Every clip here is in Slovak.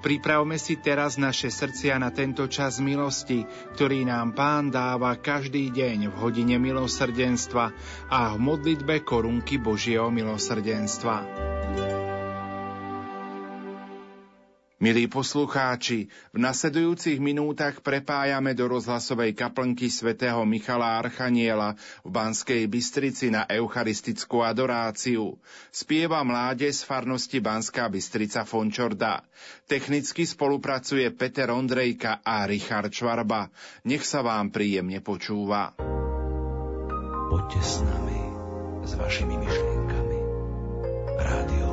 Pripravme si teraz naše srdcia na tento čas milosti, ktorý nám Pán dáva každý deň v hodine milosrdenstva a v modlitbe korunky Božieho milosrdenstva. Milí poslucháči, v nasledujúcich minútach prepájame do rozhlasovej kaplnky svätého Michala Archaniela v Banskej Bystrici na eucharistickú adoráciu. Spieva mláde z farnosti Banská Bystrica Fončorda. Technicky spolupracuje Peter Ondrejka a Richard Čvarba. Nech sa vám príjemne počúva. Poďte s nami, s vašimi myšlienkami. Rádio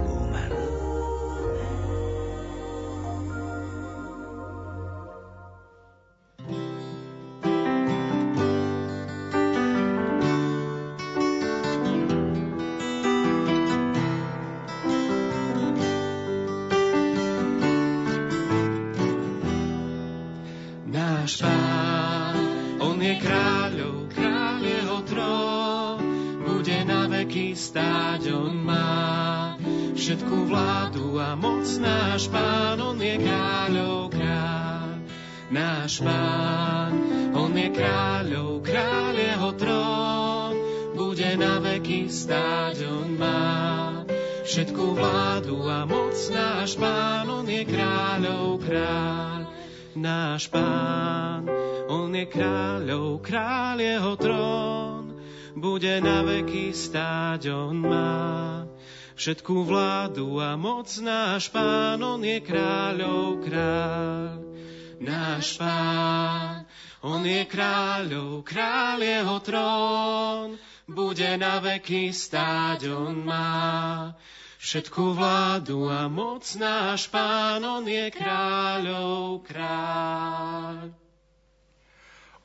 všetku vládu a moc náš pán, on je kráľov kráľ. Náš pán, on je kráľov kráľ, jeho trón bude na veky stáť, on má všetku vládu a moc náš pán, on je kráľov kráľ. Náš pán, on je kráľov kráľ, jeho trón bude na veky stáť, on má všetkú vládu a moc náš pán, on je kráľov kráľ. Náš pán, on je kráľov, kráľ jeho trón, bude na veky stáť, on má. Všetku vládu a moc náš pán, on je kráľov kráľ.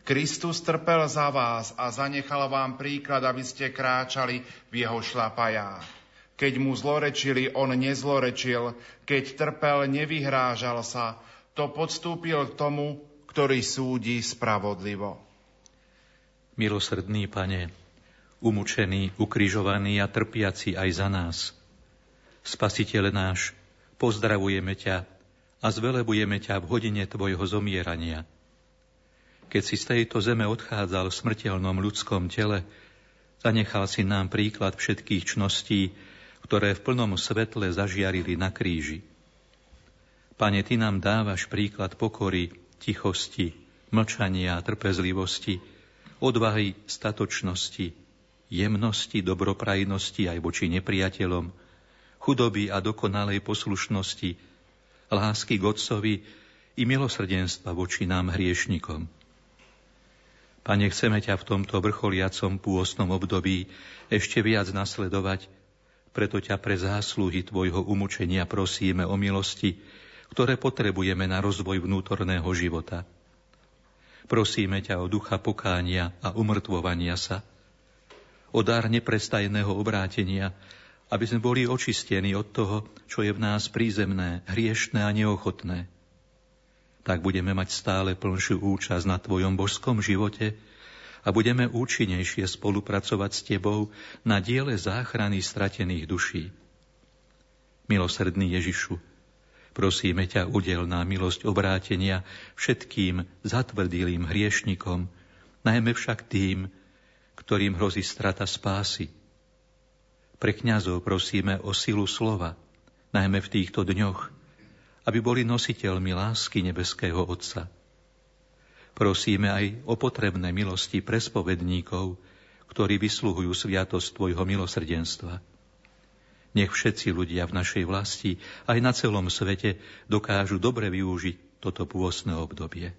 Kristus trpel za vás a zanechal vám príklad, aby ste kráčali v jeho šlapajách. Keď mu zlorečili, on nezlorečil, keď trpel, nevyhrážal sa, to podstúpil k tomu, ktorý súdi spravodlivo. Milosrdný pane, umúčený, ukrižovaný a trpiaci aj za nás. Spasiteľ náš, pozdravujeme ťa a zvelebujeme ťa v hodine tvojho zomierania – keď si z tejto zeme odchádzal v smrteľnom ľudskom tele, zanechal si nám príklad všetkých čností, ktoré v plnom svetle zažiarili na kríži. Pane, Ty nám dávaš príklad pokory, tichosti, mlčania a trpezlivosti, odvahy, statočnosti, jemnosti, dobroprajnosti aj voči nepriateľom, chudoby a dokonalej poslušnosti, lásky k Otcovi i milosrdenstva voči nám hriešnikom. Pane, chceme ťa v tomto vrcholiacom pôstnom období ešte viac nasledovať, preto ťa pre zásluhy Tvojho umúčenia prosíme o milosti, ktoré potrebujeme na rozvoj vnútorného života. Prosíme ťa o ducha pokánia a umrtvovania sa, o dar neprestajného obrátenia, aby sme boli očistení od toho, čo je v nás prízemné, hriešné a neochotné tak budeme mať stále plnšiu účasť na Tvojom božskom živote a budeme účinnejšie spolupracovať s Tebou na diele záchrany stratených duší. Milosrdný Ježišu, prosíme ťa, udel na milosť obrátenia všetkým zatvrdilým hriešnikom, najmä však tým, ktorým hrozí strata spásy. Pre kňazov prosíme o silu slova, najmä v týchto dňoch, aby boli nositeľmi lásky nebeského Otca. Prosíme aj o potrebné milosti pre spovedníkov, ktorí vysluhujú sviatosť Tvojho milosrdenstva. Nech všetci ľudia v našej vlasti aj na celom svete dokážu dobre využiť toto pôstne obdobie.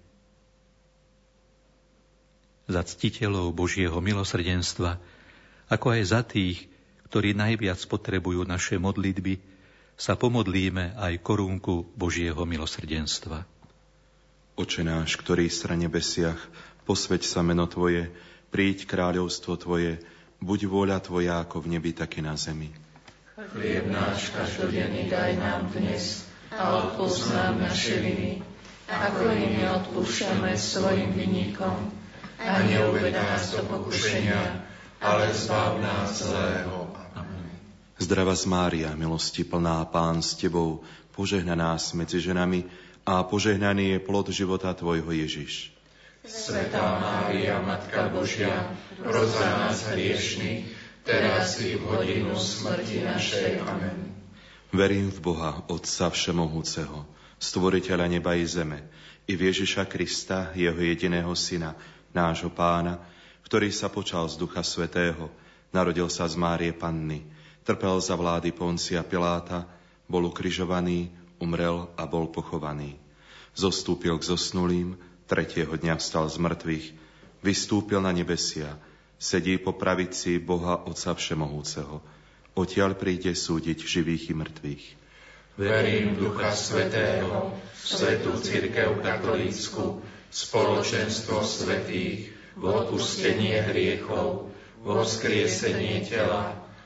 Za ctiteľov Božieho milosrdenstva, ako aj za tých, ktorí najviac potrebujú naše modlitby, sa pomodlíme aj korunku Božieho milosrdenstva. Oče náš, ktorý si na nebesiach, posveď sa meno Tvoje, príď kráľovstvo Tvoje, buď vôľa Tvoja ako v nebi, tak i na zemi. Chlieb náš každodenný daj nám dnes a odpúsť nám naše viny, ako i my odpúšťame svojim vinníkom. A neuved nás do pokušenia, ale zbav nás zlého. Zdrava z Mária, milosti plná Pán s Tebou, požehnaná medzi ženami a požehnaný je plod života Tvojho Ježiš. Svetá Mária, Matka Božia, pros za nás hriešných, teraz i v hodinu smrti našej. Amen. Verím v Boha, Otca Všemohúceho, Stvoriteľa neba i zeme, i v Ježiša Krista, Jeho jediného Syna, nášho Pána, ktorý sa počal z Ducha Svetého, narodil sa z Márie Panny, trpel za vlády Poncia Piláta, bol ukrižovaný, umrel a bol pochovaný. Zostúpil k zosnulým, tretieho dňa vstal z mŕtvych, vystúpil na nebesia, sedí po pravici Boha Otca Všemohúceho. Odtiaľ príde súdiť živých i mŕtvych. Verím v Ducha Svetého, v Svetú Církev Katolícku, spoločenstvo svetých, v odpustenie hriechov, v vzkriesenie tela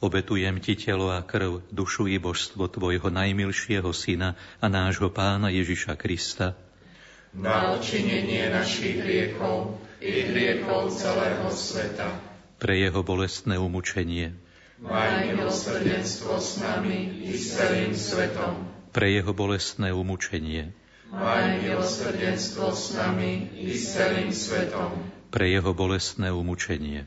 Obetujem ti telo a krv, dušu i božstvo tvojho najmilšieho syna a nášho pána Ježiša Krista, na odčinenie našich hriechov i hriechov celého sveta. Pre jeho bolestné umučenie. Maj milosrdenstvo s nami i celým svetom. Pre jeho bolestné umučenie. Maj milosrdenstvo s nami i celým svetom. Pre jeho bolestné umučenie.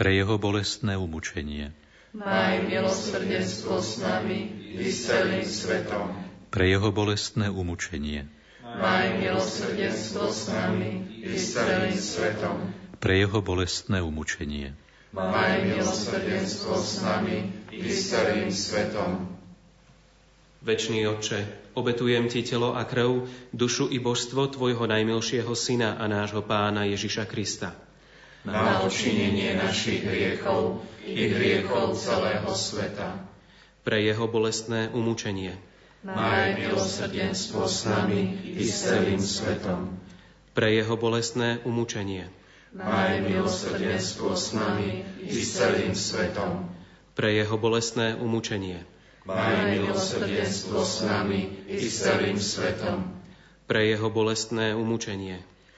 Pre jeho bolestné umučenie Maj milosrdenstvo s nami i s celým svetom. Pre jeho bolestné umučenie. Maj milosrdenstvo s nami i s celým svetom. Pre jeho bolestné umučenie. Maj milosrdenstvo s nami i s celým svetom. Večný Otče, obetujem Ti telo a krv, dušu i božstvo Tvojho najmilšieho Syna a nášho Pána Ježiša Krista na odčinenie našich hriechov i hriechov celého sveta. Pre jeho bolestné umúčenie. Maj milosrdenstvo s nami i s celým svetom. Pre jeho bolestné umúčenie. Maj milosrdenstvo s nami i s celým svetom. Pre jeho bolestné umúčenie. Maj milosrdenstvo s nami i s celým svetom. Pre jeho bolestné umúčenie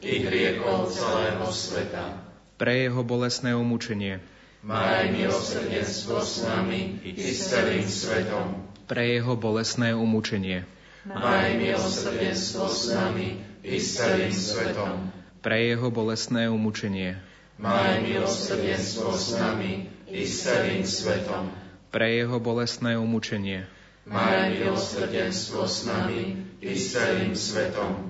i hriechov celého sveta. Pre jeho bolestné umúčenie. Maj milosrdenstvo s nami i s celým svetom. Pre jeho bolestné umúčenie. Maj milosrdenstvo s nami i s celým svetom. Pre jeho bolestné umúčenie. Maj milosrdenstvo s nami i s celým svetom. Pre jeho bolestné umúčenie. Maj milosrdenstvo s nami i s celým svetom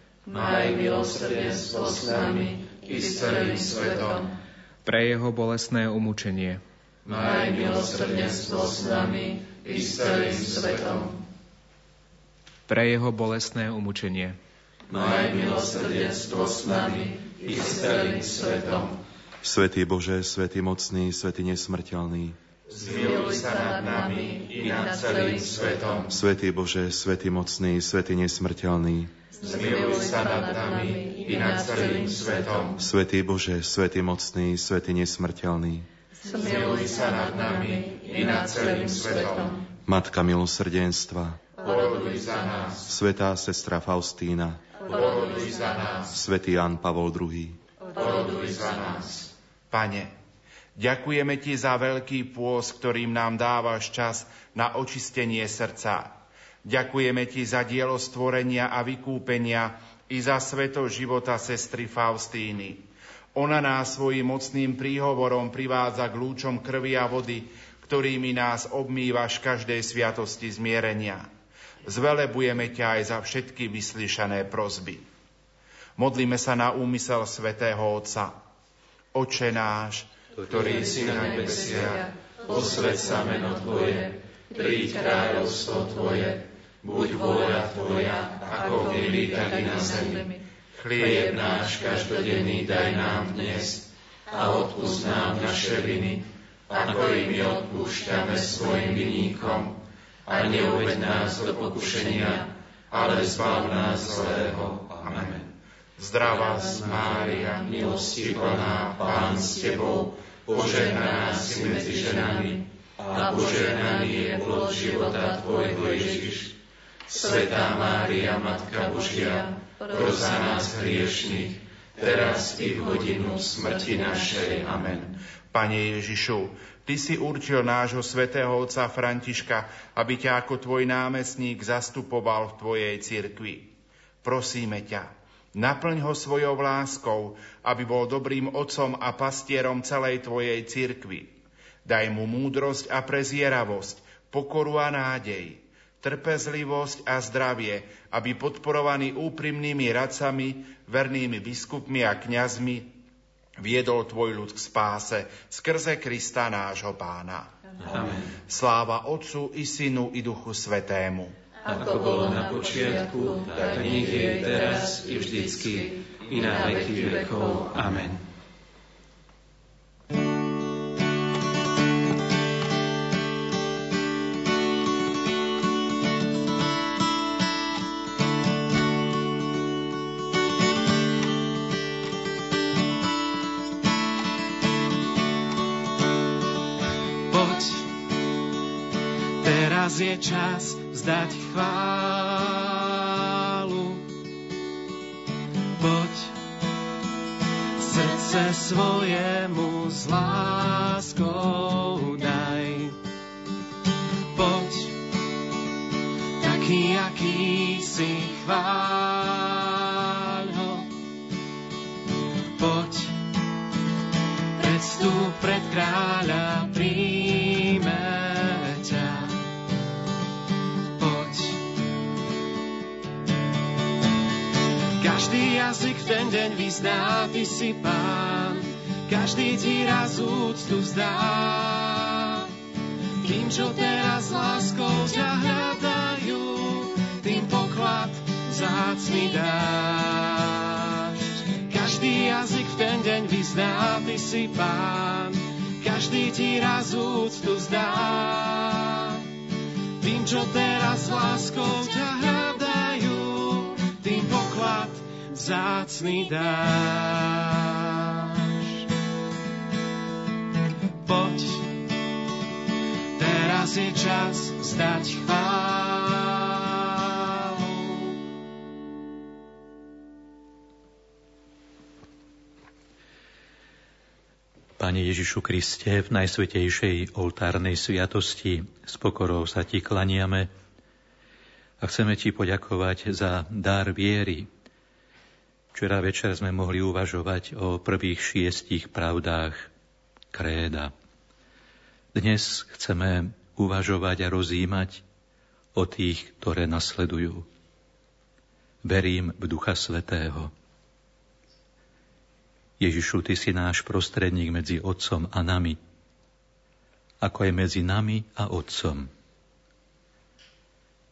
Maj milosrdenstvo s nami i s celým svetom. Pre jeho bolestné umúčenie. Maj milosrdenstvo s nami i s celým svetom. Pre jeho bolestné umúčenie. Maj milosrdenstvo s nami i s celým svetom. Svetý Bože, Svetý mocný, Svetý nesmrteľný, Zmiluj sa nad nami i nad celým svetom. Svetý Bože, Svetý mocný, Svetý nesmrteľný, Zmiluj sa nad nami i nad celým svetom. Svetý Bože, Svetý mocný, Svetý nesmrteľný. Zmiluj sa nad nami i nad celým svetom. Matka milosrdenstva, oroduj za nás. Svetá sestra Faustína, oroduj za nás. Svetý Jan Pavol II, oroduj za nás. Pane, ďakujeme Ti za veľký pôs, ktorým nám dávaš čas na očistenie srdca Ďakujeme Ti za dielo stvorenia a vykúpenia i za sveto života sestry Faustíny. Ona nás svojim mocným príhovorom privádza k lúčom krvi a vody, ktorými nás obmývaš každej sviatosti zmierenia. Zvelebujeme ťa aj za všetky vyslyšané prozby. Modlíme sa na úmysel svätého Otca. Oče náš, ktorý si na nebesiach, posved sa meno Tvoje, príď kráľovstvo Tvoje, buď vôľa Tvoja, ako v nebi, tak i na zemi. Chlieb náš každodenný daj nám dnes a odpúsť nám naše viny, ako i my odpúšťame svojim viníkom. A neuved nás do pokušenia, ale zbav nás zlého. Amen. Zdravá Mária, milosti plná, Pán s Tebou, požehnaná si medzi ženami a požehnaný je plod života Tvojho Ježiš. Svetá Mária, Matka Božia, pros za nás hriešných, teraz i v hodinu smrti našej. Amen. Pane Ježišu, Ty si určil nášho svätého otca Františka, aby ťa ako Tvoj námestník zastupoval v Tvojej cirkvi. Prosíme ťa, naplň ho svojou láskou, aby bol dobrým otcom a pastierom celej Tvojej cirkvi. Daj mu múdrosť a prezieravosť, pokoru a nádej, trpezlivosť a zdravie, aby podporovaný úprimnými radcami, vernými biskupmi a kňazmi viedol tvoj ľud k spáse skrze Krista nášho pána. Amen. Sláva Otcu i Synu i Duchu Svetému. Ako bolo na počiatku, tak nech je teraz i vždycky, i na veky vekov. Amen. Je čas vzdať chválu. Poď srdce svojemu s láskou daj. Poď taký, aký si chváľ ho. Poď predstup pred kráľa príjme. Každý jazyk ten deň vyzná, ty si pán, každý ti raz úctu vzdá. Tým, čo teraz láskou ťa hľadajú, tým poklad zácný dáš. Každý jazyk v ten deň vyzná, ty si pán, každý ti raz úctu vzdá. Tým, čo teraz láskou ťa hľadajú, tým poklad vzácný dáš. Poď, teraz je čas zdať chválu. Pane Ježišu Kriste, v najsvetejšej oltárnej sviatosti s pokorou sa Ti klaniame a chceme Ti poďakovať za dar viery, Včera večer sme mohli uvažovať o prvých šiestich pravdách kréda. Dnes chceme uvažovať a rozímať o tých, ktoré nasledujú. Verím v Ducha Svetého. Ježišu, Ty si náš prostredník medzi Otcom a nami, ako aj medzi nami a Otcom.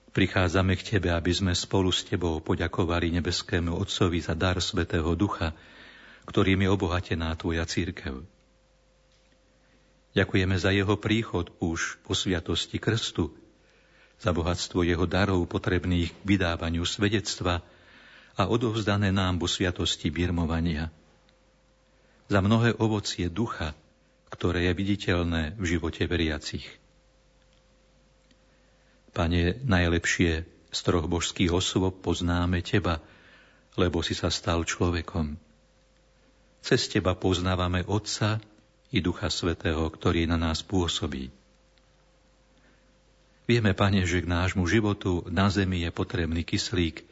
Prichádzame k Tebe, aby sme spolu s Tebou poďakovali nebeskému Otcovi za dar Svetého Ducha, ktorým je obohatená Tvoja církev. Ďakujeme za jeho príchod už po sviatosti krstu, za bohatstvo jeho darov potrebných k vydávaniu svedectva a odovzdané nám po sviatosti birmovania. Za mnohé ovocie ducha, ktoré je viditeľné v živote veriacich. Pane, najlepšie z troch božských osôb poznáme Teba, lebo si sa stal človekom. Cez Teba poznávame Otca i Ducha Svetého, ktorý na nás pôsobí. Vieme, Pane, že k nášmu životu na zemi je potrebný kyslík,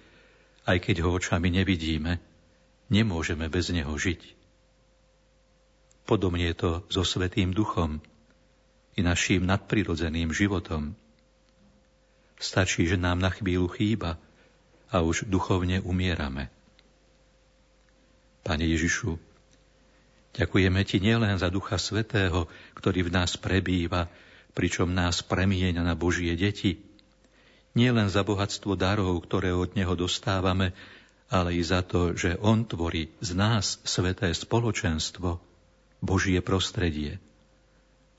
aj keď ho očami nevidíme, nemôžeme bez neho žiť. Podobne je to so Svetým Duchom i naším nadprirodzeným životom – Stačí, že nám na chvíľu chýba a už duchovne umierame. Pane Ježišu, Ďakujeme Ti nielen za Ducha Svetého, ktorý v nás prebýva, pričom nás premieňa na Božie deti, nielen za bohatstvo darov, ktoré od Neho dostávame, ale i za to, že On tvorí z nás sveté spoločenstvo, Božie prostredie.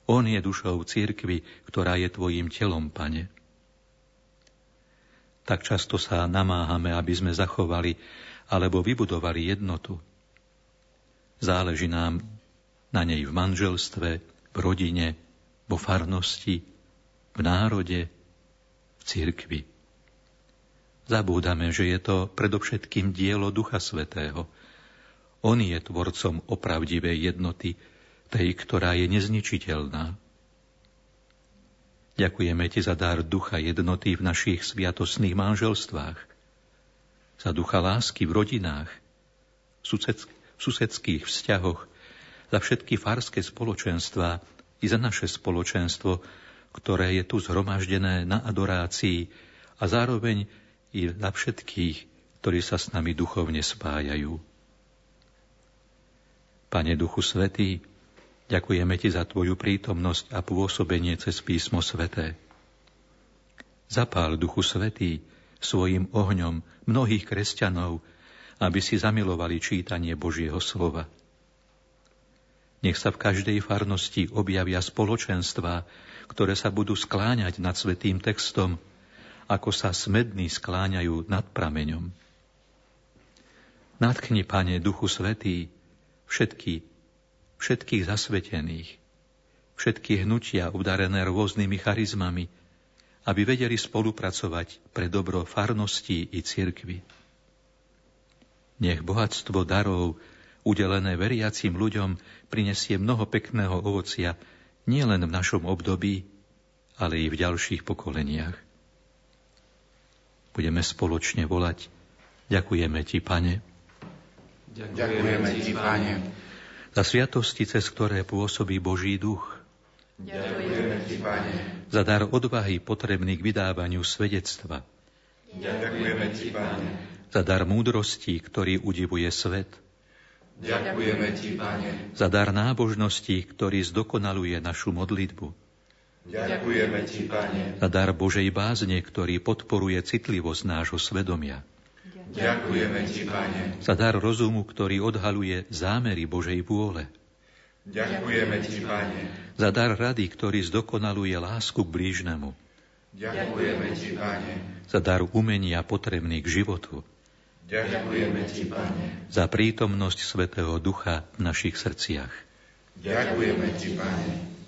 On je dušou církvy, ktorá je Tvojim telom, Pane. Tak často sa namáhame, aby sme zachovali alebo vybudovali jednotu. Záleží nám na nej v manželstve, v rodine, vo farnosti, v národe, v cirkvi. Zabúdame, že je to predovšetkým dielo Ducha Svetého. On je tvorcom opravdivej jednoty, tej, ktorá je nezničiteľná. Ďakujeme Ti za dar ducha jednoty v našich sviatosných manželstvách, za ducha lásky v rodinách, v susedských vzťahoch, za všetky farské spoločenstva i za naše spoločenstvo, ktoré je tu zhromaždené na adorácii a zároveň i za všetkých, ktorí sa s nami duchovne spájajú. Pane Duchu Svetý, ďakujeme Ti za Tvoju prítomnosť a pôsobenie cez písmo Sveté. Zapál Duchu Svetý svojim ohňom mnohých kresťanov, aby si zamilovali čítanie Božieho slova. Nech sa v každej farnosti objavia spoločenstva, ktoré sa budú skláňať nad svetým textom, ako sa smední skláňajú nad prameňom. Nadchni, Pane, Duchu Svetý, všetky, všetkých zasvetených, všetky hnutia udarené rôznymi charizmami, aby vedeli spolupracovať pre dobro farnosti i cirkvy. Nech bohatstvo darov, udelené veriacim ľuďom, prinesie mnoho pekného ovocia nielen v našom období, ale i v ďalších pokoleniach. Budeme spoločne volať. Ďakujeme Ti, Pane. Ďakujeme Ti, Pane. Za sviatosti, cez ktoré pôsobí Boží duch. Ďakujeme Ti, Pane. Za dar odvahy potrebný k vydávaniu svedectva. Ďakujeme Ti, Pane za dar múdrosti, ktorý udivuje svet. Ďakujeme Ti, Pane. Za dar nábožnosti, ktorý zdokonaluje našu modlitbu. Ďakujeme Ti, Pane. Za dar Božej bázne, ktorý podporuje citlivosť nášho svedomia. Ďakujeme Ti, Pane. Za dar rozumu, ktorý odhaluje zámery Božej vôle. Ďakujeme Ti, Pane. Za dar rady, ktorý zdokonaluje lásku k blížnemu. Ďakujeme Ti, Pane. Za dar umenia potrebný k životu. Ďakujeme Ti, Pane. Za prítomnosť Svetého Ducha v našich srdciach. Ďakujeme Ti, Pane.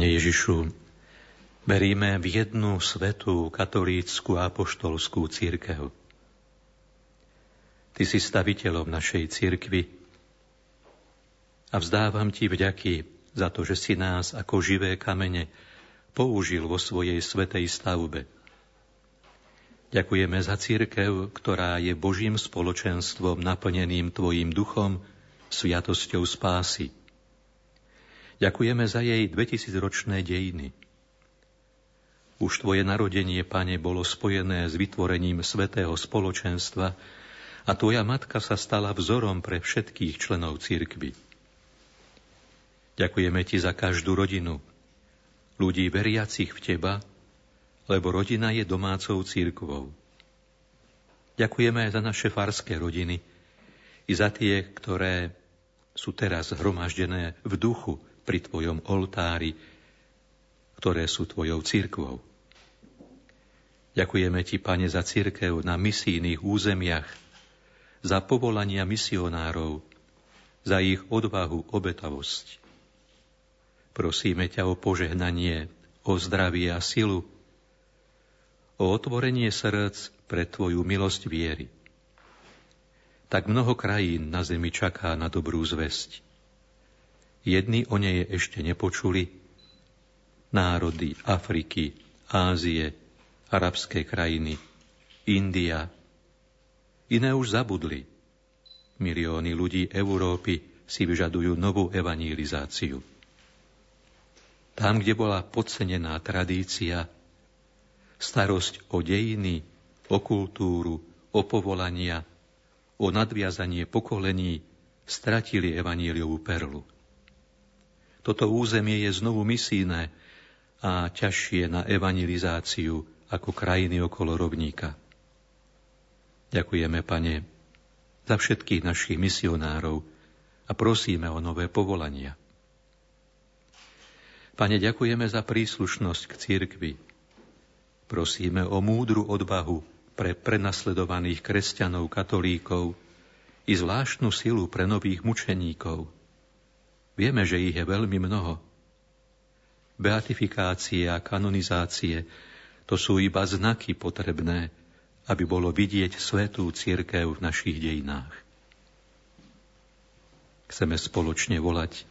Pane Ježišu, veríme v jednu svetú katolícku apoštolskú církev. Ty si staviteľom našej církvy a vzdávam Ti vďaky za to, že si nás ako živé kamene použil vo svojej svetej stavbe. Ďakujeme za církev, ktorá je Božím spoločenstvom naplneným Tvojim duchom, sviatosťou spásy. Ďakujeme za jej 2000-ročné dejiny. Už Tvoje narodenie, Pane, bolo spojené s vytvorením svetého spoločenstva a Tvoja matka sa stala vzorom pre všetkých členov církvy. Ďakujeme Ti za každú rodinu, ľudí veriacich v Teba, lebo rodina je domácou církvou. Ďakujeme aj za naše farské rodiny i za tie, ktoré sú teraz hromaždené v duchu pri Tvojom oltári, ktoré sú Tvojou církvou. Ďakujeme Ti, Pane, za církev na misijných územiach, za povolania misionárov, za ich odvahu, obetavosť. Prosíme ťa o požehnanie, o zdravie a silu, o otvorenie srdc pre Tvoju milosť viery. Tak mnoho krajín na zemi čaká na dobrú zväzť. Jedni o nej ešte nepočuli. Národy Afriky, Ázie, arabské krajiny, India. Iné už zabudli. Milióny ľudí Európy si vyžadujú novú evangelizáciu. Tam, kde bola podcenená tradícia, starosť o dejiny, o kultúru, o povolania, o nadviazanie pokolení, stratili evaníliovú perlu. Toto územie je znovu misijné a ťažšie na evangelizáciu ako krajiny okolo rovníka. Ďakujeme, Pane, za všetkých našich misionárov a prosíme o nové povolania. Pane, ďakujeme za príslušnosť k cirkvi. Prosíme o múdru odvahu pre prenasledovaných kresťanov, katolíkov i zvláštnu silu pre nových mučeníkov – Vieme, že ich je veľmi mnoho. Beatifikácie a kanonizácie to sú iba znaky potrebné, aby bolo vidieť svetú církev v našich dejinách. Chceme spoločne volať.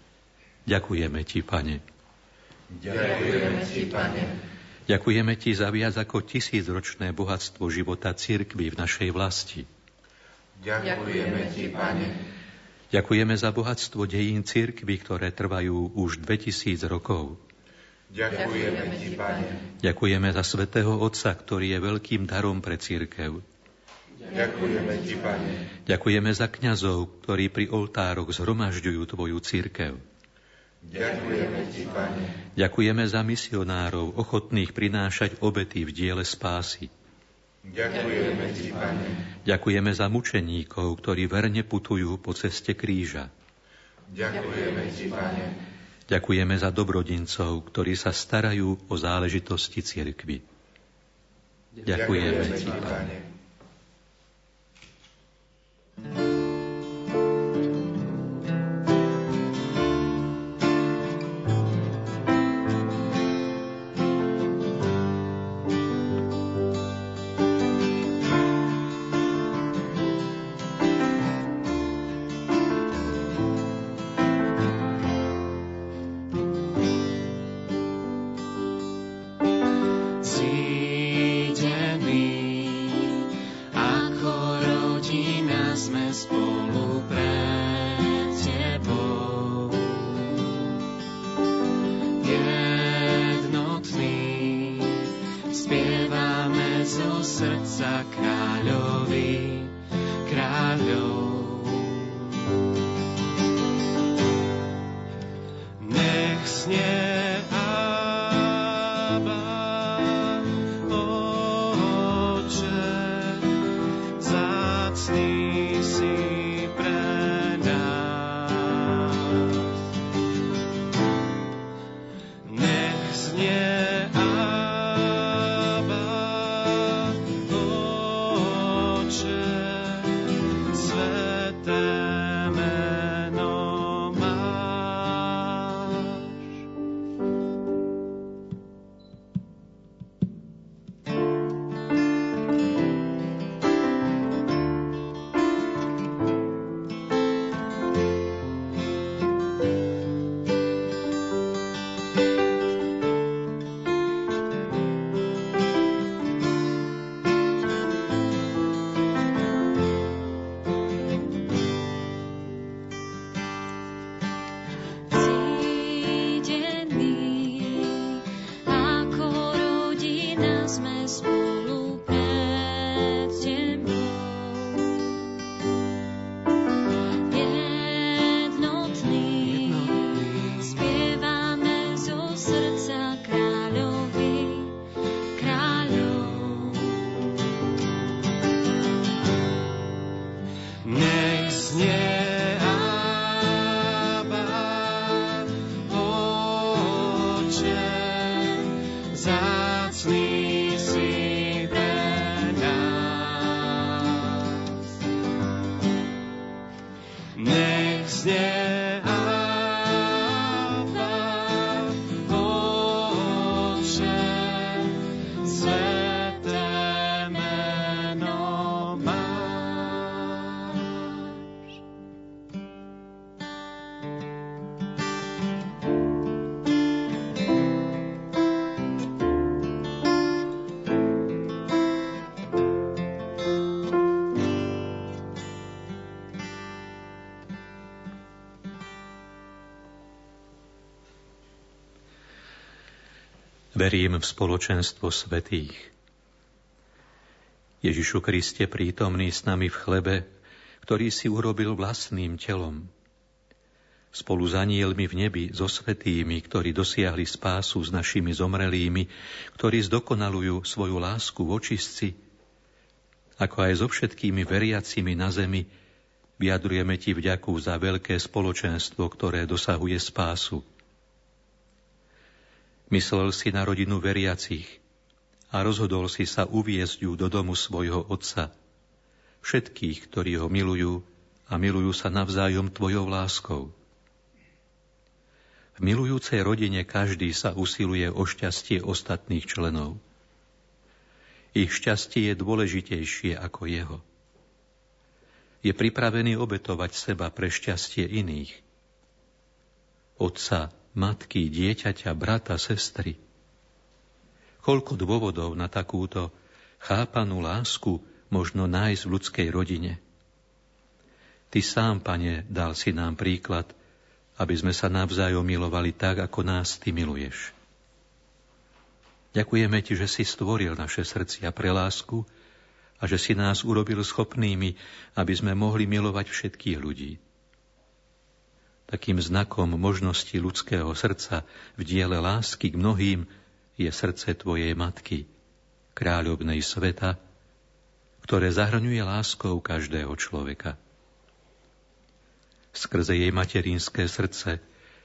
Ďakujeme Ti, Pane. Ďakujeme Ti, Pane. Ďakujeme Ti za viac ako tisícročné bohatstvo života církvy v našej vlasti. Ďakujeme Ti, Pane Ďakujeme za bohatstvo dejín cirkvy, ktoré trvajú už 2000 rokov. Ďakujeme Ti, Pane. Ďakujeme za svätého Otca, ktorý je veľkým darom pre církev. Ďakujeme Ti, Pane. Ďakujeme za kňazov, ktorí pri oltároch zhromažďujú Tvoju církev. Ďakujeme Ti, Pane. Ďakujeme za misionárov, ochotných prinášať obety v diele spásy. Ďakujeme Ti, Pane. Ďakujeme za mučeníkov, ktorí verne putujú po ceste kríža. Ďakujeme Ti, Pane. Ďakujeme za dobrodincov, ktorí sa starajú o záležitosti cirkvy. Ďakujeme, Ďakujeme Ti, Pane. Verím v spoločenstvo svetých. Ježišu Kriste prítomný s nami v chlebe, ktorý si urobil vlastným telom. Spolu s anielmi v nebi, so svetými, ktorí dosiahli spásu s našimi zomrelými, ktorí zdokonalujú svoju lásku v očistci, ako aj so všetkými veriacimi na zemi, vyjadrujeme Ti vďaku za veľké spoločenstvo, ktoré dosahuje spásu. Myslel si na rodinu veriacich a rozhodol si sa uviezť ju do domu svojho otca. Všetkých, ktorí ho milujú a milujú sa navzájom tvojou láskou. V milujúcej rodine každý sa usiluje o šťastie ostatných členov. Ich šťastie je dôležitejšie ako jeho. Je pripravený obetovať seba pre šťastie iných. Otca matky, dieťaťa, brata, sestry. Koľko dôvodov na takúto chápanú lásku možno nájsť v ľudskej rodine. Ty sám, pane, dal si nám príklad, aby sme sa navzájom milovali tak, ako nás ty miluješ. Ďakujeme ti, že si stvoril naše srdcia pre lásku a že si nás urobil schopnými, aby sme mohli milovať všetkých ľudí. Takým znakom možnosti ľudského srdca v diele lásky k mnohým je srdce Tvojej Matky, kráľovnej sveta, ktoré zahrňuje láskou každého človeka. Skrze jej materinské srdce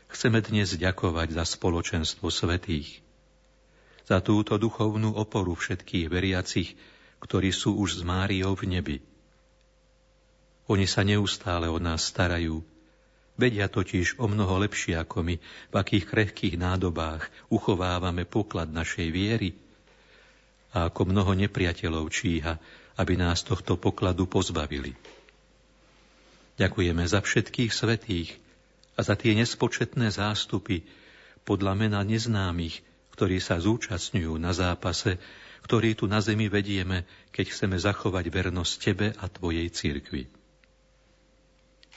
chceme dnes ďakovať za spoločenstvo svetých, za túto duchovnú oporu všetkých veriacich, ktorí sú už s Máriou v nebi. Oni sa neustále o nás starajú, Vedia totiž o mnoho lepšie ako my, v akých krehkých nádobách uchovávame poklad našej viery a ako mnoho nepriateľov číha, aby nás tohto pokladu pozbavili. Ďakujeme za všetkých svetých a za tie nespočetné zástupy podľa mena neznámych, ktorí sa zúčastňujú na zápase, ktorý tu na zemi vedieme, keď chceme zachovať vernosť Tebe a Tvojej cirkvi.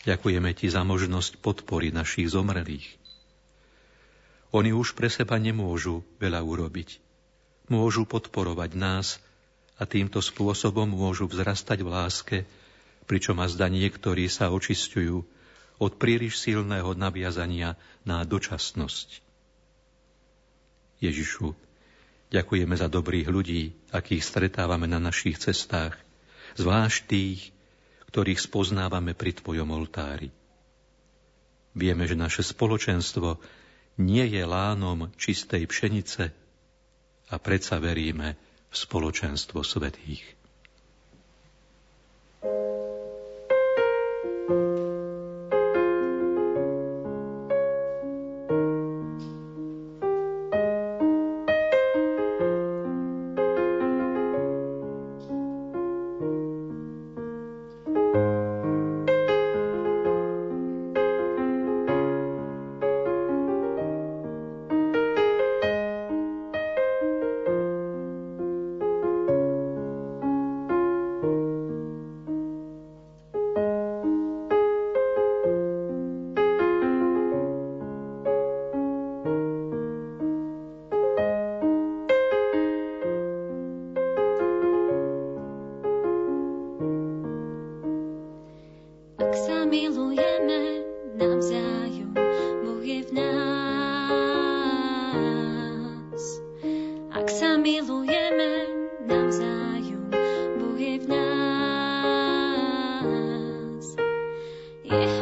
Ďakujeme Ti za možnosť podpory našich zomrelých. Oni už pre seba nemôžu veľa urobiť. Môžu podporovať nás a týmto spôsobom môžu vzrastať v láske, pričom a zda niektorí sa očistujú od príliš silného naviazania na dočasnosť. Ježišu, ďakujeme za dobrých ľudí, akých stretávame na našich cestách, zvlášť tých, ktorých spoznávame pri Tvojom oltári. Vieme, že naše spoločenstvo nie je lánom čistej pšenice a predsa veríme v spoločenstvo svetých. Yeah.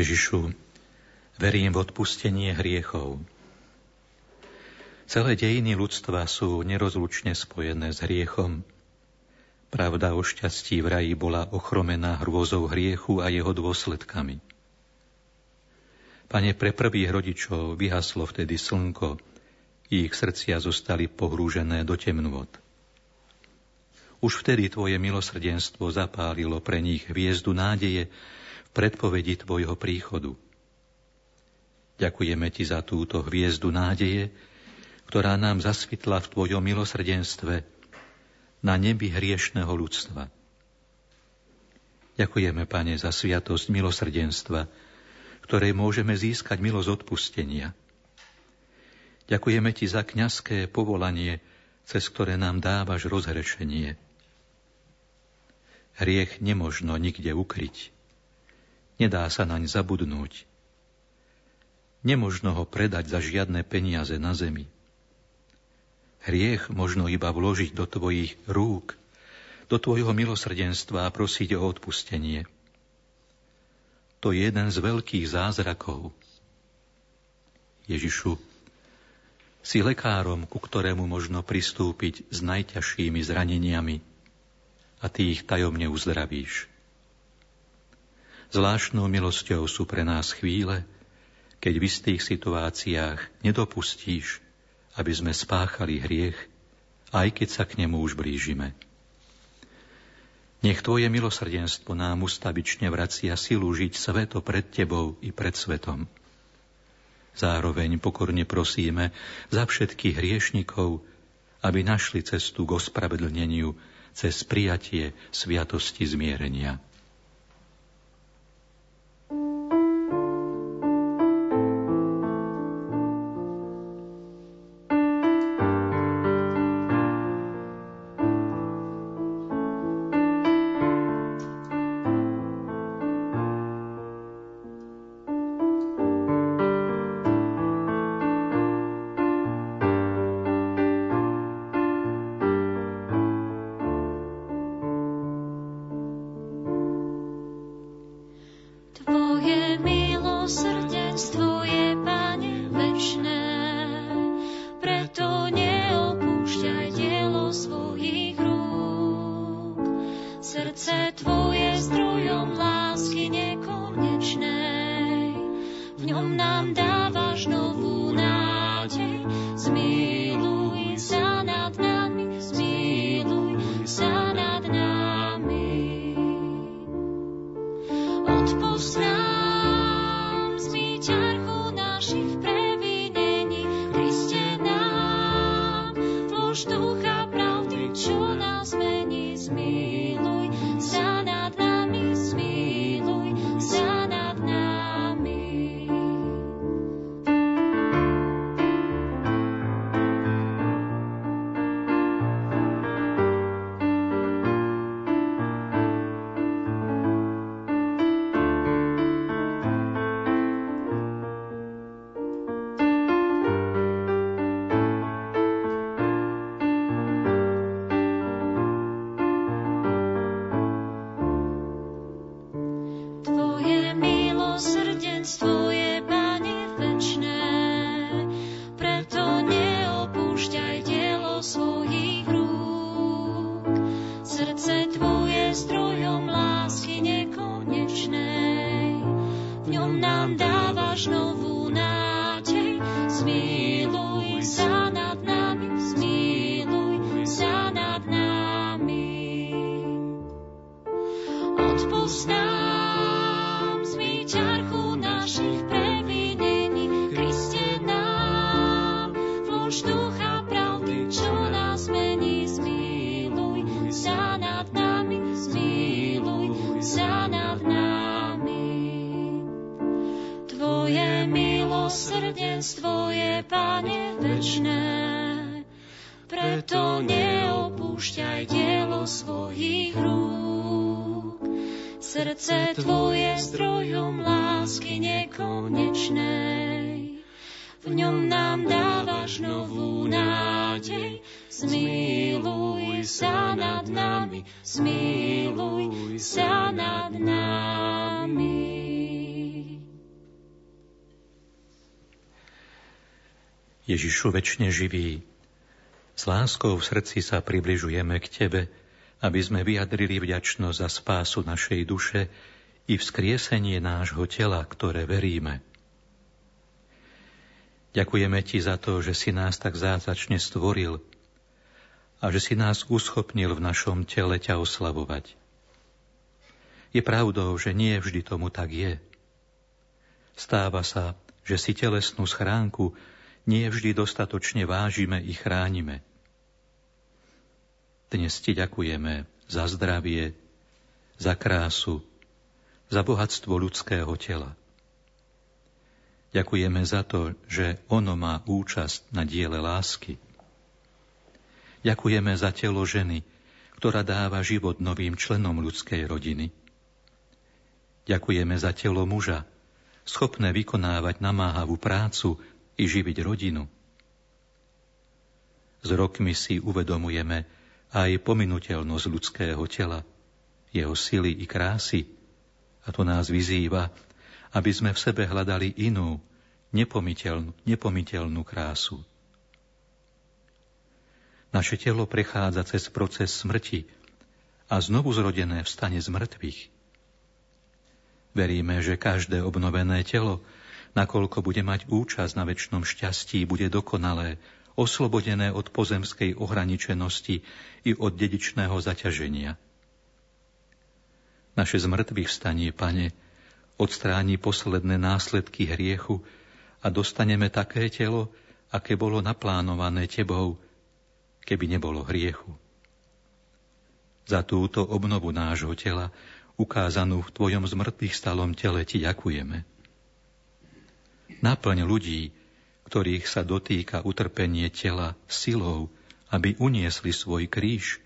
Ježišu, verím v odpustenie hriechov. Celé dejiny ľudstva sú nerozlučne spojené s hriechom. Pravda o šťastí v raji bola ochromená hrôzou hriechu a jeho dôsledkami. Pane, pre prvých rodičov vyhaslo vtedy slnko, ich srdcia zostali pohrúžené do temnôt. Už vtedy Tvoje milosrdenstvo zapálilo pre nich hviezdu nádeje, predpovedi Tvojho príchodu. Ďakujeme Ti za túto hviezdu nádeje, ktorá nám zasvitla v Tvojom milosrdenstve na nebi hriešného ľudstva. Ďakujeme, Pane, za sviatosť milosrdenstva, ktorej môžeme získať milosť odpustenia. Ďakujeme Ti za kňazské povolanie, cez ktoré nám dávaš rozhrešenie. Hriech nemožno nikde ukryť. Nedá sa naň zabudnúť. Nemožno ho predať za žiadne peniaze na zemi. Hriech možno iba vložiť do tvojich rúk, do tvojho milosrdenstva a prosiť o odpustenie. To je jeden z veľkých zázrakov. Ježišu, si lekárom, ku ktorému možno pristúpiť s najťažšími zraneniami a ty ich tajomne uzdravíš. Zvláštnou milosťou sú pre nás chvíle, keď v istých situáciách nedopustíš, aby sme spáchali hriech, aj keď sa k nemu už blížime. Nech Tvoje milosrdenstvo nám ustavične vracia silu žiť sveto pred Tebou i pred svetom. Zároveň pokorne prosíme za všetkých hriešnikov, aby našli cestu k ospravedlneniu cez prijatie sviatosti zmierenia. Om Nam Dam. Ježišu väčšine živý, s láskou v srdci sa približujeme k Tebe, aby sme vyjadrili vďačnosť za spásu našej duše i vzkriesenie nášho tela, ktoré veríme. Ďakujeme Ti za to, že si nás tak zázračne stvoril a že si nás uschopnil v našom tele ťa oslavovať. Je pravdou, že nie vždy tomu tak je. Stáva sa, že si telesnú schránku nie vždy dostatočne vážime i chránime. Dnes ti ďakujeme za zdravie, za krásu, za bohatstvo ľudského tela. Ďakujeme za to, že ono má účasť na diele lásky. Ďakujeme za telo ženy, ktorá dáva život novým členom ľudskej rodiny. Ďakujeme za telo muža, schopné vykonávať namáhavú prácu i živiť rodinu. S rokmi si uvedomujeme, aj pominuteľnosť ľudského tela, jeho sily i krásy. A to nás vyzýva, aby sme v sebe hľadali inú, nepomiteľnú, nepomiteľnú krásu. Naše telo prechádza cez proces smrti a znovu zrodené vstane z mŕtvych. Veríme, že každé obnovené telo, nakoľko bude mať účasť na väčšnom šťastí, bude dokonalé, oslobodené od pozemskej ohraničenosti i od dedičného zaťaženia. Naše zmrtvých vstanie, Pane, odstráni posledné následky hriechu a dostaneme také telo, aké bolo naplánované Tebou, keby nebolo hriechu. Za túto obnovu nášho tela, ukázanú v Tvojom zmrtvých stalom tele, Ti ďakujeme. Naplň ľudí, ktorých sa dotýka utrpenie tela silou, aby uniesli svoj kríž,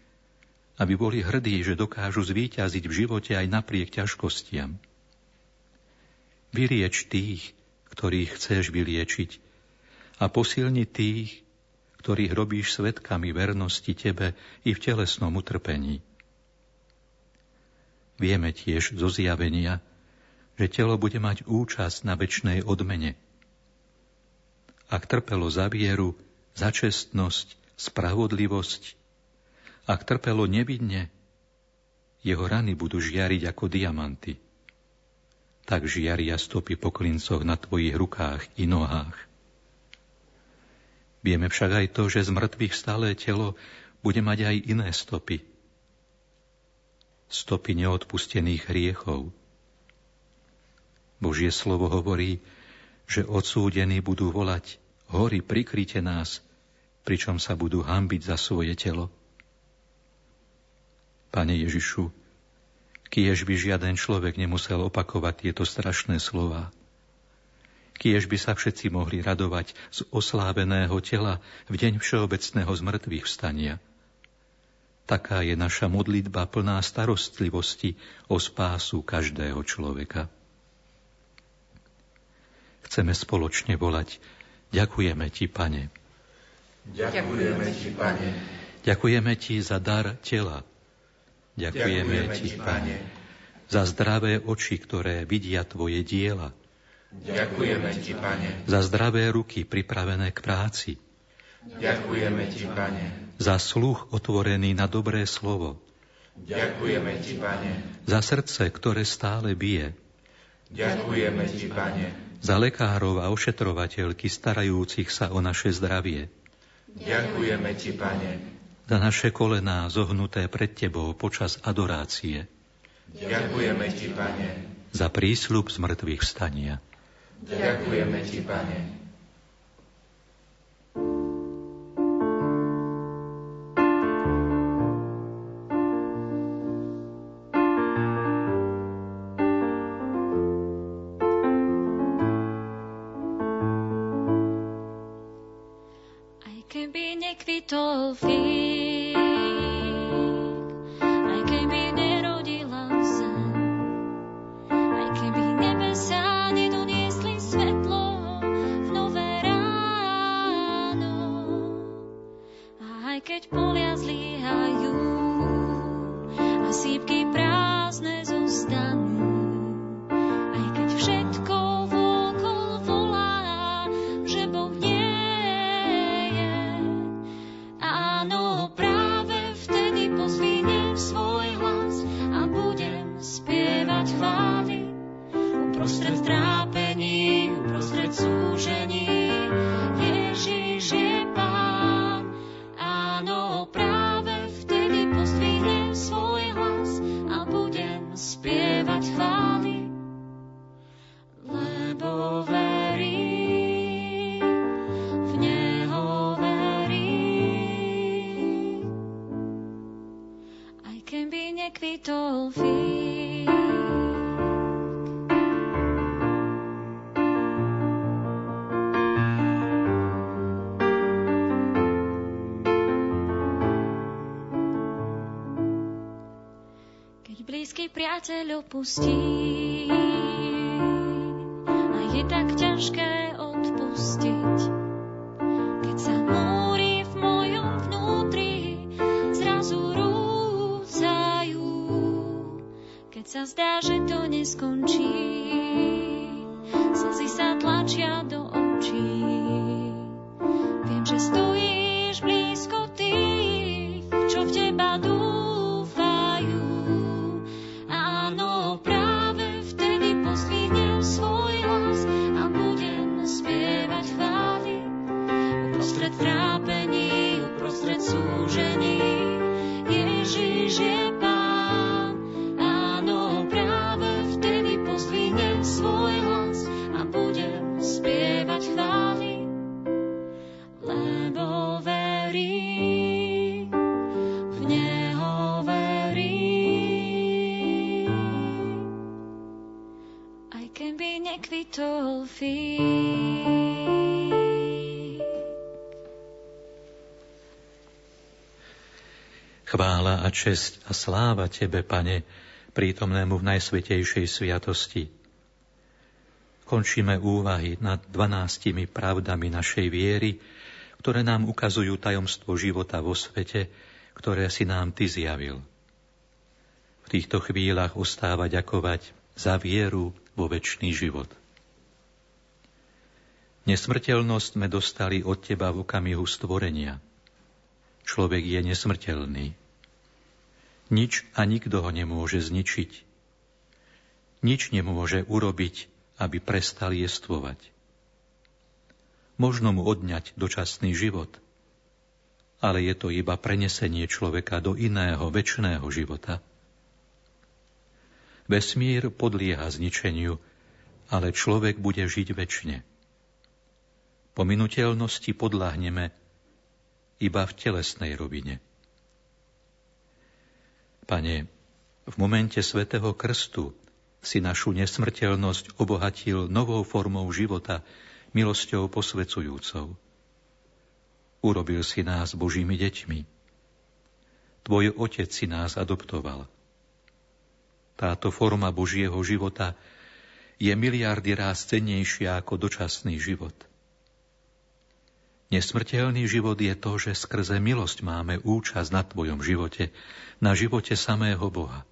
aby boli hrdí, že dokážu zvíťaziť v živote aj napriek ťažkostiam. Vylieč tých, ktorých chceš vyliečiť a posilni tých, ktorých robíš svetkami vernosti Tebe i v telesnom utrpení. Vieme tiež zo zjavenia, že telo bude mať účasť na väčšnej odmene – ak trpelo za vieru, za čestnosť, spravodlivosť, ak trpelo nevidne, jeho rany budú žiariť ako diamanty. Tak žiaria stopy po klincoch na tvojich rukách i nohách. Vieme však aj to, že z mŕtvych stále telo bude mať aj iné stopy. Stopy neodpustených hriechov. Božie slovo hovorí, že odsúdení budú volať Hory, prikryte nás, pričom sa budú hambiť za svoje telo. Pane Ježišu, kiež by žiaden človek nemusel opakovať tieto strašné slova. Kiež by sa všetci mohli radovať z osláveného tela v deň všeobecného zmrtvých vstania. Taká je naša modlitba plná starostlivosti o spásu každého človeka. Chceme spoločne volať Ďakujeme Ti, Pane. Ďakujeme Ti, Pane. Ďakujeme Ti za dar tela. Ďakujeme, Ďakujeme Ti, Pane, za zdravé oči, ktoré vidia Tvoje diela. Ďakujeme Ti, Pane. Za zdravé ruky pripravené k práci. Ďakujeme Ti, Pane. Za sluch otvorený na dobré slovo. Ďakujeme Ti, Pane. Za srdce, ktoré stále bije. Ďakujeme Ti, Pane. Za lekárov a ošetrovateľky starajúcich sa o naše zdravie. Ďakujeme Ti, Pane. Za naše kolená zohnuté pred Tebou počas adorácie. Ďakujeme Ti, Pane. Za prísľub z mŕtvych vstania. Ďakujeme Ti, Pane. Opustí Chvála a česť a sláva Tebe, Pane, prítomnému v najsvetejšej sviatosti. Končíme úvahy nad dvanáctimi pravdami našej viery, ktoré nám ukazujú tajomstvo života vo svete, ktoré si nám Ty zjavil. V týchto chvíľach ostáva ďakovať za vieru vo väčší život. Nesmrteľnosť sme dostali od Teba v okamihu stvorenia. Človek je nesmrteľný. Nič a nikto ho nemôže zničiť. Nič nemôže urobiť, aby prestal jestvovať. Možno mu odňať dočasný život, ale je to iba prenesenie človeka do iného, väčšného života. Vesmír podlieha zničeniu, ale človek bude žiť väčšine. Pominuteľnosti podľahneme iba v telesnej rovine. Pane, v momente svätého krstu si našu nesmrteľnosť obohatil novou formou života, milosťou posvecujúcou. Urobil si nás Božími deťmi. Tvoj Otec si nás adoptoval. Táto forma Božieho života je miliardy ráz cennejšia ako dočasný život. Nesmrteľný život je to, že skrze milosť máme účasť na Tvojom živote, na živote samého Boha.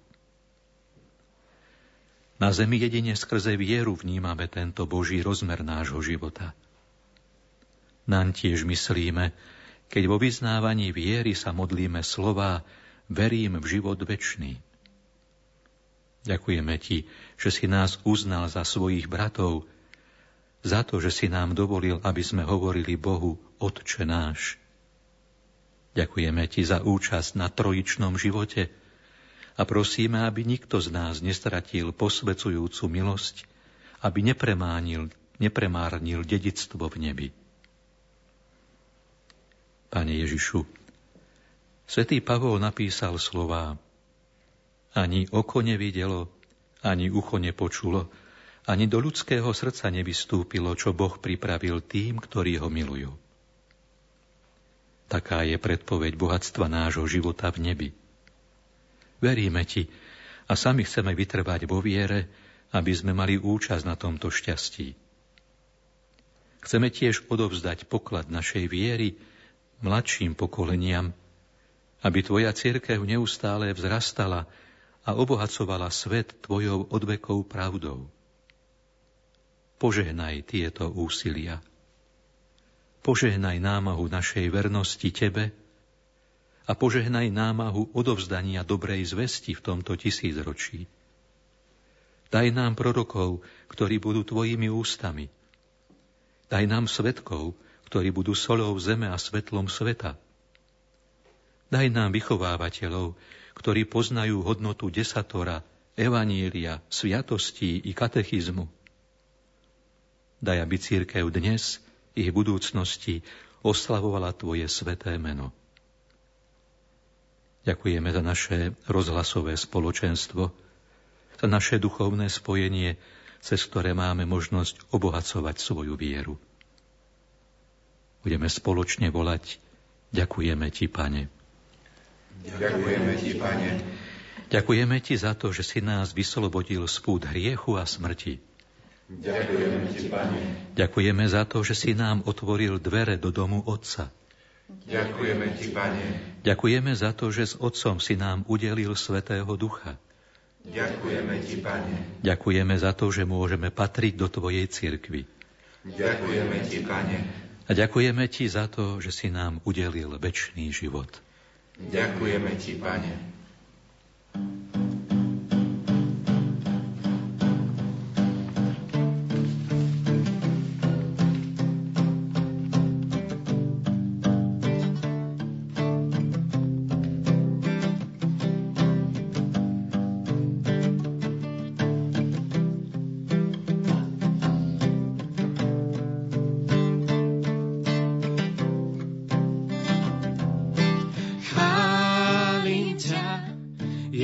Na zemi jedine skrze vieru vnímame tento Boží rozmer nášho života. Naň tiež myslíme, keď vo vyznávaní viery sa modlíme slova Verím v život večný. Ďakujeme Ti, že si nás uznal za svojich bratov, za to, že si nám dovolil, aby sme hovorili Bohu Otče náš. Ďakujeme Ti za účasť na trojičnom živote a prosíme, aby nikto z nás nestratil posvecujúcu milosť, aby nepremánil, nepremárnil dedictvo v nebi. Pane Ježišu, Svetý Pavol napísal slová Ani oko nevidelo, ani ucho nepočulo, ani do ľudského srdca nevystúpilo, čo Boh pripravil tým, ktorí ho milujú. Taká je predpoveď bohatstva nášho života v nebi. Veríme Ti a sami chceme vytrvať vo viere, aby sme mali účasť na tomto šťastí. Chceme tiež odovzdať poklad našej viery mladším pokoleniam, aby Tvoja církev neustále vzrastala a obohacovala svet Tvojou odvekou pravdou. Požehnaj tieto úsilia. Požehnaj námahu našej vernosti Tebe a požehnaj námahu odovzdania dobrej zvesti v tomto tisícročí. Daj nám prorokov, ktorí budú Tvojimi ústami. Daj nám svetkov, ktorí budú solou zeme a svetlom sveta. Daj nám vychovávateľov, ktorí poznajú hodnotu desatora, evanília, sviatostí i katechizmu. Daj, aby církev dnes i v budúcnosti oslavovala Tvoje sveté meno. Ďakujeme za naše rozhlasové spoločenstvo, za naše duchovné spojenie, cez ktoré máme možnosť obohacovať svoju vieru. Budeme spoločne volať Ďakujeme Ti, Pane. Ďakujeme Ti, Pane. Ďakujeme Ti za to, že si nás vyslobodil z pút hriechu a smrti. Ďakujeme Ti, Pane. Ďakujeme za to, že si nám otvoril dvere do domu Otca. Ďakujeme Ti, Pane. Ďakujeme za to, že s Otcom si nám udelil Svetého Ducha. Ďakujeme Ti, Pane. Ďakujeme za to, že môžeme patriť do Tvojej cirkvi. Ďakujeme Ti, Pane. A ďakujeme Ti za to, že si nám udelil väčší život. Ďakujeme Ti, Pane.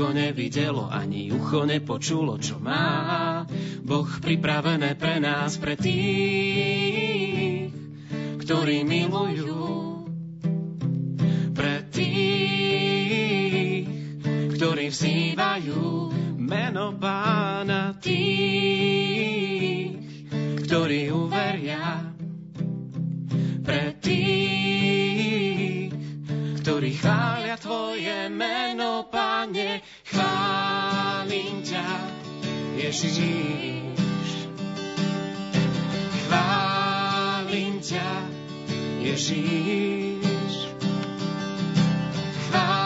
oko nevidelo, ani ucho nepočulo, čo má. Boh pripravené pre nás, pre tých, ktorí milujú. Pre tých, ktorí vzývajú meno pána tých, ktorí uveria ktorí chvália Tvoje meno, Pane, chválim ťa, Ježiš. Chválim ťa, Ježiš. Chválim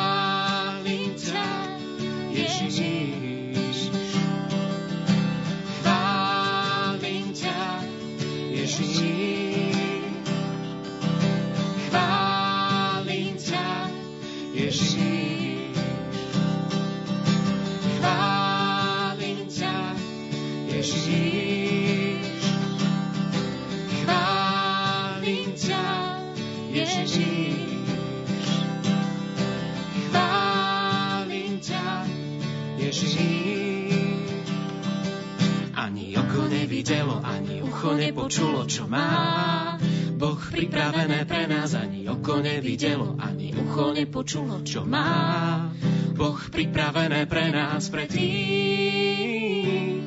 nevidelo, ani ucho nepočulo, čo má. Boh pripravené pre nás ani oko nevidelo, ani ucho nepočulo, čo má. Boh pripravené pre nás, pre tých,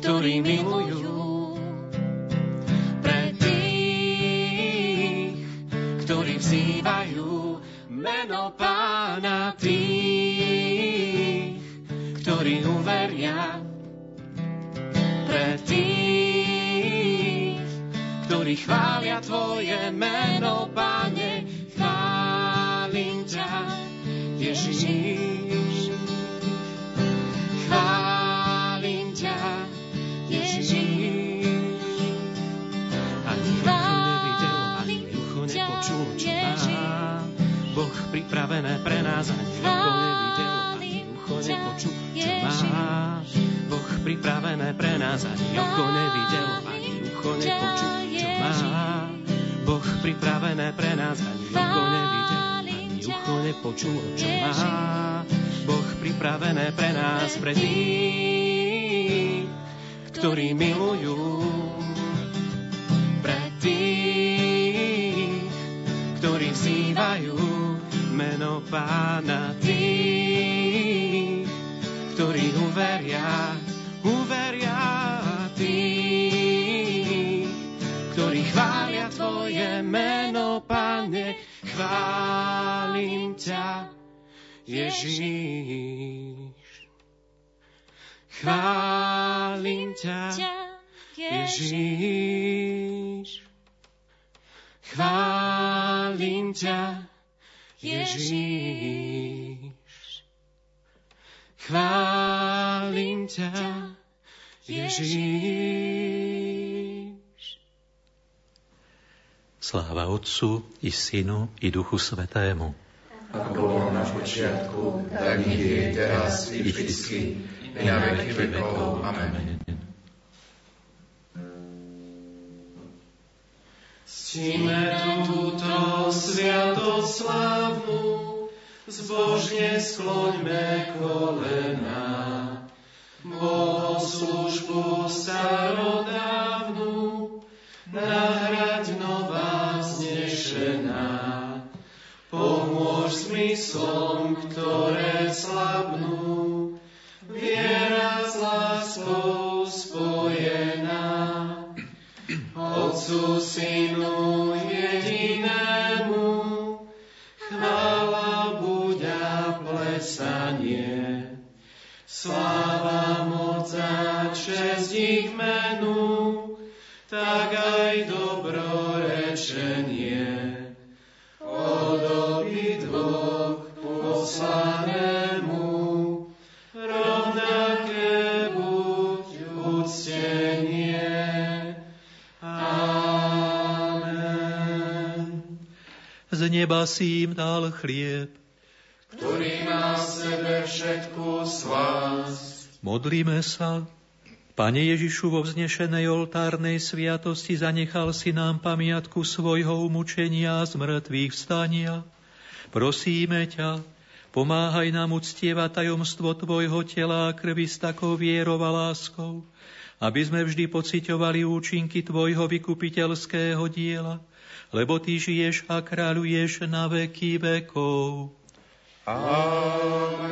ktorí milujú. Pre tých, ktorí vzývajú meno pána tých, ktorí uveria pre tých, ktorí chvália Tvoje meno, Pane, chválim ťa, Ježiš. Chválim ťa, Ježiš. Ani ucho nepočulo, čo má Boh pripravené pre nás, ani nepočul, čo máš. Boh pripravené pre nás ani oko nevidelo, ani ucho nepočul, čo máš. Boh pripravené pre nás ani oko nevidel, ani ucho nepočulo, čo má. Boh pripravené pre nás, pre tých, ktorí milujú. Pre tých, ktorí vzývajú meno Pána tých, ktorí uveria, uveria tých, ktorí chvália Tvoje meno, Pane, chválim ťa, Ježíš. Chválim ťa, Ježíš. Chválim ťa, Ježíš. Chválim ťa, Ježíš. Sláva Otcu i Synu i Duchu Svetému. Ako bolo na počiatku, tak nie je teraz i vždycky, i na veky vekov. Amen. Ctíme túto sviatoslavnú, zbožne skloňme kolena. Bohoslužbu starodávnu, nahrať nová vznešená. Pomôž zmyslom, ktoré slabnú, viera s láskou spojená. Otcu, Synu Sláva, moc a čest ich menu, tak aj dobrorečenie. Od obidvoch poslanému, rovnaké buď uctenie. Amen. Z neba si im dal chlieb, ktorý má v sebe všetku slásť. Modlíme sa. Pane Ježišu, vo vznešenej oltárnej sviatosti zanechal si nám pamiatku svojho umučenia a zmrtvých vstania. Prosíme ťa, pomáhaj nám uctievať tajomstvo Tvojho tela a krvi s takou vierou a láskou, aby sme vždy pociťovali účinky Tvojho vykupiteľského diela, lebo Ty žiješ a kráľuješ na veky vekov. Amen.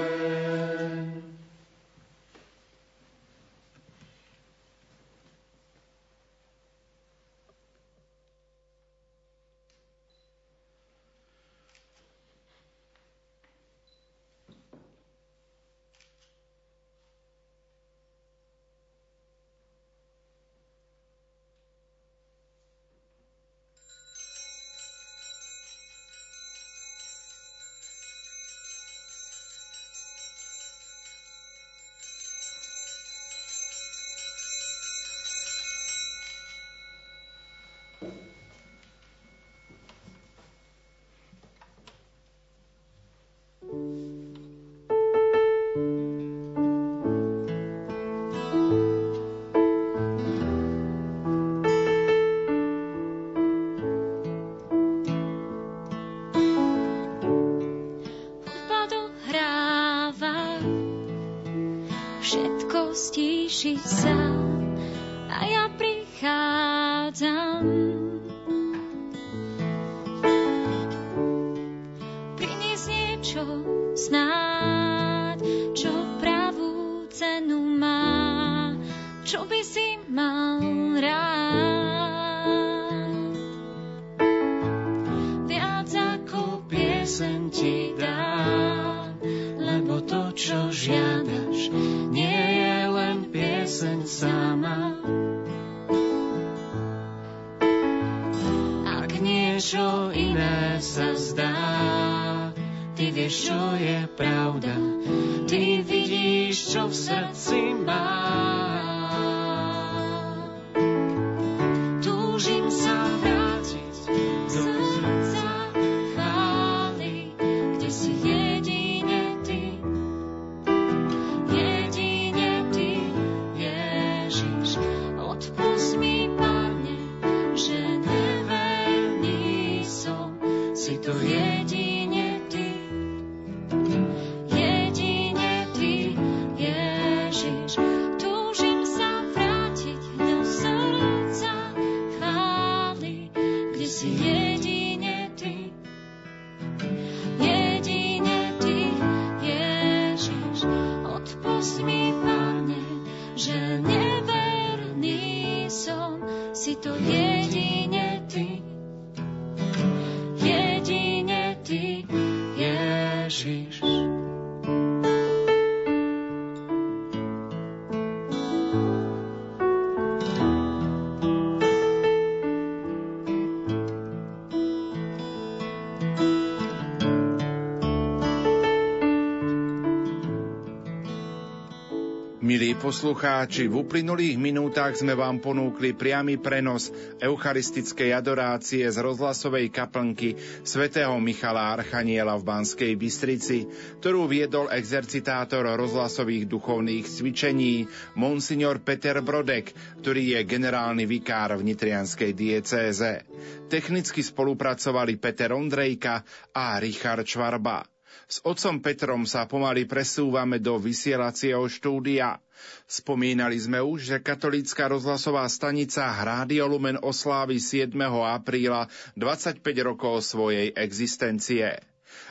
Poslucháči, v uplynulých minútach sme vám ponúkli priamy prenos eucharistickej adorácie z rozhlasovej kaplnky svätého Michala Archaniela v Banskej Bystrici, ktorú viedol exercitátor rozhlasových duchovných cvičení Monsignor Peter Brodek, ktorý je generálny vikár v Nitrianskej diecéze. Technicky spolupracovali Peter Ondrejka a Richard Čvarba. S otcom Petrom sa pomaly presúvame do vysielacieho štúdia. Spomínali sme už, že katolícka rozhlasová stanica Rádio Lumen oslávi 7. apríla 25 rokov svojej existencie.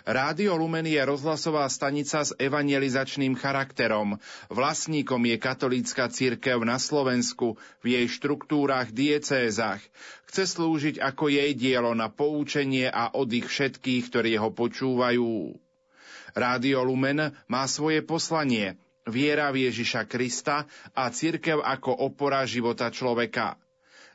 Rádio Lumen je rozhlasová stanica s evangelizačným charakterom. Vlastníkom je katolícka církev na Slovensku v jej štruktúrach diecézach. Chce slúžiť ako jej dielo na poučenie a oddych všetkých, ktorí ho počúvajú. Rádio Lumen má svoje poslanie, viera v Ježiša Krista a cirkev ako opora života človeka.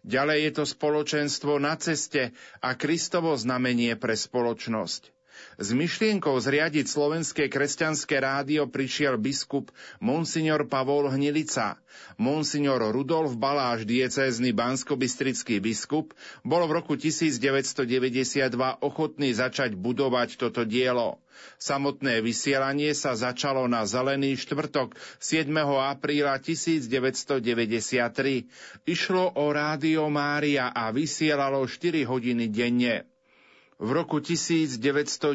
Ďalej je to spoločenstvo na ceste a Kristovo znamenie pre spoločnosť. S myšlienkou zriadiť slovenské kresťanské rádio prišiel biskup Monsignor Pavol Hnilica. Monsignor Rudolf Baláš, diecézny banskobistrický biskup, bol v roku 1992 ochotný začať budovať toto dielo. Samotné vysielanie sa začalo na Zelený štvrtok 7. apríla 1993. Išlo o Rádio Mária a vysielalo 4 hodiny denne. V roku 1994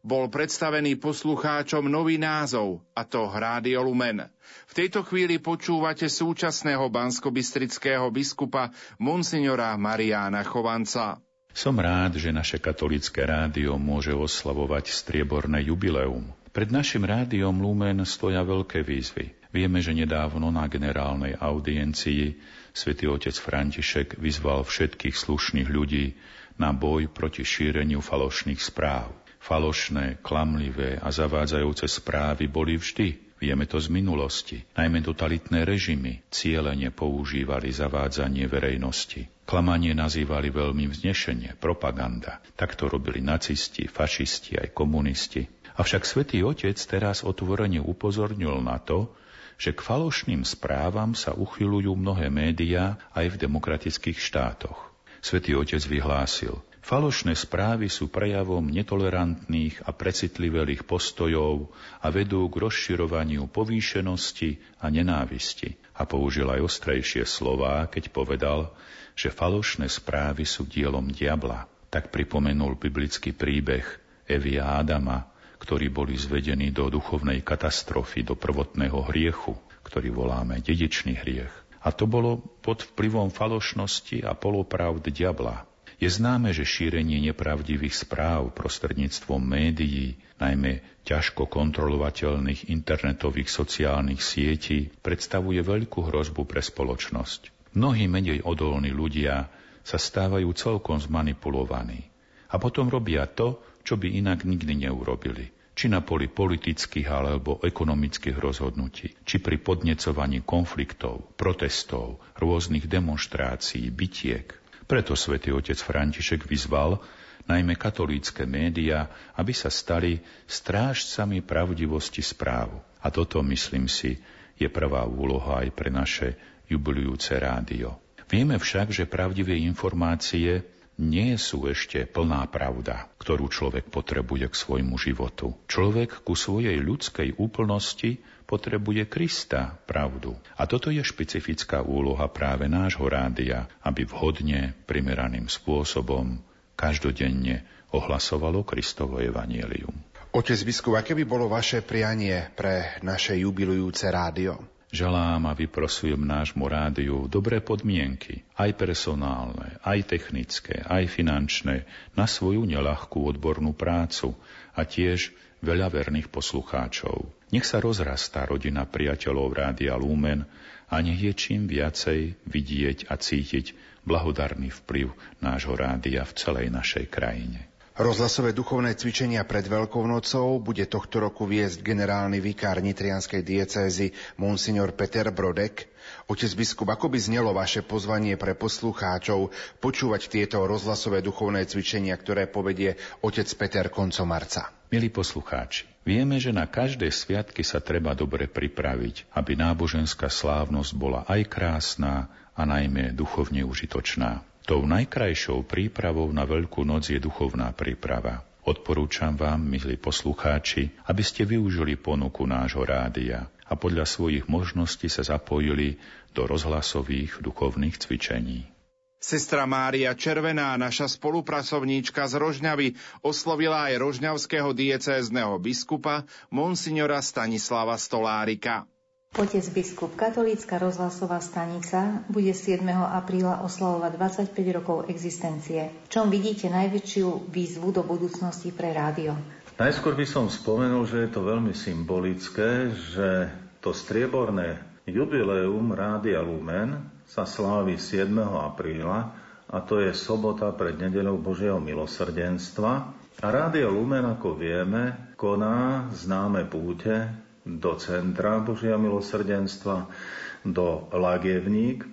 bol predstavený poslucháčom nový názov, a to Rádio Lumen. V tejto chvíli počúvate súčasného banskobistrického biskupa Monsignora Mariána Chovanca. Som rád, že naše katolické rádio môže oslavovať strieborné jubileum. Pred našim rádiom Lumen stoja veľké výzvy. Vieme, že nedávno na generálnej audiencii svätý otec František vyzval všetkých slušných ľudí, na boj proti šíreniu falošných správ. Falošné, klamlivé a zavádzajúce správy boli vždy, vieme to z minulosti. Najmä totalitné režimy cieľene používali zavádzanie verejnosti. Klamanie nazývali veľmi vznešenie, propaganda. Tak to robili nacisti, fašisti aj komunisti. Avšak svätý Otec teraz otvorene upozornil na to, že k falošným správam sa uchylujú mnohé médiá aj v demokratických štátoch. Svetý Otec vyhlásil, Falošné správy sú prejavom netolerantných a precitlivelých postojov a vedú k rozširovaniu povýšenosti a nenávisti. A použil aj ostrejšie slová, keď povedal, že falošné správy sú dielom diabla. Tak pripomenul biblický príbeh Evy a Adama, ktorí boli zvedení do duchovnej katastrofy, do prvotného hriechu, ktorý voláme dedičný hriech. A to bolo pod vplyvom falošnosti a polopravd diabla. Je známe, že šírenie nepravdivých správ prostredníctvom médií, najmä ťažko kontrolovateľných internetových sociálnych sietí, predstavuje veľkú hrozbu pre spoločnosť. Mnohí menej odolní ľudia sa stávajú celkom zmanipulovaní a potom robia to, čo by inak nikdy neurobili či na poli politických alebo ekonomických rozhodnutí, či pri podnecovaní konfliktov, protestov, rôznych demonstrácií, bitiek. Preto svätý otec František vyzval najmä katolícke médiá, aby sa stali strážcami pravdivosti správ. A toto, myslím si, je prvá úloha aj pre naše jubilujúce rádio. Vieme však, že pravdivé informácie nie sú ešte plná pravda, ktorú človek potrebuje k svojmu životu. Človek ku svojej ľudskej úplnosti potrebuje Krista, pravdu. A toto je špecifická úloha práve nášho rádia, aby vhodne, primeraným spôsobom, každodenne ohlasovalo Kristovo evanielium. Otec biskup, aké by bolo vaše prianie pre naše jubilujúce rádio? Želám a vyprosujem nášmu rádiu dobré podmienky, aj personálne, aj technické, aj finančné, na svoju nelahkú odbornú prácu a tiež veľa verných poslucháčov. Nech sa rozrastá rodina priateľov Rádia Lumen a nech je čím viacej vidieť a cítiť blahodarný vplyv nášho rádia v celej našej krajine. Rozhlasové duchovné cvičenia pred Veľkou nocou bude tohto roku viesť generálny vikár nitrianskej diecézy Monsignor Peter Brodek. Otec biskup, ako by znelo vaše pozvanie pre poslucháčov počúvať tieto rozhlasové duchovné cvičenia, ktoré povedie otec Peter koncom marca? Milí poslucháči, vieme, že na každé sviatky sa treba dobre pripraviť, aby náboženská slávnosť bola aj krásna a najmä duchovne užitočná. Tou najkrajšou prípravou na Veľkú noc je duchovná príprava. Odporúčam vám, milí poslucháči, aby ste využili ponuku nášho rádia a podľa svojich možností sa zapojili do rozhlasových duchovných cvičení. Sestra Mária Červená, naša spolupracovníčka z Rožňavy, oslovila aj rožňavského diecézneho biskupa, monsignora Stanislava Stolárika. Otec biskup, katolícka rozhlasová stanica bude 7. apríla oslavovať 25 rokov existencie. V čom vidíte najväčšiu výzvu do budúcnosti pre rádio? Najskôr by som spomenul, že je to veľmi symbolické, že to strieborné jubileum Rádia Lumen sa slávi 7. apríla a to je sobota pred nedeľou Božieho milosrdenstva. A Rádio Lumen, ako vieme, koná známe púte do centra Božia milosrdenstva, do Lagevník.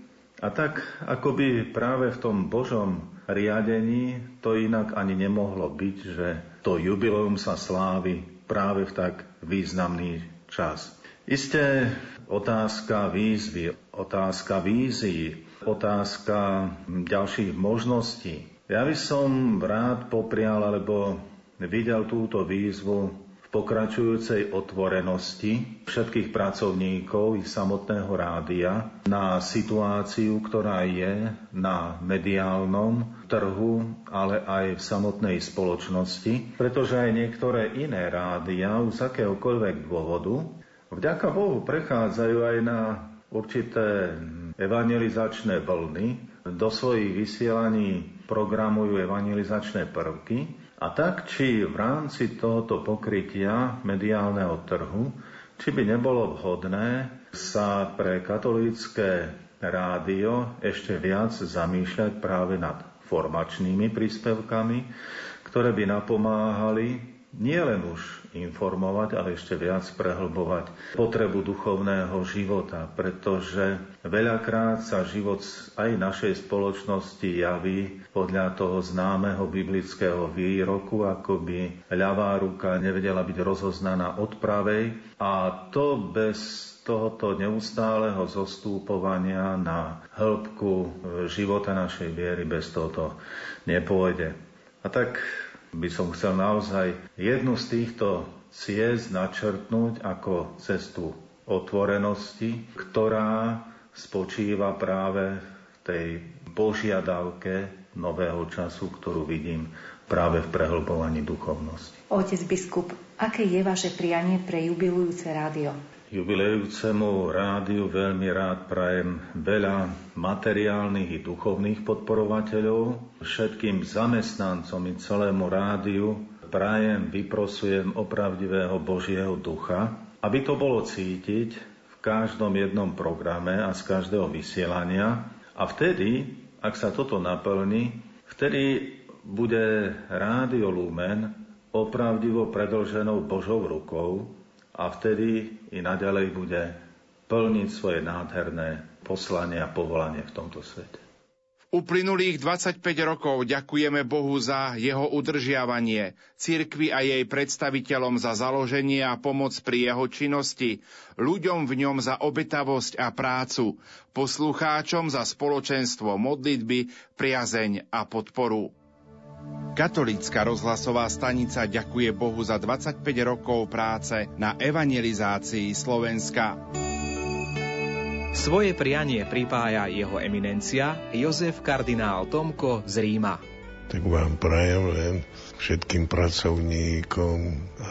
A tak akoby práve v tom Božom riadení to inak ani nemohlo byť, že to jubileum sa slávi práve v tak významný čas. Isté otázka výzvy, otázka vízií, otázka ďalších možností. Ja by som rád poprial, alebo videl túto výzvu pokračujúcej otvorenosti všetkých pracovníkov i samotného rádia na situáciu, ktorá je na mediálnom trhu, ale aj v samotnej spoločnosti, pretože aj niektoré iné rádia z akéhokoľvek dôvodu vďaka Bohu prechádzajú aj na určité evangelizačné vlny, do svojich vysielaní programujú evangelizačné prvky a tak, či v rámci tohoto pokrytia mediálneho trhu, či by nebolo vhodné sa pre katolícke rádio ešte viac zamýšľať práve nad formačnými príspevkami, ktoré by napomáhali nielen už informovať, ale ešte viac prehlbovať potrebu duchovného života, pretože veľakrát sa život aj našej spoločnosti javí podľa toho známeho biblického výroku, ako by ľavá ruka nevedela byť rozoznaná od pravej a to bez tohoto neustáleho zostúpovania na hĺbku života našej viery bez tohoto nepôjde. A tak by som chcel naozaj jednu z týchto ciest načrtnúť ako cestu otvorenosti, ktorá spočíva práve v tej požiadavke nového času, ktorú vidím práve v prehlbovaní duchovnosti. Otec biskup, aké je vaše prianie pre jubilujúce rádio? Jubilejúcemu rádiu veľmi rád prajem veľa materiálnych i duchovných podporovateľov, všetkým zamestnancom i celému rádiu prajem, vyprosujem opravdivého Božieho ducha, aby to bolo cítiť v každom jednom programe a z každého vysielania. A vtedy, ak sa toto naplní, vtedy bude Rádio Lumen opravdivo predlženou Božou rukou, a vtedy i naďalej bude plniť svoje nádherné poslanie a povolanie v tomto svete. Uplynulých 25 rokov ďakujeme Bohu za jeho udržiavanie, cirkvi a jej predstaviteľom za založenie a pomoc pri jeho činnosti, ľuďom v ňom za obetavosť a prácu, poslucháčom za spoločenstvo modlitby, priazeň a podporu. Katolícka rozhlasová stanica ďakuje Bohu za 25 rokov práce na evangelizácii Slovenska. Svoje prianie pripája jeho eminencia Jozef kardinál Tomko z Ríma. Tak vám prajem len všetkým pracovníkom,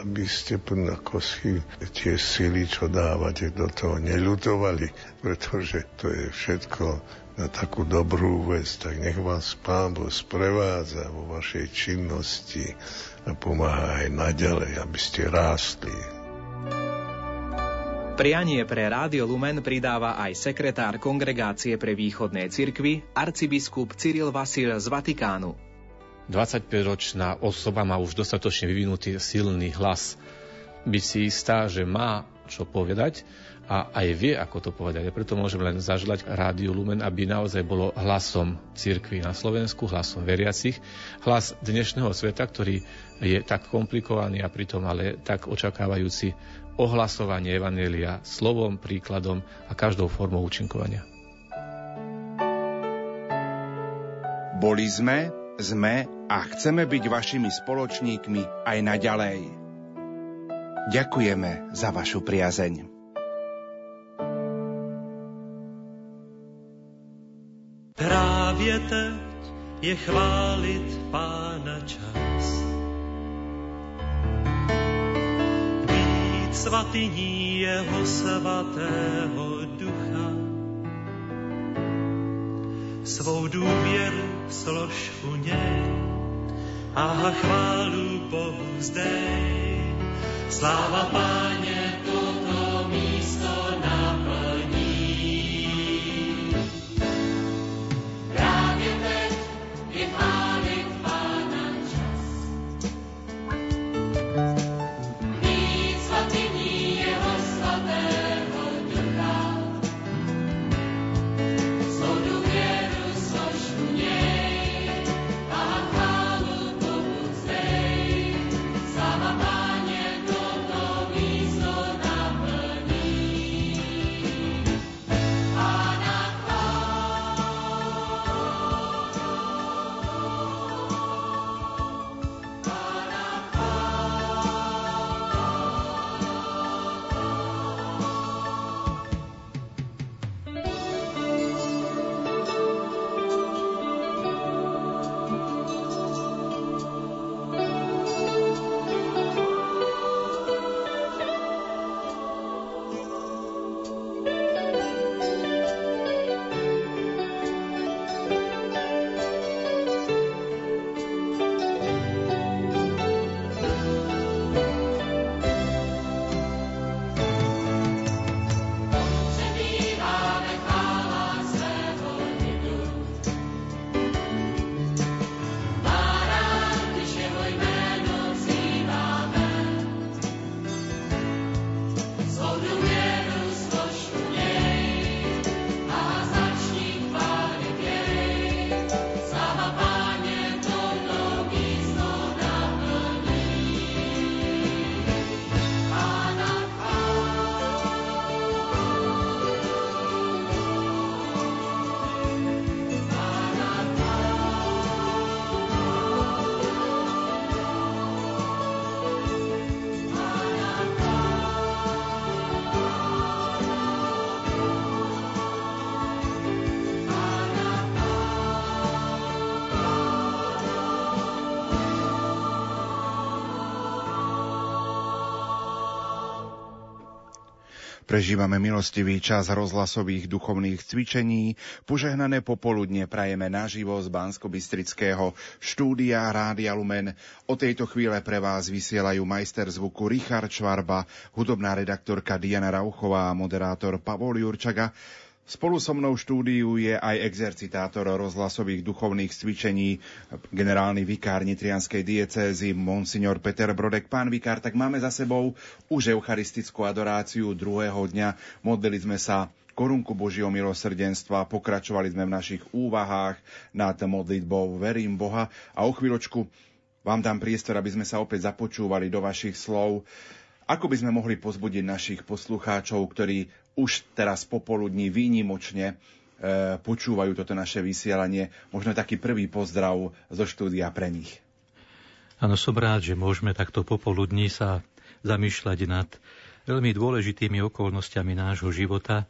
aby ste ako si tie sily, čo dávate do toho, neľutovali, pretože to je všetko na takú dobrú vec, tak nech vás Pán Boh sprevádza vo vašej činnosti a pomáha aj naďalej, aby ste rástli. Prianie pre Rádio Lumen pridáva aj sekretár Kongregácie pre východné cirkvy, arcibiskup Cyril Vasil z Vatikánu. 25-ročná osoba má už dostatočne vyvinutý silný hlas. Byť si istá, že má čo povedať a aj vie, ako to povedať. A preto môžem len zažľať Rádiu Lumen, aby naozaj bolo hlasom cirkvi na Slovensku, hlasom veriacich, hlas dnešného sveta, ktorý je tak komplikovaný a pritom ale tak očakávajúci ohlasovanie Evanelia slovom, príkladom a každou formou účinkovania. Boli sme, sme a chceme byť vašimi spoločníkmi aj naďalej. Ďakujeme za vašu priazeň. Právě teď je chválit Pána čas. Být svatyní jeho svatého ducha. Svou důvěru slož u něj a chválu Bohu zdej. Sláva Páně, Prežívame milostivý čas rozhlasových duchovných cvičení. Požehnané popoludne prajeme naživo z bansko štúdia Rádia Lumen. O tejto chvíle pre vás vysielajú majster zvuku Richard Švarba, hudobná redaktorka Diana Rauchová a moderátor Pavol Jurčaga. Spolu so mnou štúdiu je aj exercitátor rozhlasových duchovných cvičení, generálny vikár Nitrianskej diecézy, monsignor Peter Brodek. Pán vikár, tak máme za sebou už eucharistickú adoráciu druhého dňa. Modlili sme sa korunku Božieho milosrdenstva, pokračovali sme v našich úvahách nad modlitbou Verím Boha a o chvíľočku vám dám priestor, aby sme sa opäť započúvali do vašich slov. Ako by sme mohli pozbudiť našich poslucháčov, ktorí už teraz popoludní výnimočne e, počúvajú toto naše vysielanie. Možno taký prvý pozdrav zo štúdia pre nich. Áno, som rád, že môžeme takto popoludní sa zamýšľať nad veľmi dôležitými okolnostiami nášho života.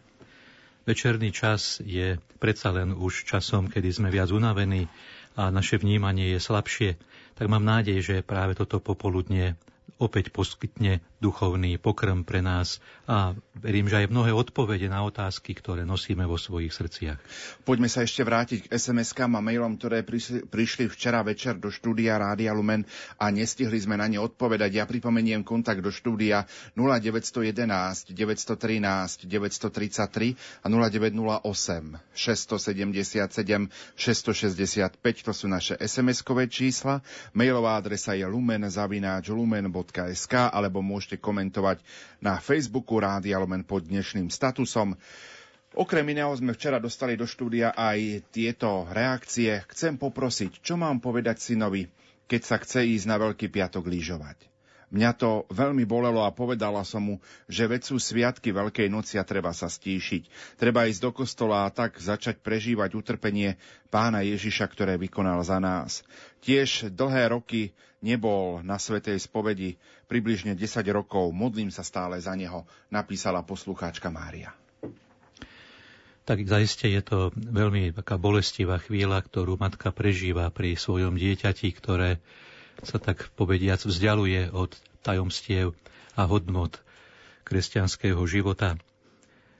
Večerný čas je predsa len už časom, kedy sme viac unavení a naše vnímanie je slabšie, tak mám nádej, že práve toto popoludne opäť poskytne duchovný pokrm pre nás a verím, že aj mnohé odpovede na otázky, ktoré nosíme vo svojich srdciach. Poďme sa ešte vrátiť k SMS-kám a mailom, ktoré prišli včera večer do štúdia Rádia Lumen a nestihli sme na ne odpovedať. Ja pripomeniem kontakt do štúdia 0911 913 933 a 0908 677 665. To sú naše SMS-kové čísla. Mailová adresa je lumen.lumen.sk alebo môžete môžete komentovať na Facebooku Rádia Lumen pod dnešným statusom. Okrem iného sme včera dostali do štúdia aj tieto reakcie. Chcem poprosiť, čo mám povedať synovi, keď sa chce ísť na Veľký piatok lyžovať. Mňa to veľmi bolelo a povedala som mu, že veď sú sviatky Veľkej noci a treba sa stíšiť. Treba ísť do kostola a tak začať prežívať utrpenie pána Ježiša, ktoré vykonal za nás. Tiež dlhé roky nebol na Svetej spovedi približne 10 rokov, modlím sa stále za neho, napísala poslucháčka Mária. Tak zaiste je to veľmi taká bolestivá chvíľa, ktorú matka prežíva pri svojom dieťati, ktoré sa tak povediac vzdialuje od tajomstiev a hodnot kresťanského života.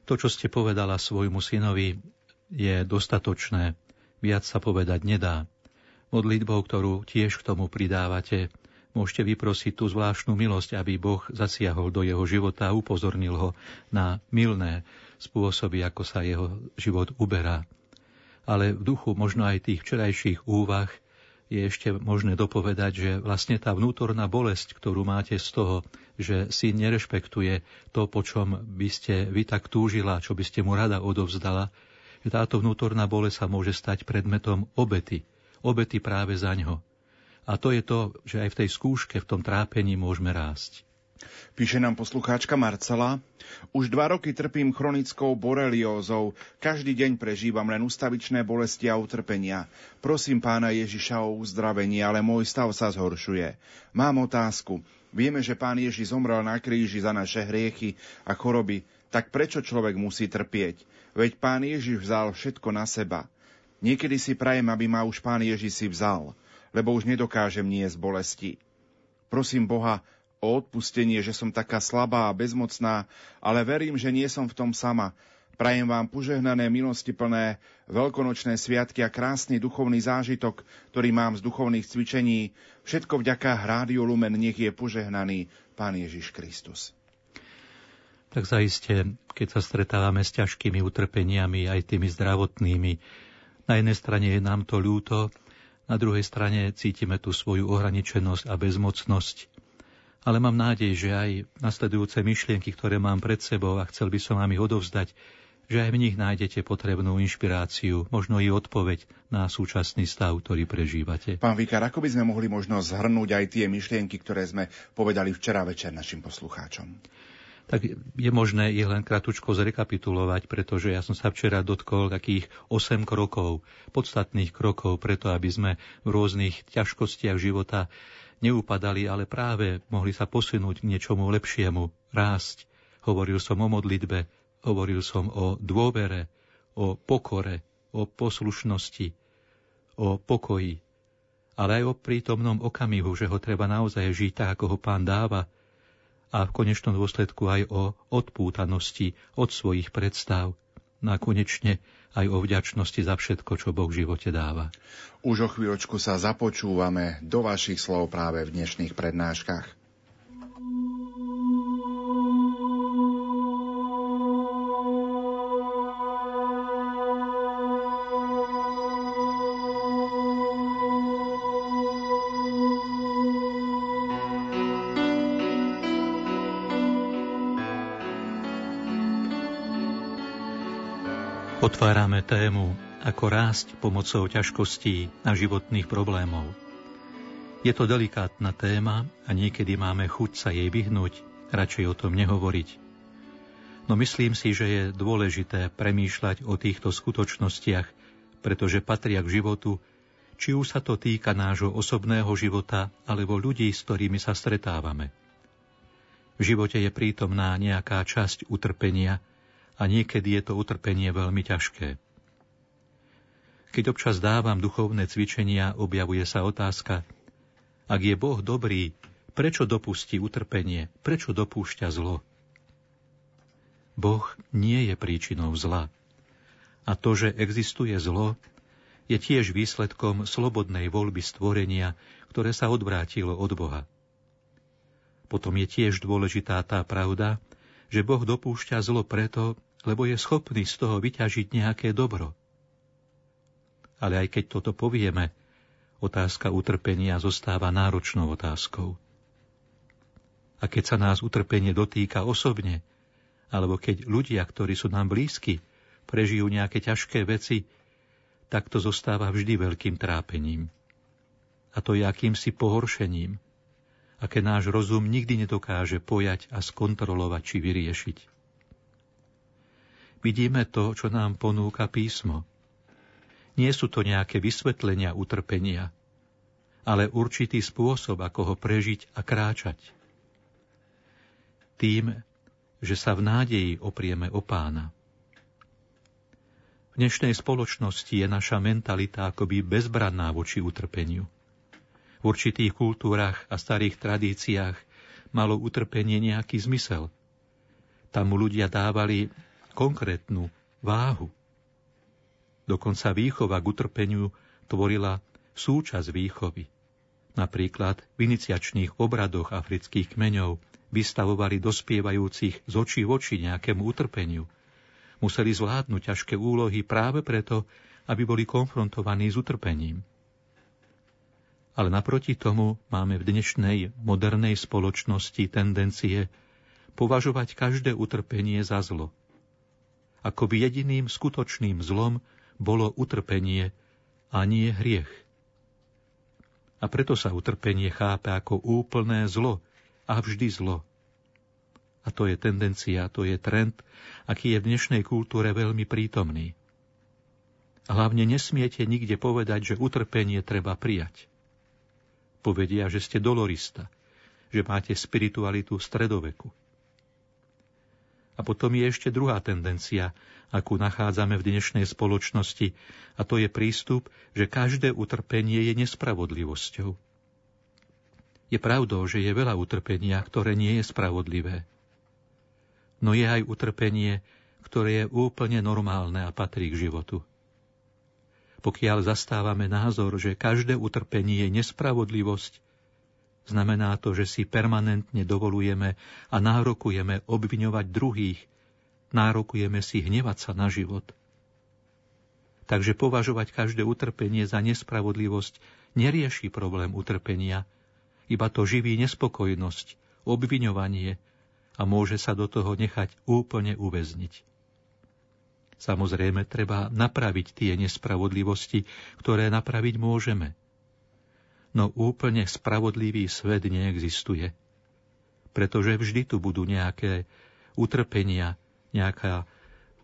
To, čo ste povedala svojmu synovi, je dostatočné. Viac sa povedať nedá modlitbou, ktorú tiež k tomu pridávate. Môžete vyprosiť tú zvláštnu milosť, aby Boh zasiahol do jeho života a upozornil ho na milné spôsoby, ako sa jeho život uberá. Ale v duchu možno aj tých včerajších úvah je ešte možné dopovedať, že vlastne tá vnútorná bolesť, ktorú máte z toho, že syn nerešpektuje to, po čom by ste vy tak túžila, čo by ste mu rada odovzdala, že táto vnútorná bolesť sa môže stať predmetom obety, obety práve za ňo. A to je to, že aj v tej skúške, v tom trápení môžeme rásť. Píše nám poslucháčka Marcela. Už dva roky trpím chronickou boreliózou. Každý deň prežívam len ustavičné bolesti a utrpenia. Prosím pána Ježiša o uzdravenie, ale môj stav sa zhoršuje. Mám otázku. Vieme, že pán Ježiš zomrel na kríži za naše hriechy a choroby. Tak prečo človek musí trpieť? Veď pán Ježiš vzal všetko na seba. Niekedy si prajem, aby ma už Pán Ježiš si vzal, lebo už nedokážem niesť bolesti. Prosím Boha o odpustenie, že som taká slabá a bezmocná, ale verím, že nie som v tom sama. Prajem vám požehnané, milostiplné, veľkonočné sviatky a krásny duchovný zážitok, ktorý mám z duchovných cvičení. Všetko vďaka Rádiu Lumen nech je požehnaný Pán Ježiš Kristus. Tak zaiste, keď sa stretávame s ťažkými utrpeniami, aj tými zdravotnými, na jednej strane je nám to ľúto, na druhej strane cítime tú svoju ohraničenosť a bezmocnosť. Ale mám nádej, že aj nasledujúce myšlienky, ktoré mám pred sebou a chcel by som vám ich odovzdať, že aj v nich nájdete potrebnú inšpiráciu, možno i odpoveď na súčasný stav, ktorý prežívate. Pán Vikár, ako by sme mohli možno zhrnúť aj tie myšlienky, ktoré sme povedali včera večer našim poslucháčom? Tak je možné ich len kratučko zrekapitulovať, pretože ja som sa včera dotkol takých 8 krokov, podstatných krokov, preto aby sme v rôznych ťažkostiach života neupadali, ale práve mohli sa posunúť k niečomu lepšiemu, rásť. Hovoril som o modlitbe, hovoril som o dôvere, o pokore, o poslušnosti, o pokoji, ale aj o prítomnom okamihu, že ho treba naozaj žiť tak, ako ho pán dáva, a v konečnom dôsledku aj o odpútanosti od svojich predstav, no a konečne aj o vďačnosti za všetko, čo Boh v živote dáva. Už o chvíľočku sa započúvame do vašich slov práve v dnešných prednáškach. Otvárame tému, ako rásť pomocou ťažkostí a životných problémov. Je to delikátna téma a niekedy máme chuť sa jej vyhnúť, radšej o tom nehovoriť. No myslím si, že je dôležité premýšľať o týchto skutočnostiach, pretože patria k životu, či už sa to týka nášho osobného života alebo ľudí, s ktorými sa stretávame. V živote je prítomná nejaká časť utrpenia, a niekedy je to utrpenie veľmi ťažké. Keď občas dávam duchovné cvičenia, objavuje sa otázka, ak je Boh dobrý, Prečo dopustí utrpenie? Prečo dopúšťa zlo? Boh nie je príčinou zla. A to, že existuje zlo, je tiež výsledkom slobodnej voľby stvorenia, ktoré sa odvrátilo od Boha. Potom je tiež dôležitá tá pravda, že Boh dopúšťa zlo preto, lebo je schopný z toho vyťažiť nejaké dobro. Ale aj keď toto povieme, otázka utrpenia zostáva náročnou otázkou. A keď sa nás utrpenie dotýka osobne, alebo keď ľudia, ktorí sú nám blízki, prežijú nejaké ťažké veci, tak to zostáva vždy veľkým trápením. A to je akýmsi pohoršením, aké náš rozum nikdy nedokáže pojať a skontrolovať či vyriešiť. Vidíme to, čo nám ponúka písmo. Nie sú to nejaké vysvetlenia utrpenia, ale určitý spôsob, ako ho prežiť a kráčať. Tým, že sa v nádeji oprieme o pána. V dnešnej spoločnosti je naša mentalita akoby bezbranná voči utrpeniu. V určitých kultúrach a starých tradíciách malo utrpenie nejaký zmysel. Tam mu ľudia dávali konkrétnu váhu. Dokonca výchova k utrpeniu tvorila súčasť výchovy. Napríklad v iniciačných obradoch afrických kmeňov vystavovali dospievajúcich z očí v oči nejakému utrpeniu. Museli zvládnuť ťažké úlohy práve preto, aby boli konfrontovaní s utrpením. Ale naproti tomu máme v dnešnej modernej spoločnosti tendencie považovať každé utrpenie za zlo. Ako by jediným skutočným zlom bolo utrpenie a nie hriech. A preto sa utrpenie chápe ako úplné zlo a vždy zlo. A to je tendencia, to je trend, aký je v dnešnej kultúre veľmi prítomný. Hlavne nesmiete nikde povedať, že utrpenie treba prijať povedia, že ste dolorista, že máte spiritualitu stredoveku. A potom je ešte druhá tendencia, akú nachádzame v dnešnej spoločnosti, a to je prístup, že každé utrpenie je nespravodlivosťou. Je pravdou, že je veľa utrpenia, ktoré nie je spravodlivé. No je aj utrpenie, ktoré je úplne normálne a patrí k životu. Pokiaľ zastávame názor, že každé utrpenie je nespravodlivosť, znamená to, že si permanentne dovolujeme a nárokujeme obviňovať druhých, nárokujeme si hnevať sa na život. Takže považovať každé utrpenie za nespravodlivosť nerieši problém utrpenia, iba to živí nespokojnosť, obviňovanie a môže sa do toho nechať úplne uväzniť. Samozrejme, treba napraviť tie nespravodlivosti, ktoré napraviť môžeme. No úplne spravodlivý svet neexistuje. Pretože vždy tu budú nejaké utrpenia, nejaká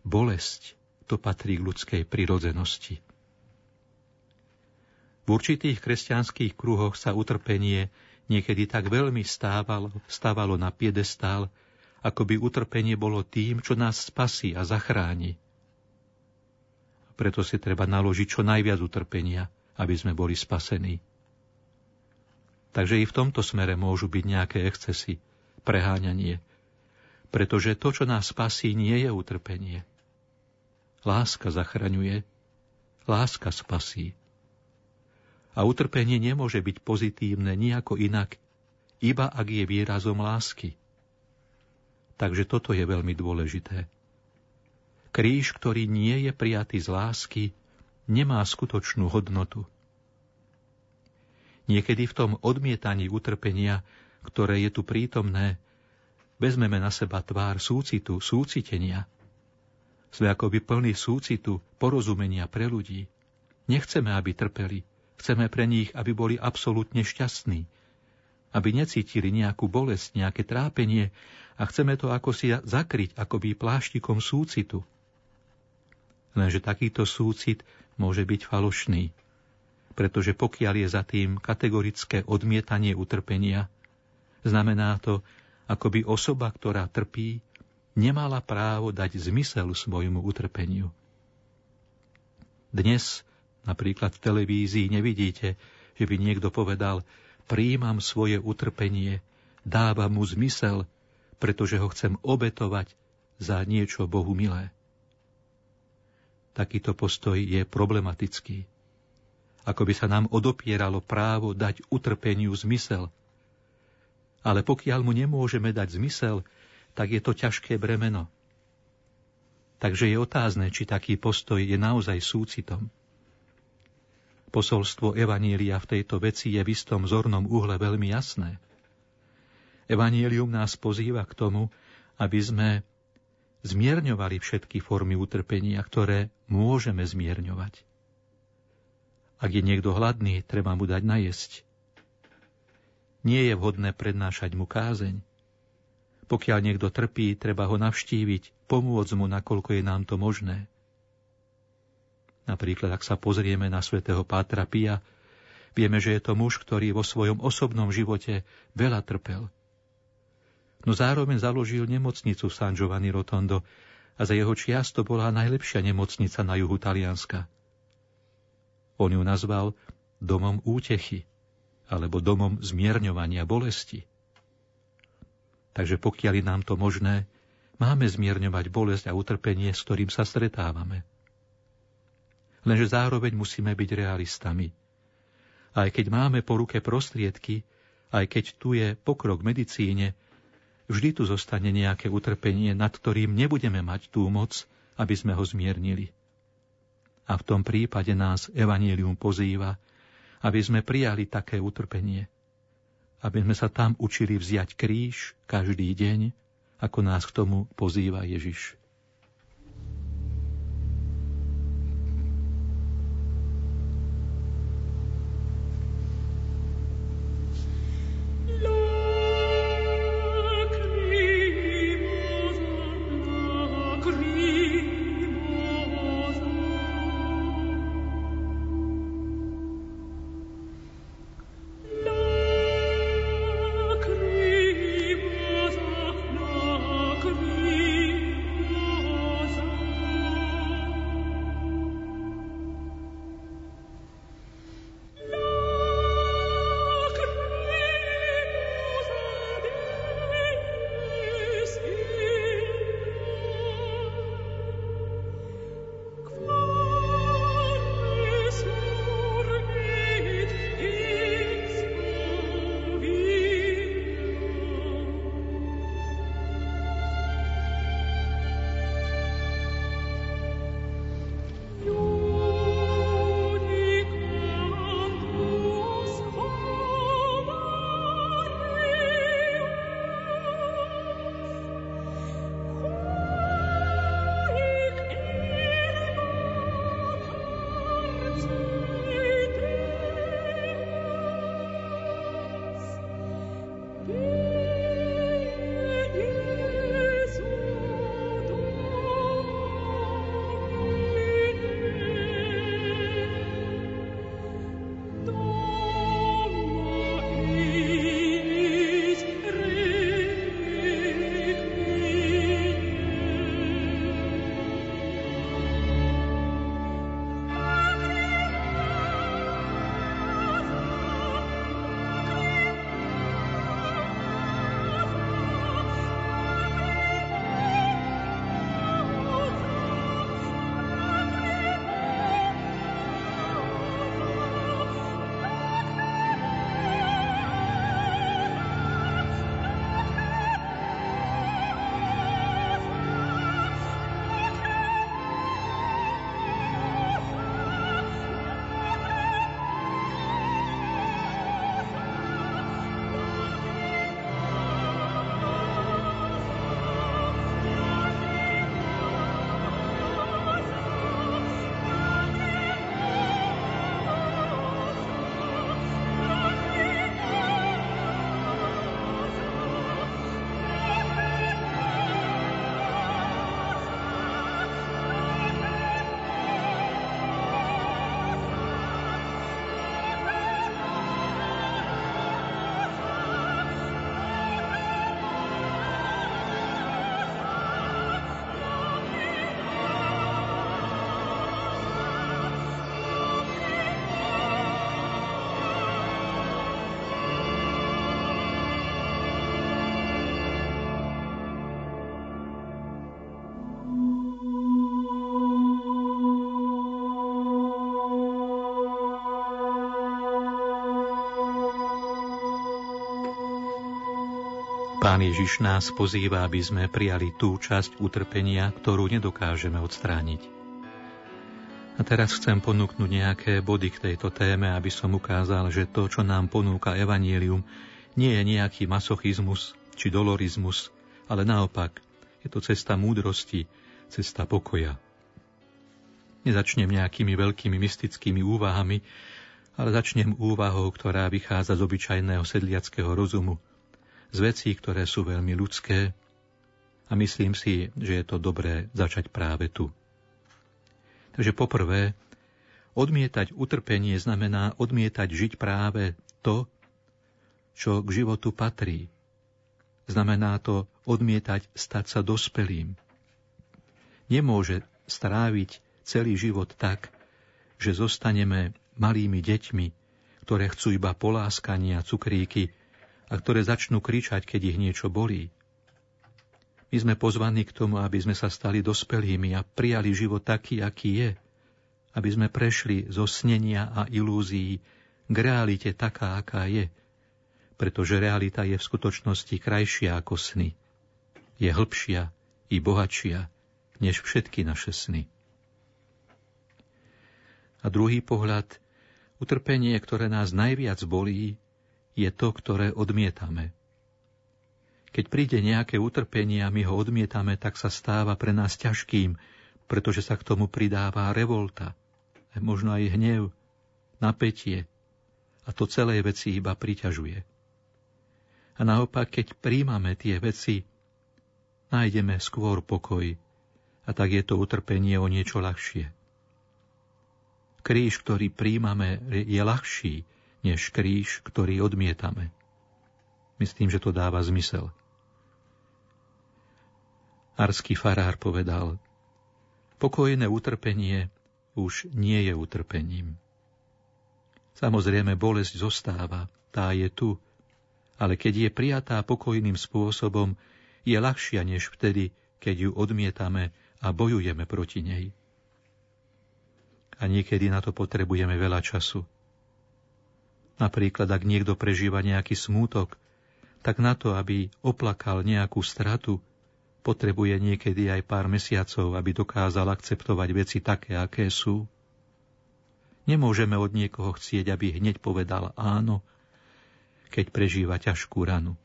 bolesť. To patrí k ľudskej prirodzenosti. V určitých kresťanských kruhoch sa utrpenie niekedy tak veľmi stávalo, stávalo na piedestál, ako by utrpenie bolo tým, čo nás spasí a zachráni preto si treba naložiť čo najviac utrpenia, aby sme boli spasení. Takže i v tomto smere môžu byť nejaké excesy, preháňanie, pretože to, čo nás spasí, nie je utrpenie. Láska zachraňuje, láska spasí. A utrpenie nemôže byť pozitívne nejako inak, iba ak je výrazom lásky. Takže toto je veľmi dôležité. Kríž, ktorý nie je prijatý z lásky, nemá skutočnú hodnotu. Niekedy v tom odmietaní utrpenia, ktoré je tu prítomné, vezmeme na seba tvár súcitu, súcitenia. Sme akoby plní súcitu, porozumenia pre ľudí. Nechceme, aby trpeli. Chceme pre nich, aby boli absolútne šťastní. Aby necítili nejakú bolesť, nejaké trápenie a chceme to ako si zakryť akoby pláštikom súcitu. Lenže takýto súcit môže byť falošný, pretože pokiaľ je za tým kategorické odmietanie utrpenia, znamená to, ako by osoba, ktorá trpí, nemala právo dať zmysel svojmu utrpeniu. Dnes napríklad v televízii nevidíte, že by niekto povedal, príjmam svoje utrpenie, dávam mu zmysel, pretože ho chcem obetovať za niečo Bohu milé. Takýto postoj je problematický. Ako by sa nám odopieralo právo dať utrpeniu zmysel. Ale pokiaľ mu nemôžeme dať zmysel, tak je to ťažké bremeno. Takže je otázne, či taký postoj je naozaj súcitom. Posolstvo Evanília v tejto veci je v istom zornom uhle veľmi jasné. Evanílium nás pozýva k tomu, aby sme zmierňovali všetky formy utrpenia, ktoré môžeme zmierňovať. Ak je niekto hladný, treba mu dať najesť. Nie je vhodné prednášať mu kázeň. Pokiaľ niekto trpí, treba ho navštíviť, pomôcť mu, nakoľko je nám to možné. Napríklad, ak sa pozrieme na svätého Pátra Pia, vieme, že je to muž, ktorý vo svojom osobnom živote veľa trpel. No zároveň založil nemocnicu San Giovanni Rotondo a za jeho čiast to bola najlepšia nemocnica na juhu Talianska. On ju nazval domom útechy alebo domom zmierňovania bolesti. Takže pokiaľ je nám to možné, máme zmierňovať bolesť a utrpenie, s ktorým sa stretávame. Lenže zároveň musíme byť realistami. Aj keď máme po ruke prostriedky, aj keď tu je pokrok medicíne, vždy tu zostane nejaké utrpenie, nad ktorým nebudeme mať tú moc, aby sme ho zmiernili. A v tom prípade nás Evangelium pozýva, aby sme prijali také utrpenie – aby sme sa tam učili vziať kríž každý deň, ako nás k tomu pozýva Ježiš. Pán Ježiš nás pozýva, aby sme prijali tú časť utrpenia, ktorú nedokážeme odstrániť. A teraz chcem ponúknuť nejaké body k tejto téme, aby som ukázal, že to, čo nám ponúka Evangelium, nie je nejaký masochizmus či dolorizmus, ale naopak, je to cesta múdrosti, cesta pokoja. Nezačnem nejakými veľkými mystickými úvahami, ale začnem úvahou, ktorá vychádza z obyčajného sedliackého rozumu, z vecí, ktoré sú veľmi ľudské a myslím si, že je to dobré začať práve tu. Takže poprvé, odmietať utrpenie znamená odmietať žiť práve to, čo k životu patrí. Znamená to odmietať stať sa dospelým. Nemôže stráviť celý život tak, že zostaneme malými deťmi, ktoré chcú iba poláskania, cukríky a ktoré začnú kričať, keď ich niečo bolí. My sme pozvaní k tomu, aby sme sa stali dospelými a prijali život taký, aký je, aby sme prešli zo snenia a ilúzií k realite taká, aká je, pretože realita je v skutočnosti krajšia ako sny. Je hĺbšia i bohatšia než všetky naše sny. A druhý pohľad, utrpenie, ktoré nás najviac bolí, je to, ktoré odmietame. Keď príde nejaké utrpenie a my ho odmietame, tak sa stáva pre nás ťažkým, pretože sa k tomu pridáva revolta, možno aj hnev, napätie a to celé veci iba priťažuje. A naopak, keď príjmame tie veci, nájdeme skôr pokoj a tak je to utrpenie o niečo ľahšie. Kríž, ktorý príjmame, je ľahší, než kríž, ktorý odmietame. Myslím, že to dáva zmysel. Arský farár povedal, pokojné utrpenie už nie je utrpením. Samozrejme, bolesť zostáva, tá je tu, ale keď je prijatá pokojným spôsobom, je ľahšia než vtedy, keď ju odmietame a bojujeme proti nej. A niekedy na to potrebujeme veľa času. Napríklad, ak niekto prežíva nejaký smútok, tak na to, aby oplakal nejakú stratu, potrebuje niekedy aj pár mesiacov, aby dokázal akceptovať veci také, aké sú. Nemôžeme od niekoho chcieť, aby hneď povedal áno, keď prežíva ťažkú ranu.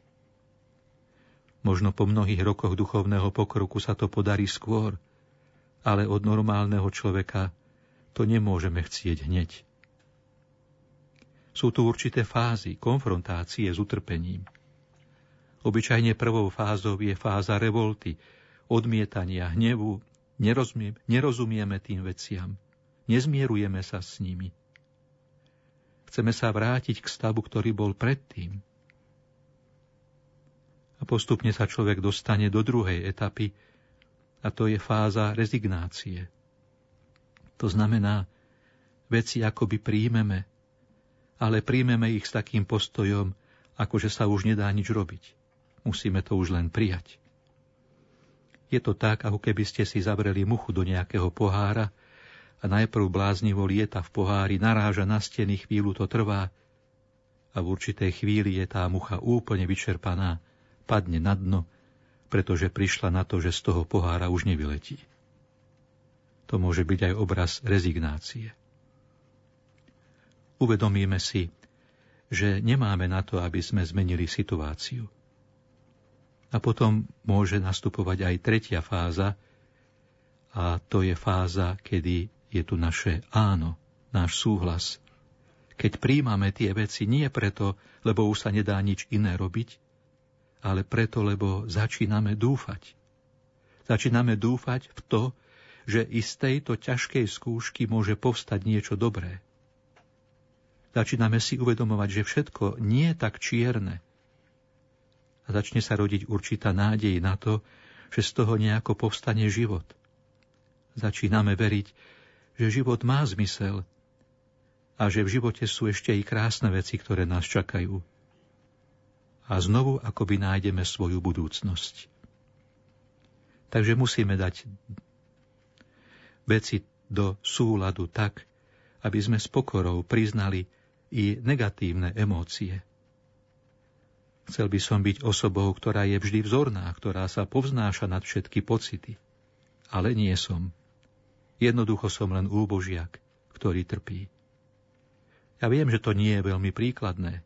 Možno po mnohých rokoch duchovného pokroku sa to podarí skôr, ale od normálneho človeka to nemôžeme chcieť hneď. Sú tu určité fázy konfrontácie s utrpením. Obyčajne prvou fázou je fáza revolty, odmietania, hnevu, nerozumie, nerozumieme tým veciam, nezmierujeme sa s nimi. Chceme sa vrátiť k stavu, ktorý bol predtým. A postupne sa človek dostane do druhej etapy, a to je fáza rezignácie. To znamená, veci akoby príjmeme, ale príjmeme ich s takým postojom, ako že sa už nedá nič robiť. Musíme to už len prijať. Je to tak, ako keby ste si zavreli muchu do nejakého pohára a najprv bláznivo lieta v pohári, naráža na steny, chvíľu to trvá a v určitej chvíli je tá mucha úplne vyčerpaná, padne na dno, pretože prišla na to, že z toho pohára už nevyletí. To môže byť aj obraz rezignácie uvedomíme si, že nemáme na to, aby sme zmenili situáciu. A potom môže nastupovať aj tretia fáza, a to je fáza, kedy je tu naše áno, náš súhlas. Keď príjmame tie veci nie preto, lebo už sa nedá nič iné robiť, ale preto, lebo začíname dúfať. Začíname dúfať v to, že i z tejto ťažkej skúšky môže povstať niečo dobré Začíname si uvedomovať, že všetko nie je tak čierne. A začne sa rodiť určitá nádej na to, že z toho nejako povstane život. Začíname veriť, že život má zmysel a že v živote sú ešte i krásne veci, ktoré nás čakajú. A znovu akoby nájdeme svoju budúcnosť. Takže musíme dať veci do súladu tak, aby sme s pokorou priznali, i negatívne emócie. Chcel by som byť osobou, ktorá je vždy vzorná, ktorá sa povznáša nad všetky pocity. Ale nie som. Jednoducho som len úbožiak, ktorý trpí. Ja viem, že to nie je veľmi príkladné,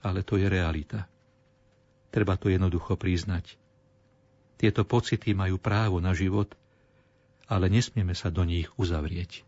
ale to je realita. Treba to jednoducho priznať. Tieto pocity majú právo na život, ale nesmieme sa do nich uzavrieť.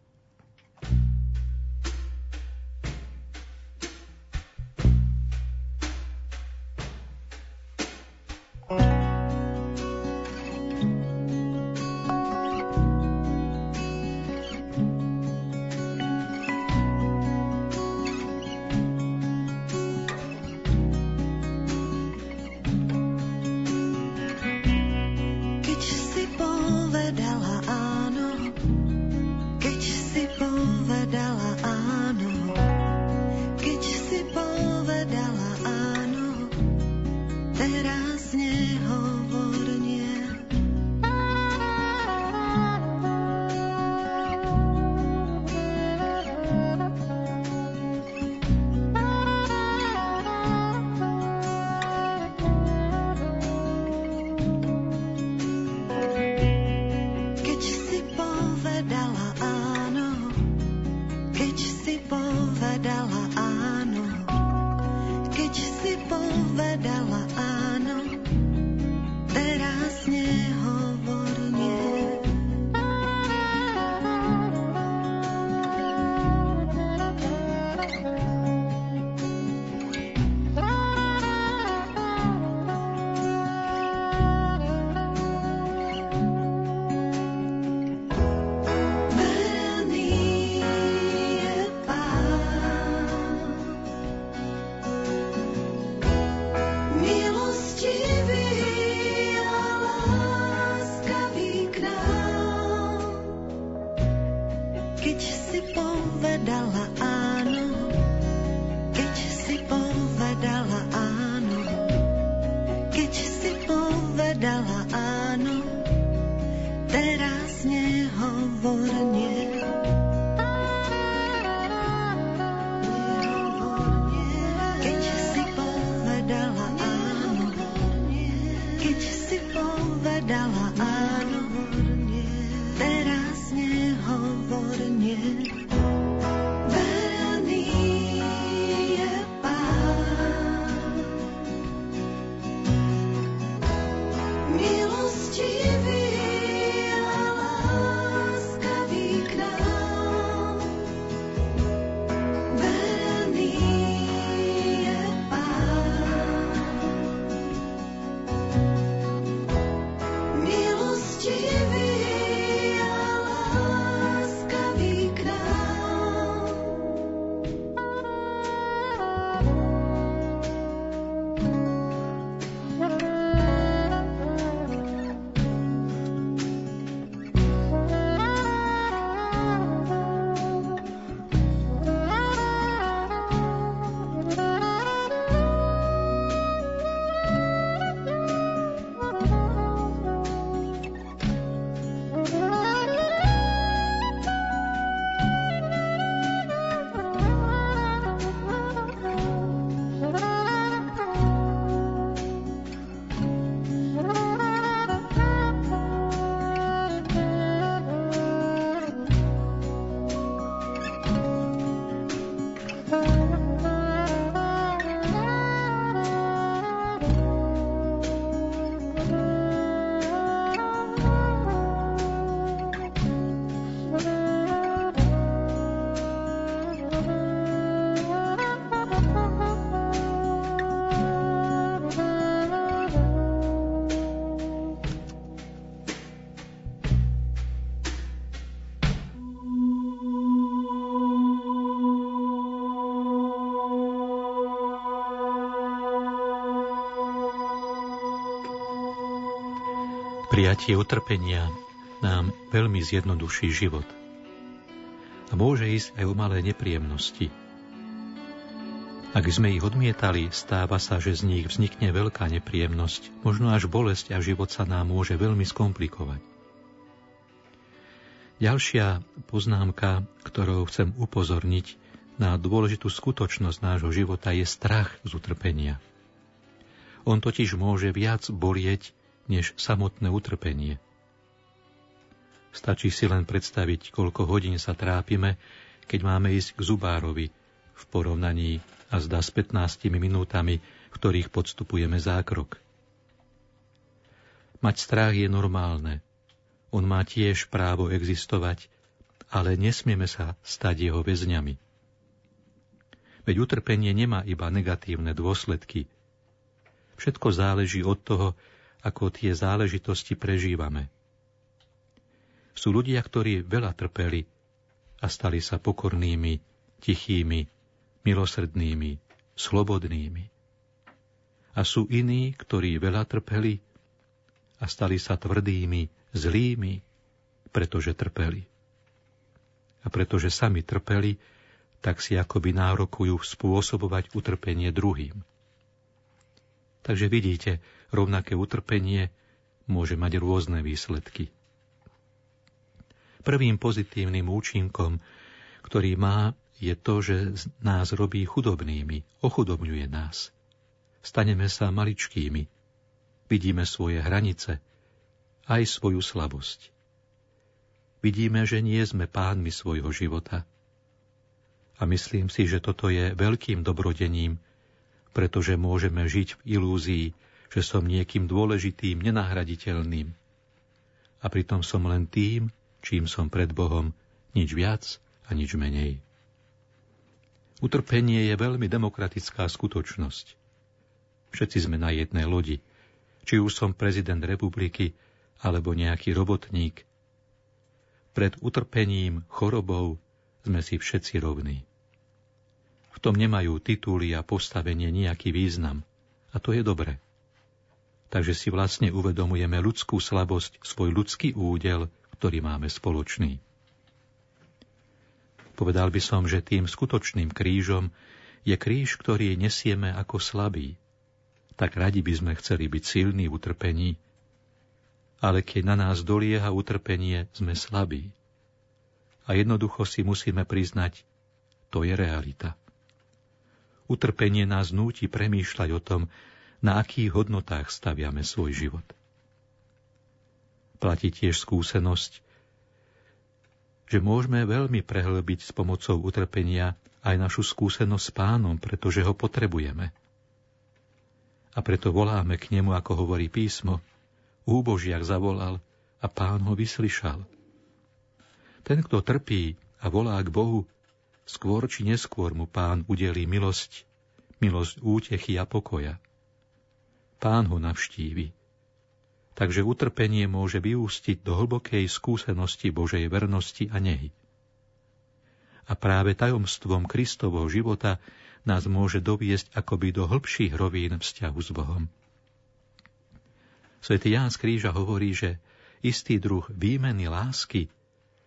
Prijatie utrpenia nám veľmi zjednoduší život. A môže ísť aj o malé nepríjemnosti. Ak sme ich odmietali, stáva sa, že z nich vznikne veľká nepríjemnosť, možno až bolesť a život sa nám môže veľmi skomplikovať. Ďalšia poznámka, ktorou chcem upozorniť na dôležitú skutočnosť nášho života, je strach z utrpenia. On totiž môže viac bolieť, než samotné utrpenie. Stačí si len predstaviť, koľko hodín sa trápime, keď máme ísť k zubárovi v porovnaní a zdá s 15 minútami, v ktorých podstupujeme zákrok. Mať strach je normálne. On má tiež právo existovať, ale nesmieme sa stať jeho väzňami. Veď utrpenie nemá iba negatívne dôsledky. Všetko záleží od toho, ako tie záležitosti prežívame. Sú ľudia, ktorí veľa trpeli a stali sa pokornými, tichými, milosrdnými, slobodnými. A sú iní, ktorí veľa trpeli a stali sa tvrdými, zlými, pretože trpeli. A pretože sami trpeli, tak si akoby nárokujú spôsobovať utrpenie druhým. Takže vidíte, rovnaké utrpenie môže mať rôzne výsledky. Prvým pozitívnym účinkom, ktorý má, je to, že nás robí chudobnými, ochudobňuje nás. Staneme sa maličkými, vidíme svoje hranice, aj svoju slabosť. Vidíme, že nie sme pánmi svojho života. A myslím si, že toto je veľkým dobrodením, pretože môžeme žiť v ilúzii, že som niekým dôležitým, nenahraditeľným. A pritom som len tým, čím som pred Bohom, nič viac a nič menej. Utrpenie je veľmi demokratická skutočnosť. Všetci sme na jednej lodi, či už som prezident republiky alebo nejaký robotník. Pred utrpením, chorobou sme si všetci rovní. V tom nemajú tituly a postavenie nejaký význam. A to je dobre. Takže si vlastne uvedomujeme ľudskú slabosť, svoj ľudský údel, ktorý máme spoločný. Povedal by som, že tým skutočným krížom je kríž, ktorý nesieme ako slabý. Tak radi by sme chceli byť silní v utrpení, ale keď na nás dolieha utrpenie, sme slabí. A jednoducho si musíme priznať, to je realita. Utrpenie nás núti premýšľať o tom, na akých hodnotách staviame svoj život. Platí tiež skúsenosť, že môžeme veľmi prehlbiť s pomocou utrpenia aj našu skúsenosť s pánom, pretože ho potrebujeme. A preto voláme k nemu, ako hovorí písmo, úbožiak zavolal a pán ho vyslyšal. Ten, kto trpí a volá k Bohu, skôr či neskôr mu pán udelí milosť, milosť útechy a pokoja. Pán ho navštívi. Takže utrpenie môže vyústiť do hlbokej skúsenosti Božej vernosti a nehy. A práve tajomstvom Kristovho života nás môže doviesť akoby do hĺbších rovín vzťahu s Bohom. Svetý Ján z Kríža hovorí, že istý druh výmeny lásky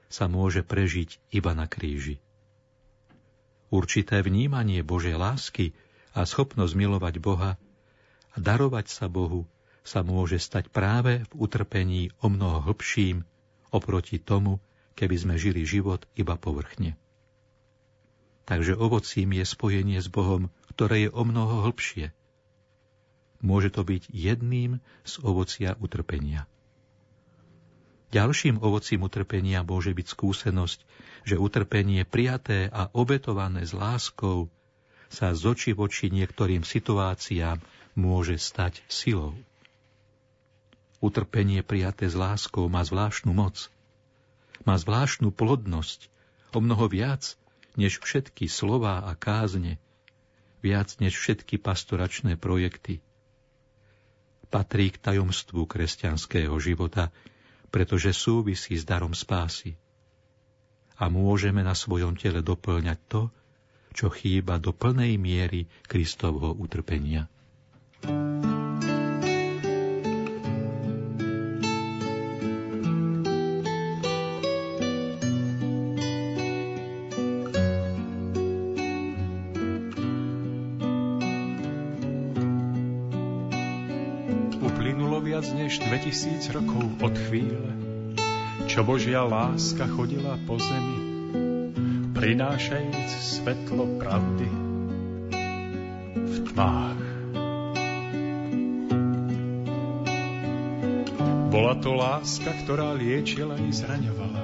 sa môže prežiť iba na kríži. Určité vnímanie Božej lásky a schopnosť milovať Boha darovať sa Bohu sa môže stať práve v utrpení o mnoho hlbším oproti tomu, keby sme žili život iba povrchne. Takže ovocím je spojenie s Bohom, ktoré je o mnoho hlbšie. Môže to byť jedným z ovocia utrpenia. Ďalším ovocím utrpenia môže byť skúsenosť, že utrpenie prijaté a obetované s láskou sa z oči voči niektorým situáciám môže stať silou. Utrpenie prijaté s láskou má zvláštnu moc. Má zvláštnu plodnosť, o mnoho viac, než všetky slová a kázne, viac než všetky pastoračné projekty. Patrí k tajomstvu kresťanského života, pretože súvisí s darom spásy. A môžeme na svojom tele doplňať to, čo chýba do plnej miery Kristovho utrpenia. Viac než 2000 rokov od chvíle, čo Božia láska chodila po zemi, prinášajúc svetlo pravdy v tmách. Bola to láska, ktorá liečila i zraňovala.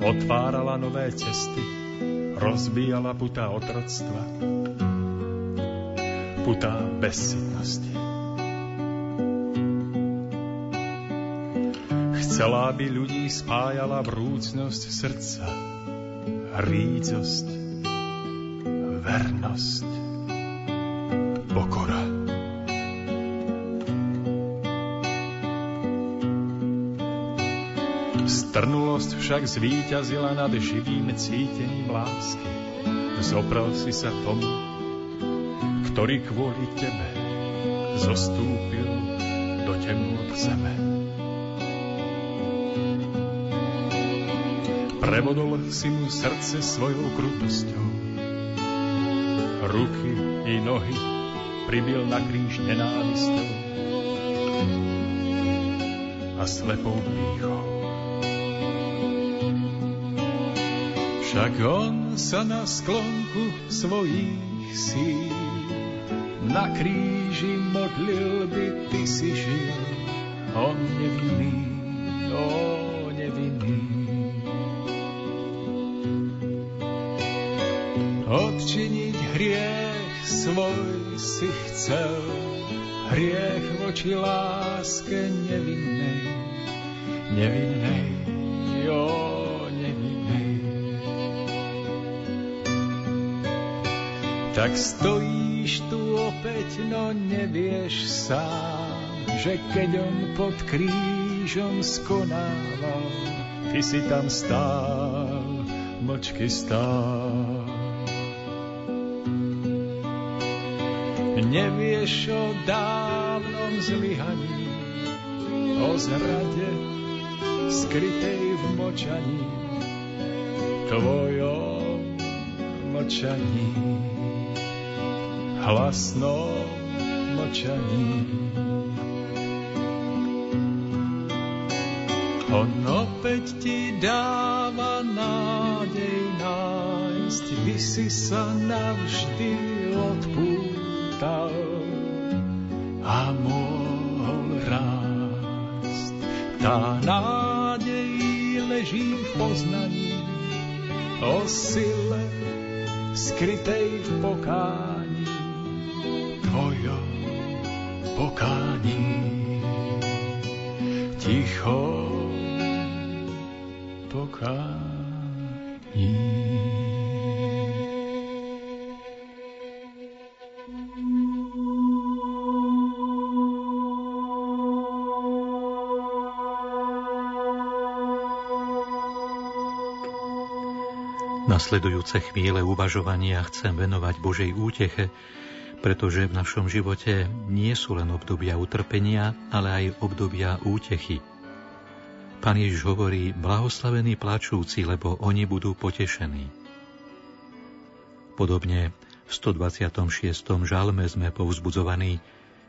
Otvárala nové cesty, rozbíjala putá otroctva, putá bezsitnosti. Chcela, aby ľudí spájala vrúcnosť srdca, rídzosť, vernosť, však zvíťazila nad živým cítením lásky. Zopral si sa tomu, ktorý kvôli tebe zostúpil do temnôt zeme. Prevodol si mu srdce svojou krutosťou. Ruky i nohy pribil na kríž nenávistou a slepou pýchou. Však on sa na sklonku svojich síl na kríži modlil by ty si žil, on nevinný, on nevinný. odčiniť hriech svoj si chcel, hriech voči láske nevinnej, nevinnej, Tak stojíš tu opäť, no nevieš sám, že keď on pod krížom skonával, ty si tam stál, mlčky stál. Nevieš o dávnom zlyhaní, o zrade skrytej v močaní, tvojom močaní, hlasnom močaní. On opäť ti dáva nádej nájsť, by si sa navždy odpúšť vstal a mohol rásť. Tá nádej leží v poznaní o sile skrytej v pokání, tvojom pokání. Ticho pokání. Nasledujúce chvíle uvažovania chcem venovať Božej úteche, pretože v našom živote nie sú len obdobia utrpenia, ale aj obdobia útechy. Pán Ježiš hovorí, blahoslavení plačúci, lebo oni budú potešení. Podobne v 126. žalme sme povzbudzovaní,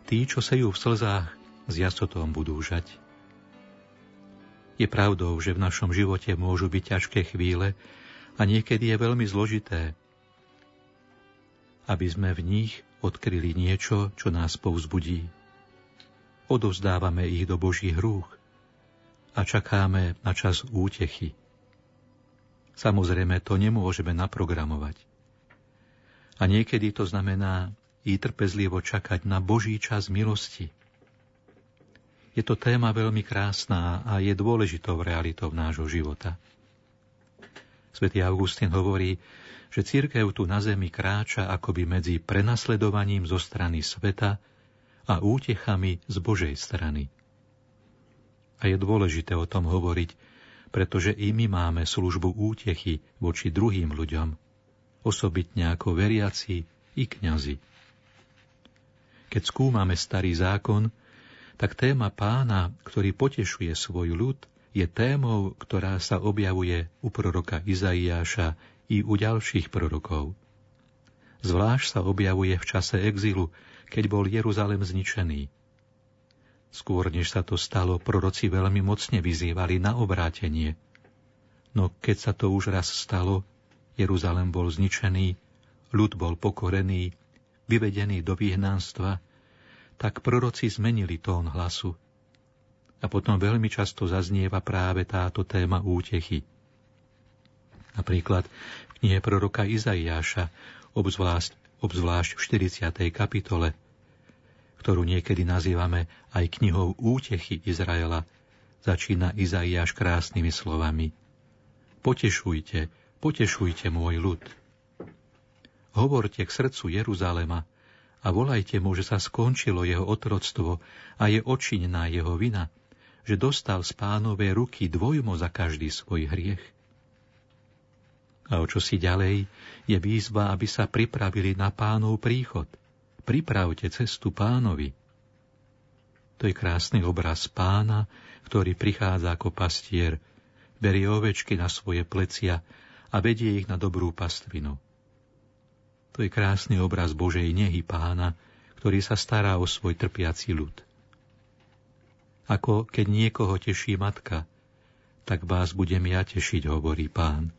tí, čo sejú v slzách, s jasotom budú žať. Je pravdou, že v našom živote môžu byť ťažké chvíle, a niekedy je veľmi zložité, aby sme v nich odkryli niečo, čo nás povzbudí. Odovzdávame ich do Božích rúch a čakáme na čas útechy. Samozrejme, to nemôžeme naprogramovať. A niekedy to znamená i trpezlivo čakať na Boží čas milosti. Je to téma veľmi krásna a je dôležitou realitou nášho života. Svetý Augustín hovorí, že církev tu na zemi kráča akoby medzi prenasledovaním zo strany sveta a útechami z Božej strany. A je dôležité o tom hovoriť, pretože i my máme službu útechy voči druhým ľuďom, osobitne ako veriaci i kňazi. Keď skúmame starý zákon, tak téma pána, ktorý potešuje svoj ľud, je témou, ktorá sa objavuje u proroka Izaiáša i u ďalších prorokov. Zvlášť sa objavuje v čase exilu, keď bol Jeruzalem zničený. Skôr než sa to stalo, proroci veľmi mocne vyzývali na obrátenie. No keď sa to už raz stalo, Jeruzalem bol zničený, ľud bol pokorený, vyvedený do vyhnánstva, tak proroci zmenili tón hlasu A potom veľmi často zaznieva práve táto téma útechy. Napríklad v knihe proroka Izaiáša, obzvlášť, obzvlášť v 40. kapitole, ktorú niekedy nazývame aj knihou útechy Izraela, začína Izaiáš krásnymi slovami. Potešujte, potešujte môj ľud. Hovorte k srdcu Jeruzalema a volajte mu, že sa skončilo jeho otroctvo a je očinená jeho vina, že dostal z pánovej ruky dvojmo za každý svoj hriech. A o čo si ďalej je výzva, aby sa pripravili na pánov príchod. Pripravte cestu pánovi. To je krásny obraz pána, ktorý prichádza ako pastier, berie ovečky na svoje plecia a vedie ich na dobrú pastvinu. To je krásny obraz Božej nehy pána, ktorý sa stará o svoj trpiaci ľud. Ako keď niekoho teší matka, tak vás budem ja tešiť, hovorí pán.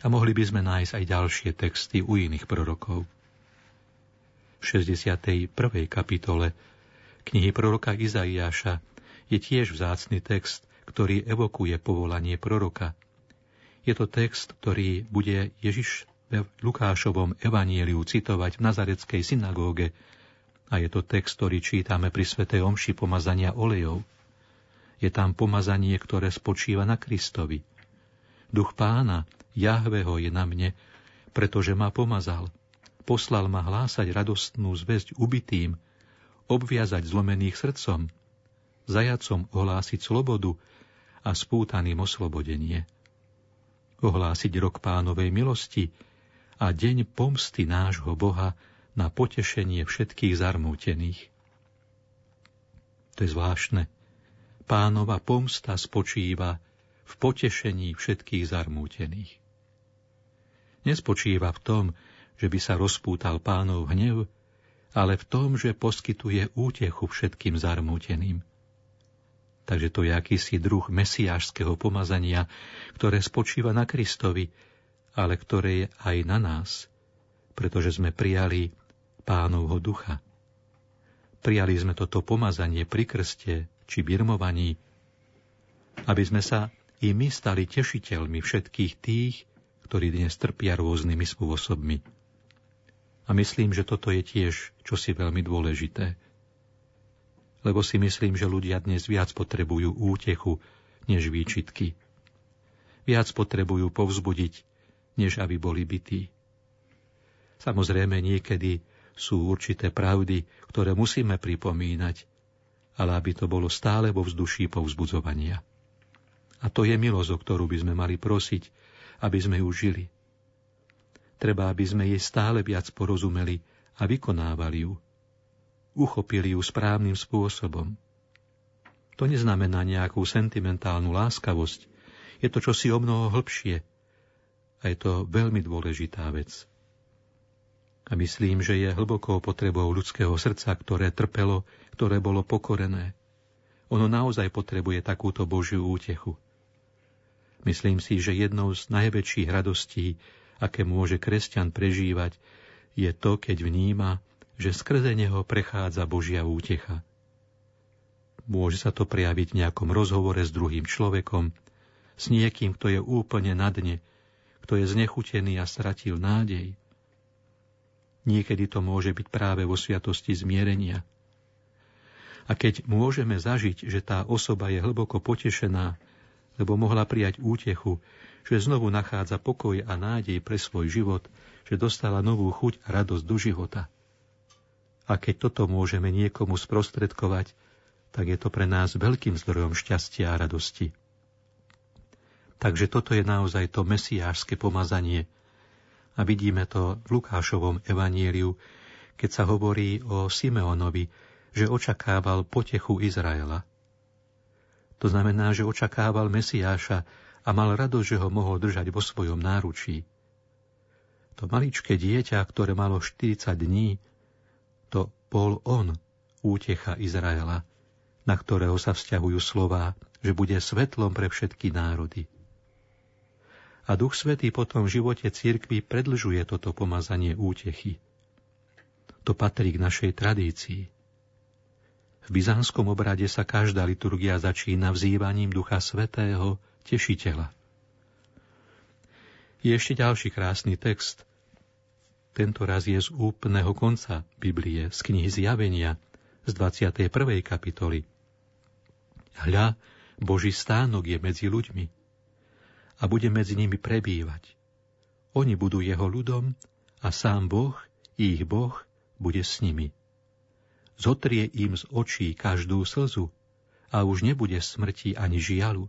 A mohli by sme nájsť aj ďalšie texty u iných prorokov. V 61. kapitole knihy proroka Izaiáša je tiež vzácny text, ktorý evokuje povolanie proroka. Je to text, ktorý bude Ježiš v Lukášovom evanieliu citovať v Nazareckej synagóge, a je to text, ktorý čítame pri Svetej Omši pomazania olejov. Je tam pomazanie, ktoré spočíva na Kristovi. Duch pána, Jahveho je na mne, pretože ma pomazal. Poslal ma hlásať radostnú zväzť ubitým, obviazať zlomených srdcom, zajacom ohlásiť slobodu a spútaným oslobodenie. Ohlásiť rok pánovej milosti a deň pomsty nášho Boha, na potešenie všetkých zarmútených. To je zvláštne. Pánova pomsta spočíva v potešení všetkých zarmútených. Nespočíva v tom, že by sa rozpútal pánov hnev, ale v tom, že poskytuje útechu všetkým zarmúteným. Takže to je akýsi druh mesiášského pomazania, ktoré spočíva na Kristovi, ale ktoré je aj na nás, pretože sme prijali pánovho ducha. Prijali sme toto pomazanie pri krste či birmovaní, aby sme sa i my stali tešiteľmi všetkých tých, ktorí dnes trpia rôznymi spôsobmi. A myslím, že toto je tiež čosi veľmi dôležité. Lebo si myslím, že ľudia dnes viac potrebujú útechu, než výčitky. Viac potrebujú povzbudiť, než aby boli bytí. Samozrejme, niekedy sú určité pravdy, ktoré musíme pripomínať, ale aby to bolo stále vo vzduší povzbudzovania. A to je milosť, o ktorú by sme mali prosiť, aby sme ju žili. Treba, aby sme jej stále viac porozumeli a vykonávali ju. Uchopili ju správnym spôsobom. To neznamená nejakú sentimentálnu láskavosť. Je to čosi o mnoho hlbšie. A je to veľmi dôležitá vec. A myslím, že je hlbokou potrebou ľudského srdca, ktoré trpelo, ktoré bolo pokorené. Ono naozaj potrebuje takúto Božiu útechu. Myslím si, že jednou z najväčších radostí, aké môže kresťan prežívať, je to, keď vníma, že skrze neho prechádza Božia útecha. Môže sa to prejaviť v nejakom rozhovore s druhým človekom, s niekým, kto je úplne na dne, kto je znechutený a stratil nádej. Niekedy to môže byť práve vo sviatosti zmierenia. A keď môžeme zažiť, že tá osoba je hlboko potešená, lebo mohla prijať útechu, že znovu nachádza pokoj a nádej pre svoj život, že dostala novú chuť a radosť do života. A keď toto môžeme niekomu sprostredkovať, tak je to pre nás veľkým zdrojom šťastia a radosti. Takže toto je naozaj to mesiášske pomazanie, a vidíme to v Lukášovom evaníliu, keď sa hovorí o Simeonovi, že očakával potechu Izraela. To znamená, že očakával Mesiáša a mal radosť, že ho mohol držať vo svojom náručí. To maličké dieťa, ktoré malo 40 dní, to bol on, útecha Izraela, na ktorého sa vzťahujú slová, že bude svetlom pre všetky národy. A Duch Svetý potom v živote cirkvi predlžuje toto pomazanie útechy. To patrí k našej tradícii. V byzantskom obrade sa každá liturgia začína vzývaním Ducha Svetého, Tešiteľa. Je ešte ďalší krásny text. Tento raz je z úplného konca Biblie, z knihy Zjavenia, z 21. kapitoly. Hľa, Boží stánok je medzi ľuďmi a bude medzi nimi prebývať. Oni budú jeho ľudom a sám Boh, ich Boh, bude s nimi zotrie im z očí každú slzu a už nebude smrti ani žialu.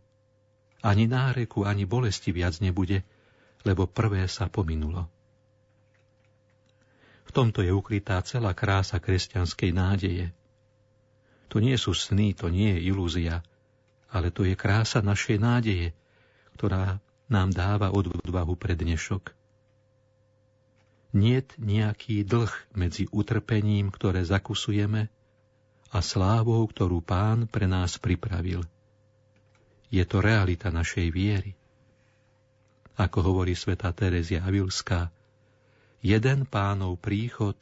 Ani náreku, ani bolesti viac nebude, lebo prvé sa pominulo. V tomto je ukrytá celá krása kresťanskej nádeje. To nie sú sny, to nie je ilúzia, ale to je krása našej nádeje, ktorá nám dáva odvahu pre dnešok. Niet nejaký dlh medzi utrpením, ktoré zakusujeme, a slávou, ktorú Pán pre nás pripravil. Je to realita našej viery. Ako hovorí sveta Terezia Avilská, jeden pánov príchod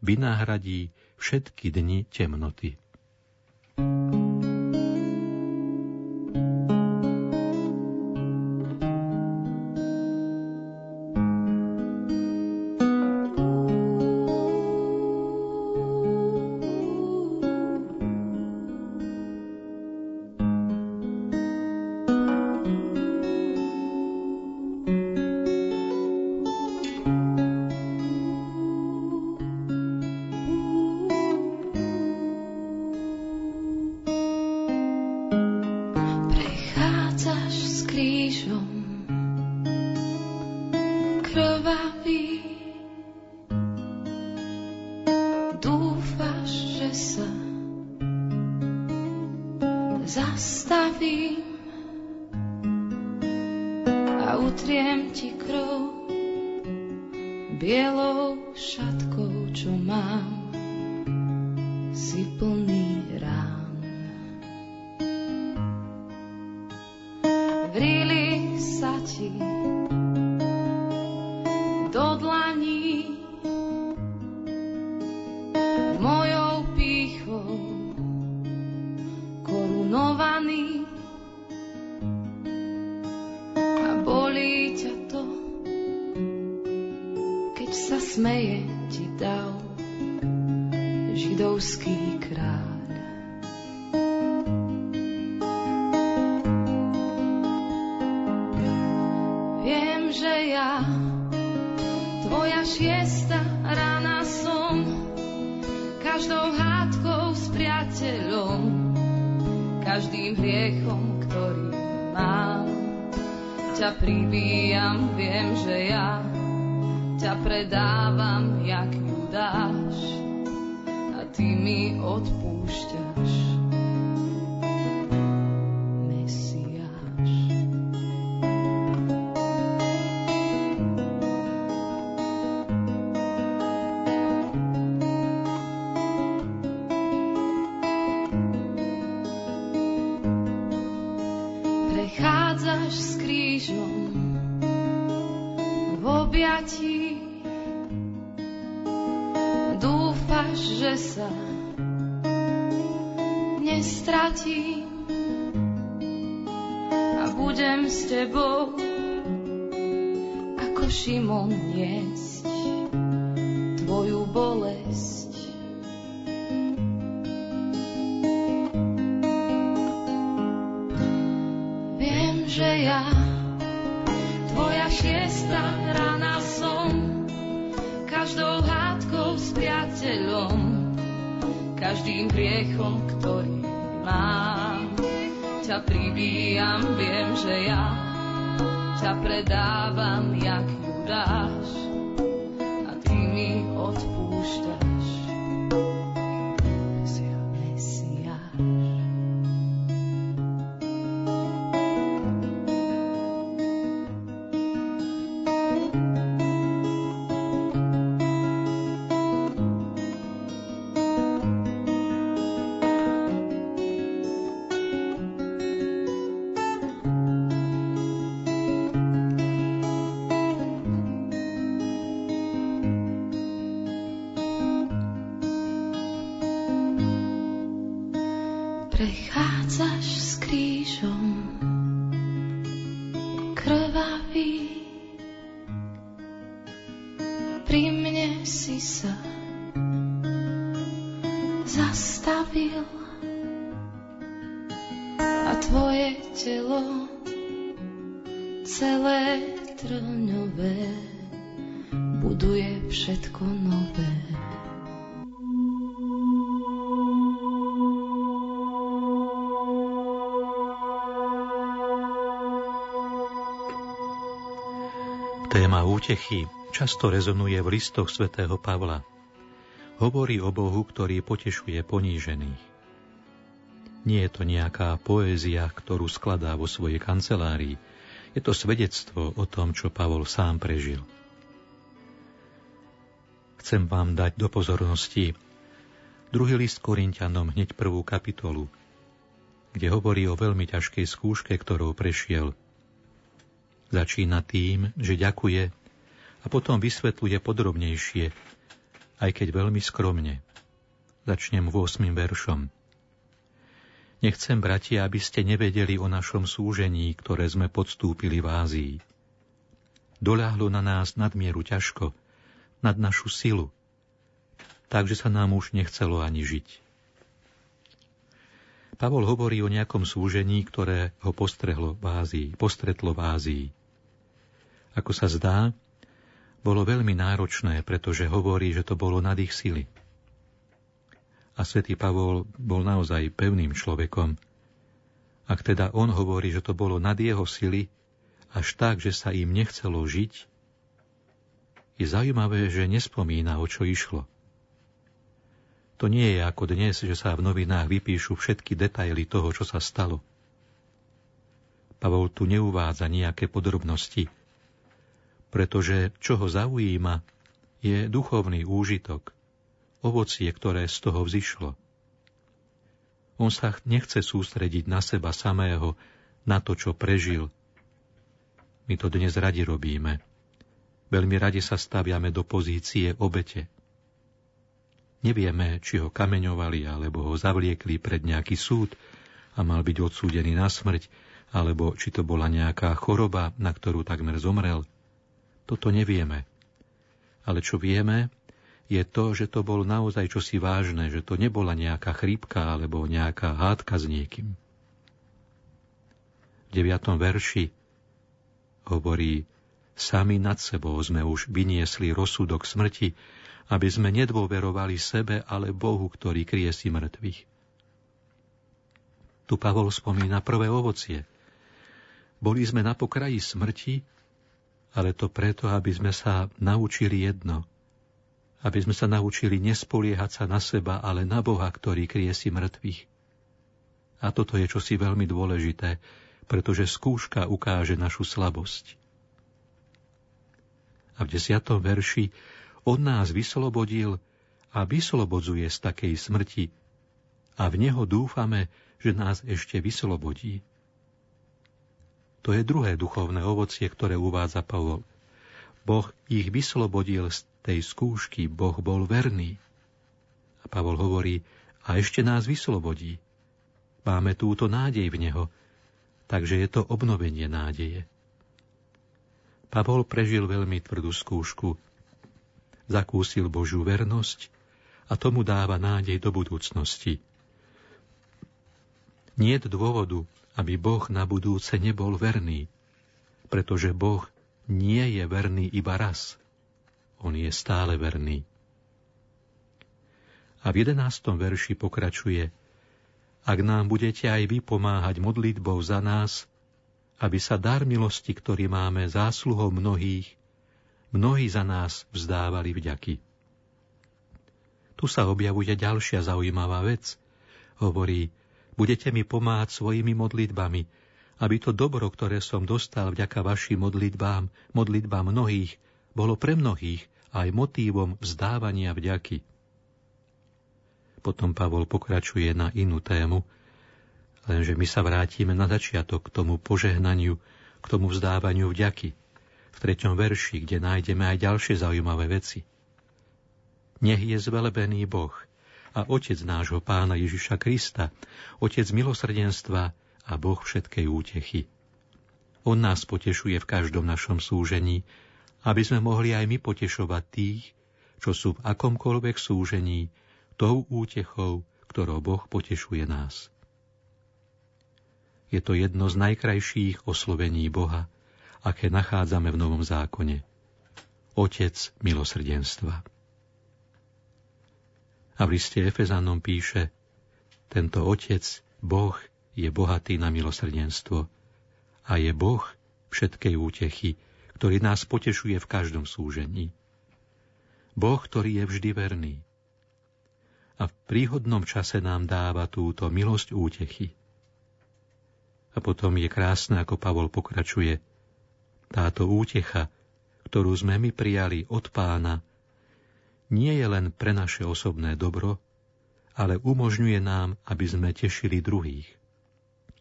vynahradí všetky dni temnoty. I feel? Útechy často rezonuje v listoch svätého Pavla. Hovorí o Bohu, ktorý potešuje ponížených. Nie je to nejaká poézia, ktorú skladá vo svojej kancelárii. Je to svedectvo o tom, čo Pavol sám prežil. Chcem vám dať do pozornosti druhý list Korintianom hneď prvú kapitolu, kde hovorí o veľmi ťažkej skúške, ktorou prešiel – Začína tým, že ďakuje a potom vysvetľuje podrobnejšie, aj keď veľmi skromne. Začnem 8. veršom. Nechcem, bratia, aby ste nevedeli o našom súžení, ktoré sme podstúpili v Ázii. Doľahlo na nás nadmieru ťažko, nad našu silu, takže sa nám už nechcelo ani žiť. Pavol hovorí o nejakom súžení, ktoré ho postrehlo v Ázii, postretlo v Ázii. Ako sa zdá, bolo veľmi náročné, pretože hovorí, že to bolo nad ich sily. A svätý Pavol bol naozaj pevným človekom. Ak teda on hovorí, že to bolo nad jeho sily, až tak, že sa im nechcelo žiť, je zaujímavé, že nespomína, o čo išlo. To nie je ako dnes, že sa v novinách vypíšu všetky detaily toho, čo sa stalo. Pavol tu neuvádza nejaké podrobnosti, pretože čo ho zaujíma, je duchovný úžitok, ovocie, ktoré z toho vzýšlo. On sa nechce sústrediť na seba samého, na to, čo prežil. My to dnes radi robíme. Veľmi radi sa staviame do pozície obete. Nevieme, či ho kameňovali, alebo ho zavliekli pred nejaký súd a mal byť odsúdený na smrť, alebo či to bola nejaká choroba, na ktorú takmer zomrel – toto nevieme. Ale čo vieme, je to, že to bol naozaj čosi vážne, že to nebola nejaká chrípka alebo nejaká hádka s niekým. V 9. verši hovorí, sami nad sebou sme už vyniesli rozsudok smrti, aby sme nedôverovali sebe, ale Bohu, ktorý krie si mŕtvych. Tu Pavol spomína prvé ovocie. Boli sme na pokraji smrti, ale to preto, aby sme sa naučili jedno. Aby sme sa naučili nespoliehať sa na seba, ale na Boha, ktorý krie si mŕtvych. A toto je čosi veľmi dôležité, pretože skúška ukáže našu slabosť. A v desiatom verši on nás vyslobodil a vyslobodzuje z takej smrti a v Neho dúfame, že nás ešte vyslobodí. To je druhé duchovné ovocie, ktoré uvádza Pavol. Boh ich vyslobodil z tej skúšky, Boh bol verný. A Pavol hovorí, a ešte nás vyslobodí. Máme túto nádej v Neho, takže je to obnovenie nádeje. Pavol prežil veľmi tvrdú skúšku. Zakúsil Božiu vernosť a tomu dáva nádej do budúcnosti. Nie dôvodu, aby Boh na budúce nebol verný, pretože Boh nie je verný iba raz. On je stále verný. A v jedenástom verši pokračuje Ak nám budete aj vy pomáhať modlitbou za nás, aby sa dar milosti, ktorý máme zásluhou mnohých, mnohí za nás vzdávali vďaky. Tu sa objavuje ďalšia zaujímavá vec. Hovorí, Budete mi pomáhať svojimi modlitbami, aby to dobro, ktoré som dostal vďaka vašim modlitbám, modlitbám mnohých, bolo pre mnohých aj motívom vzdávania vďaky. Potom Pavol pokračuje na inú tému, lenže my sa vrátime na začiatok k tomu požehnaniu, k tomu vzdávaniu vďaky. V treťom verši, kde nájdeme aj ďalšie zaujímavé veci. Nech je zvelebený Boh, a Otec nášho Pána Ježiša Krista, Otec milosrdenstva a Boh všetkej útechy. On nás potešuje v každom našom súžení, aby sme mohli aj my potešovať tých, čo sú v akomkoľvek súžení, tou útechou, ktorou Boh potešuje nás. Je to jedno z najkrajších oslovení Boha, aké nachádzame v Novom zákone. Otec milosrdenstva. A v liste Efezanom píše, tento Otec, Boh, je bohatý na milosrdenstvo a je Boh všetkej útechy, ktorý nás potešuje v každom súžení. Boh, ktorý je vždy verný. A v príhodnom čase nám dáva túto milosť útechy. A potom je krásne, ako Pavol pokračuje. Táto útecha, ktorú sme my prijali od pána, nie je len pre naše osobné dobro, ale umožňuje nám, aby sme tešili druhých.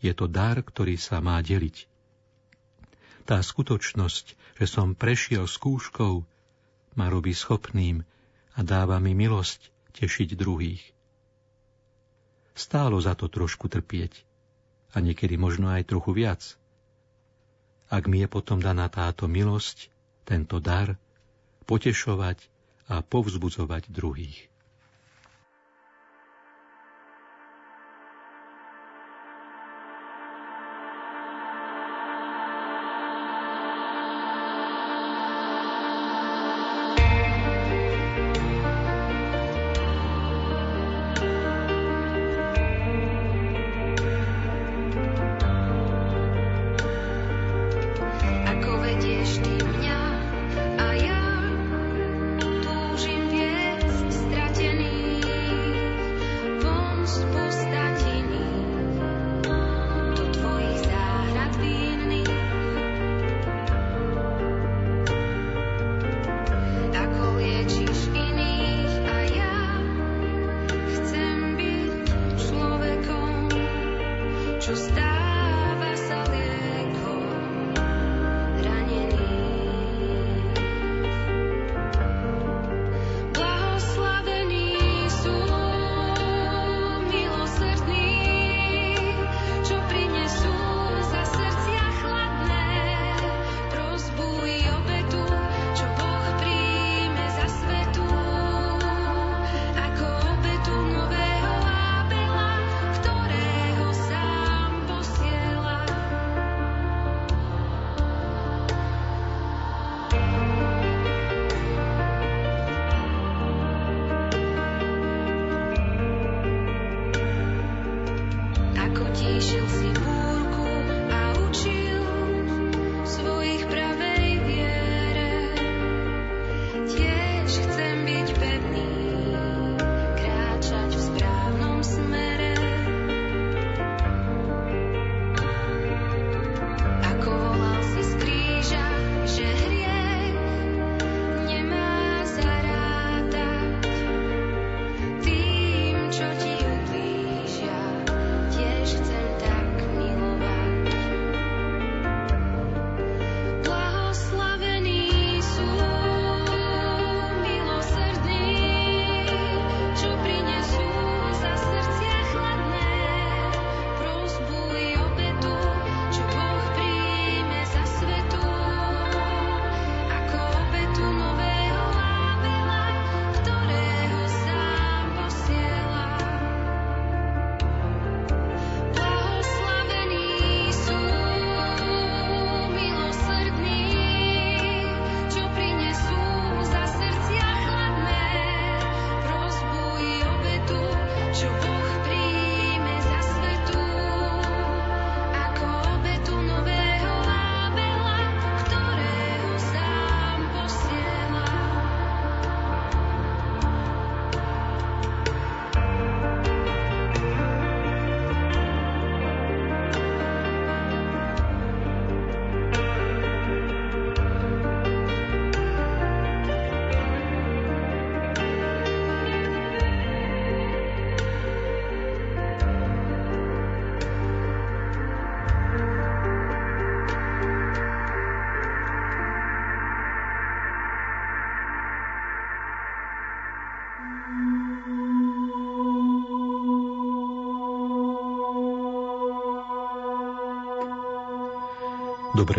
Je to dar, ktorý sa má deliť. Tá skutočnosť, že som prešiel skúškou, ma robí schopným a dáva mi milosť tešiť druhých. Stálo za to trošku trpieť a niekedy možno aj trochu viac. Ak mi je potom daná táto milosť, tento dar, potešovať a povzbudzovať druhých.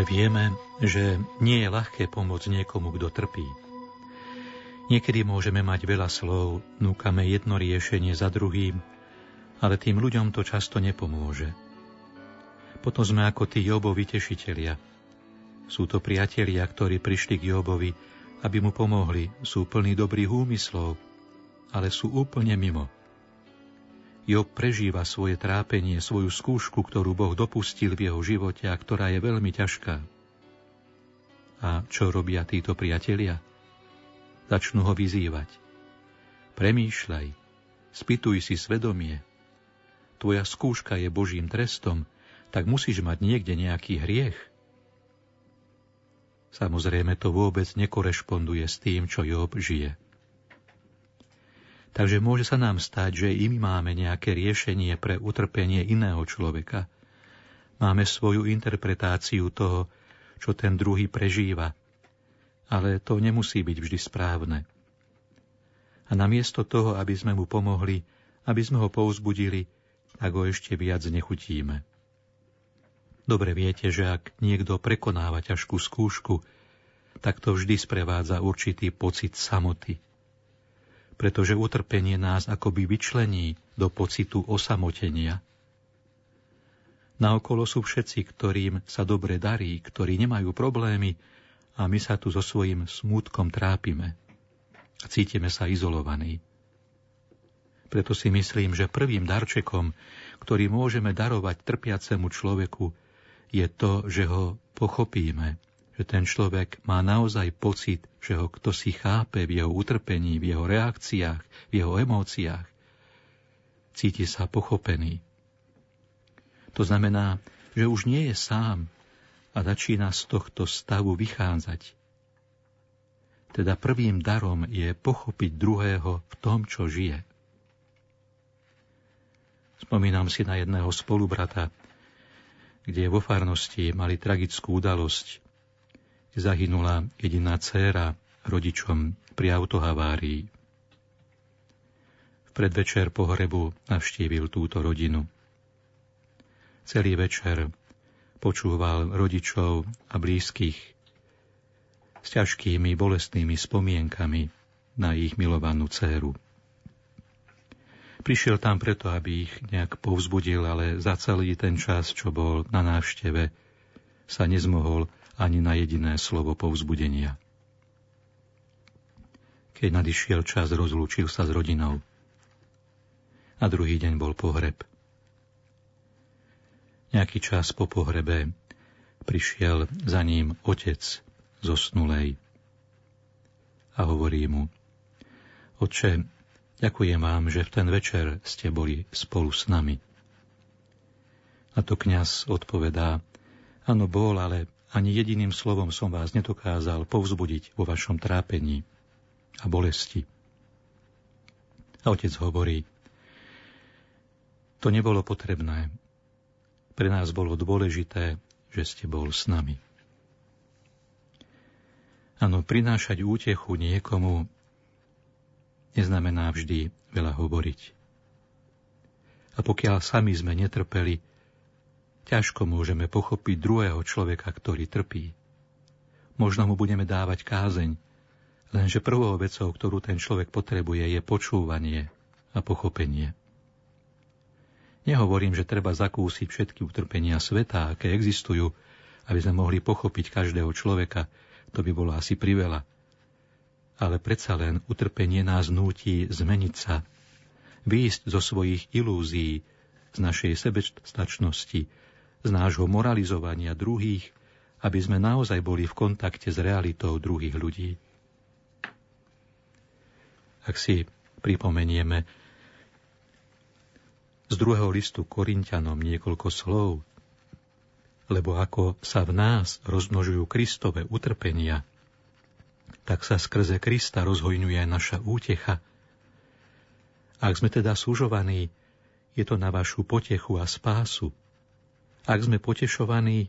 Vieme, že nie je ľahké pomôcť niekomu, kto trpí. Niekedy môžeme mať veľa slov, núkame jedno riešenie za druhým, ale tým ľuďom to často nepomôže. Potom sme ako tí Jobovi tešitelia. Sú to priatelia, ktorí prišli k Jobovi, aby mu pomohli, sú plní dobrých úmyslov, ale sú úplne mimo. Job prežíva svoje trápenie, svoju skúšku, ktorú Boh dopustil v jeho živote a ktorá je veľmi ťažká. A čo robia títo priatelia? Začnú ho vyzývať. Premýšľaj, spýtuj si svedomie. Tvoja skúška je Božím trestom, tak musíš mať niekde nejaký hriech. Samozrejme to vôbec nekorešponduje s tým, čo Job žije. Takže môže sa nám stať, že my máme nejaké riešenie pre utrpenie iného človeka. Máme svoju interpretáciu toho, čo ten druhý prežíva. Ale to nemusí byť vždy správne. A namiesto toho, aby sme mu pomohli, aby sme ho pouzbudili, tak ho ešte viac nechutíme. Dobre viete, že ak niekto prekonáva ťažkú skúšku, tak to vždy sprevádza určitý pocit samoty pretože utrpenie nás akoby vyčlení do pocitu osamotenia. Naokolo sú všetci, ktorým sa dobre darí, ktorí nemajú problémy a my sa tu so svojím smútkom trápime. Cítime sa izolovaní. Preto si myslím, že prvým darčekom, ktorý môžeme darovať trpiacemu človeku, je to, že ho pochopíme, že ten človek má naozaj pocit, že ho kto si chápe v jeho utrpení, v jeho reakciách, v jeho emóciách. Cíti sa pochopený. To znamená, že už nie je sám a začína z tohto stavu vychádzať. Teda prvým darom je pochopiť druhého v tom, čo žije. Spomínam si na jedného spolubrata, kde vo farnosti mali tragickú udalosť zahynula jediná dcéra rodičom pri autohavárii. V predvečer pohrebu navštívil túto rodinu. Celý večer počúval rodičov a blízkych s ťažkými bolestnými spomienkami na ich milovanú dceru. Prišiel tam preto, aby ich nejak povzbudil, ale za celý ten čas, čo bol na návšteve, sa nezmohol ani na jediné slovo povzbudenia. Keď nadišiel čas, rozlúčil sa s rodinou. A druhý deň bol pohreb. Nejaký čas po pohrebe prišiel za ním otec zosnulej a hovorí mu, Oče, ďakujem vám, že v ten večer ste boli spolu s nami. A to kňaz odpovedá, áno, bol, ale ani jediným slovom som vás nedokázal povzbudiť vo vašom trápení a bolesti. A otec hovorí, to nebolo potrebné. Pre nás bolo dôležité, že ste bol s nami. Áno, prinášať útechu niekomu neznamená vždy veľa hovoriť. A pokiaľ sami sme netrpeli, ťažko môžeme pochopiť druhého človeka, ktorý trpí. Možno mu budeme dávať kázeň, lenže prvou vecou, ktorú ten človek potrebuje, je počúvanie a pochopenie. Nehovorím, že treba zakúsiť všetky utrpenia sveta, aké existujú, aby sme mohli pochopiť každého človeka, to by bolo asi priveľa. Ale predsa len utrpenie nás núti zmeniť sa, výjsť zo svojich ilúzií, z našej sebestačnosti, z nášho moralizovania druhých, aby sme naozaj boli v kontakte s realitou druhých ľudí. Ak si pripomenieme z druhého listu Korintianom niekoľko slov, lebo ako sa v nás rozmnožujú Kristové utrpenia, tak sa skrze Krista rozhojňuje aj naša útecha. Ak sme teda súžovaní, je to na vašu potechu a spásu, ak sme potešovaní,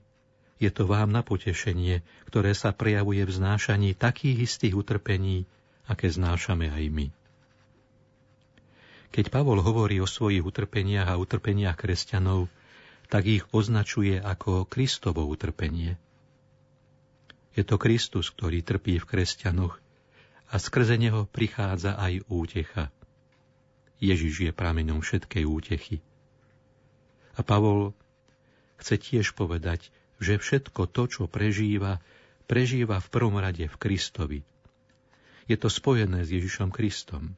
je to vám na potešenie, ktoré sa prejavuje v znášaní takých istých utrpení, aké znášame aj my. Keď Pavol hovorí o svojich utrpeniach a utrpeniach kresťanov, tak ich označuje ako Kristovo utrpenie. Je to Kristus, ktorý trpí v kresťanoch a skrze neho prichádza aj útecha. Ježiš je prameňom všetkej útechy. A Pavol chce tiež povedať, že všetko to, čo prežíva, prežíva v prvom rade v Kristovi. Je to spojené s Ježišom Kristom.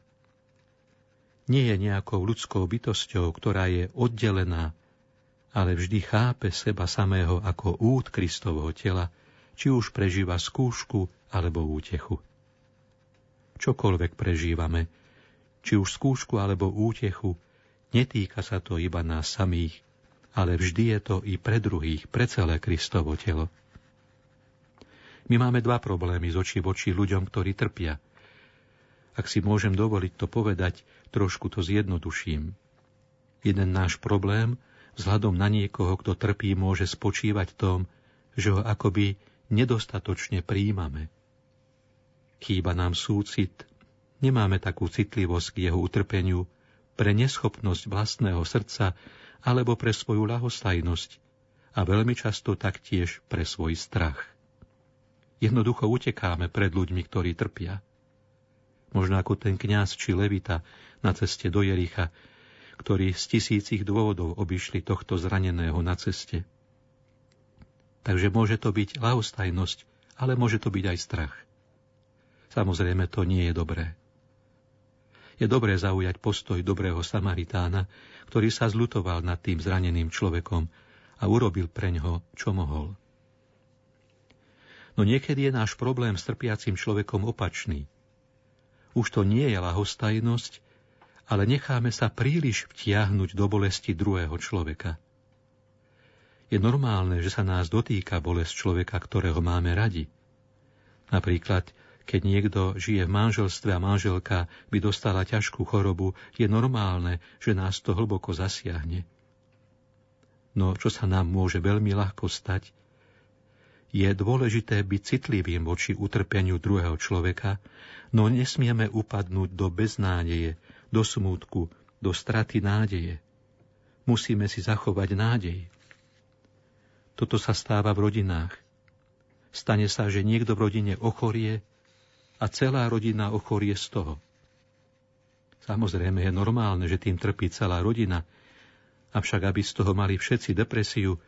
Nie je nejakou ľudskou bytosťou, ktorá je oddelená, ale vždy chápe seba samého ako út Kristovho tela, či už prežíva skúšku alebo útechu. Čokoľvek prežívame, či už skúšku alebo útechu, netýka sa to iba nás samých, ale vždy je to i pre druhých, pre celé Kristovo telo. My máme dva problémy z očí v ľuďom, ktorí trpia. Ak si môžem dovoliť to povedať, trošku to zjednoduším. Jeden náš problém vzhľadom na niekoho, kto trpí, môže spočívať v tom, že ho akoby nedostatočne príjmame. Chýba nám súcit, nemáme takú citlivosť k jeho utrpeniu, pre neschopnosť vlastného srdca alebo pre svoju lahostajnosť a veľmi často taktiež pre svoj strach. Jednoducho utekáme pred ľuďmi, ktorí trpia. Možno ako ten kňaz či levita na ceste do Jericha, ktorí z tisícich dôvodov obišli tohto zraneného na ceste. Takže môže to byť lahostajnosť, ale môže to byť aj strach. Samozrejme, to nie je dobré. Je dobré zaujať postoj dobrého Samaritána, ktorý sa zlutoval nad tým zraneným človekom a urobil preňho, čo mohol. No niekedy je náš problém s trpiacim človekom opačný. Už to nie je lahostajnosť, ale necháme sa príliš vtiahnuť do bolesti druhého človeka. Je normálne, že sa nás dotýka bolesť človeka, ktorého máme radi. Napríklad keď niekto žije v manželstve a manželka by dostala ťažkú chorobu, je normálne, že nás to hlboko zasiahne. No čo sa nám môže veľmi ľahko stať, je dôležité byť citlivým voči utrpeniu druhého človeka, no nesmieme upadnúť do beznádeje, do smútku, do straty nádeje. Musíme si zachovať nádej. Toto sa stáva v rodinách. Stane sa, že niekto v rodine ochorie a celá rodina ochorie z toho. Samozrejme je normálne, že tým trpí celá rodina, avšak aby z toho mali všetci depresiu,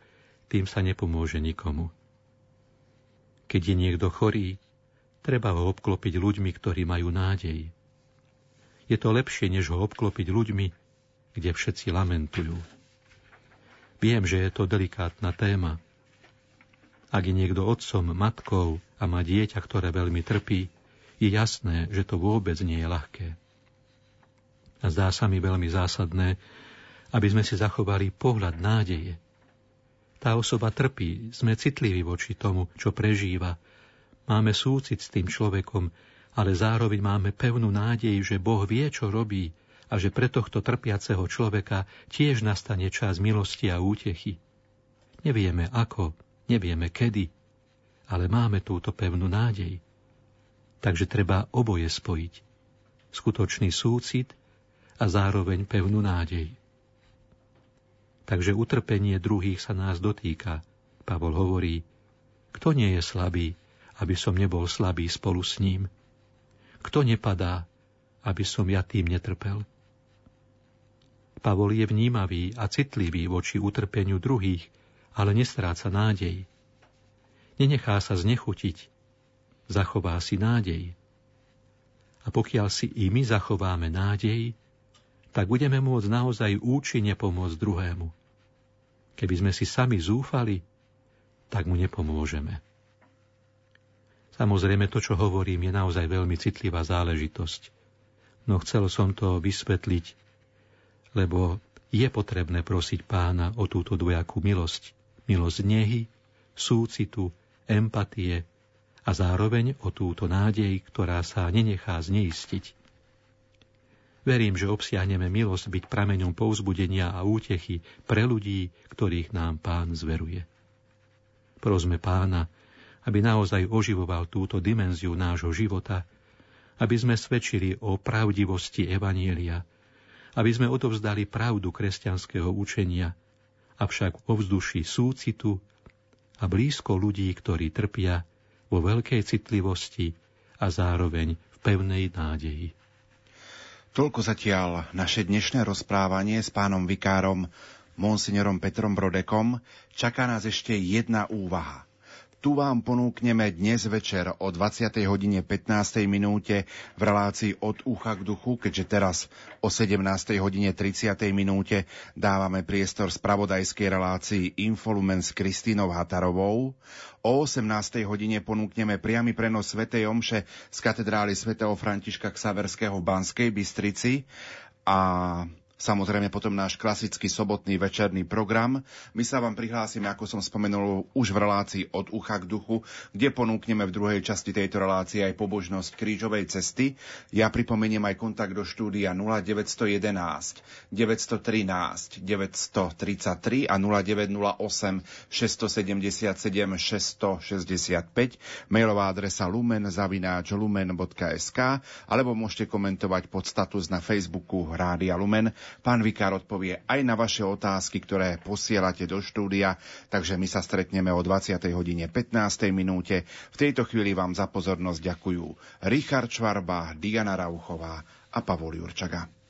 tým sa nepomôže nikomu. Keď je niekto chorý, treba ho obklopiť ľuďmi, ktorí majú nádej. Je to lepšie, než ho obklopiť ľuďmi, kde všetci lamentujú. Viem, že je to delikátna téma. Ak je niekto otcom, matkou a má dieťa, ktoré veľmi trpí, je jasné, že to vôbec nie je ľahké. A zdá sa mi veľmi zásadné, aby sme si zachovali pohľad nádeje. Tá osoba trpí, sme citliví voči tomu, čo prežíva. Máme súcit s tým človekom, ale zároveň máme pevnú nádej, že Boh vie, čo robí a že pre tohto trpiaceho človeka tiež nastane čas milosti a útechy. Nevieme ako, nevieme kedy, ale máme túto pevnú nádej. Takže treba oboje spojiť. Skutočný súcit a zároveň pevnú nádej. Takže utrpenie druhých sa nás dotýka. Pavol hovorí, kto nie je slabý, aby som nebol slabý spolu s ním? Kto nepadá, aby som ja tým netrpel? Pavol je vnímavý a citlivý voči utrpeniu druhých, ale nestráca nádej. Nenechá sa znechutiť, zachová si nádej. A pokiaľ si i my zachováme nádej, tak budeme môcť naozaj účinne pomôcť druhému. Keby sme si sami zúfali, tak mu nepomôžeme. Samozrejme, to, čo hovorím, je naozaj veľmi citlivá záležitosť. No chcel som to vysvetliť, lebo je potrebné prosiť pána o túto dvojakú milosť. Milosť nehy, súcitu, empatie a zároveň o túto nádej, ktorá sa nenechá zneistiť. Verím, že obsiahneme milosť byť prameňom povzbudenia a útechy pre ľudí, ktorých nám Pán zveruje. Prosme Pána, aby naozaj oživoval túto dimenziu nášho života, aby sme svedčili o pravdivosti Evanielia, aby sme odovzdali pravdu kresťanského učenia, avšak o vzduši súcitu a blízko ľudí, ktorí trpia, vo veľkej citlivosti a zároveň v pevnej nádeji. Toľko zatiaľ naše dnešné rozprávanie s pánom vikárom monsignorom Petrom Brodekom. Čaká nás ešte jedna úvaha. Tu vám ponúkneme dnes večer o 20. hodine 15. minúte v relácii od ucha k duchu, keďže teraz o 17. hodine 30. minúte dávame priestor spravodajskej relácii Infolumen s Kristínou Hatarovou. O 18. hodine ponúkneme priamy prenos Svetej Omše z katedrály svätého Františka Ksaverského v Banskej Bystrici a Samozrejme potom náš klasický sobotný večerný program. My sa vám prihlásime, ako som spomenul, už v relácii od ucha k duchu, kde ponúkneme v druhej časti tejto relácie aj pobožnosť krížovej cesty. Ja pripomeniem aj kontakt do štúdia 0911 913 933 a 0908 677 665, mailová adresa lumen zavináč lumen.sk alebo môžete komentovať pod status na Facebooku Rádia Lumen Pán Vikár odpovie aj na vaše otázky, ktoré posielate do štúdia, takže my sa stretneme o 20. hodine 15. minúte. V tejto chvíli vám za pozornosť ďakujú Richard Čvarba, Diana Rauchová a Pavol Jurčaga.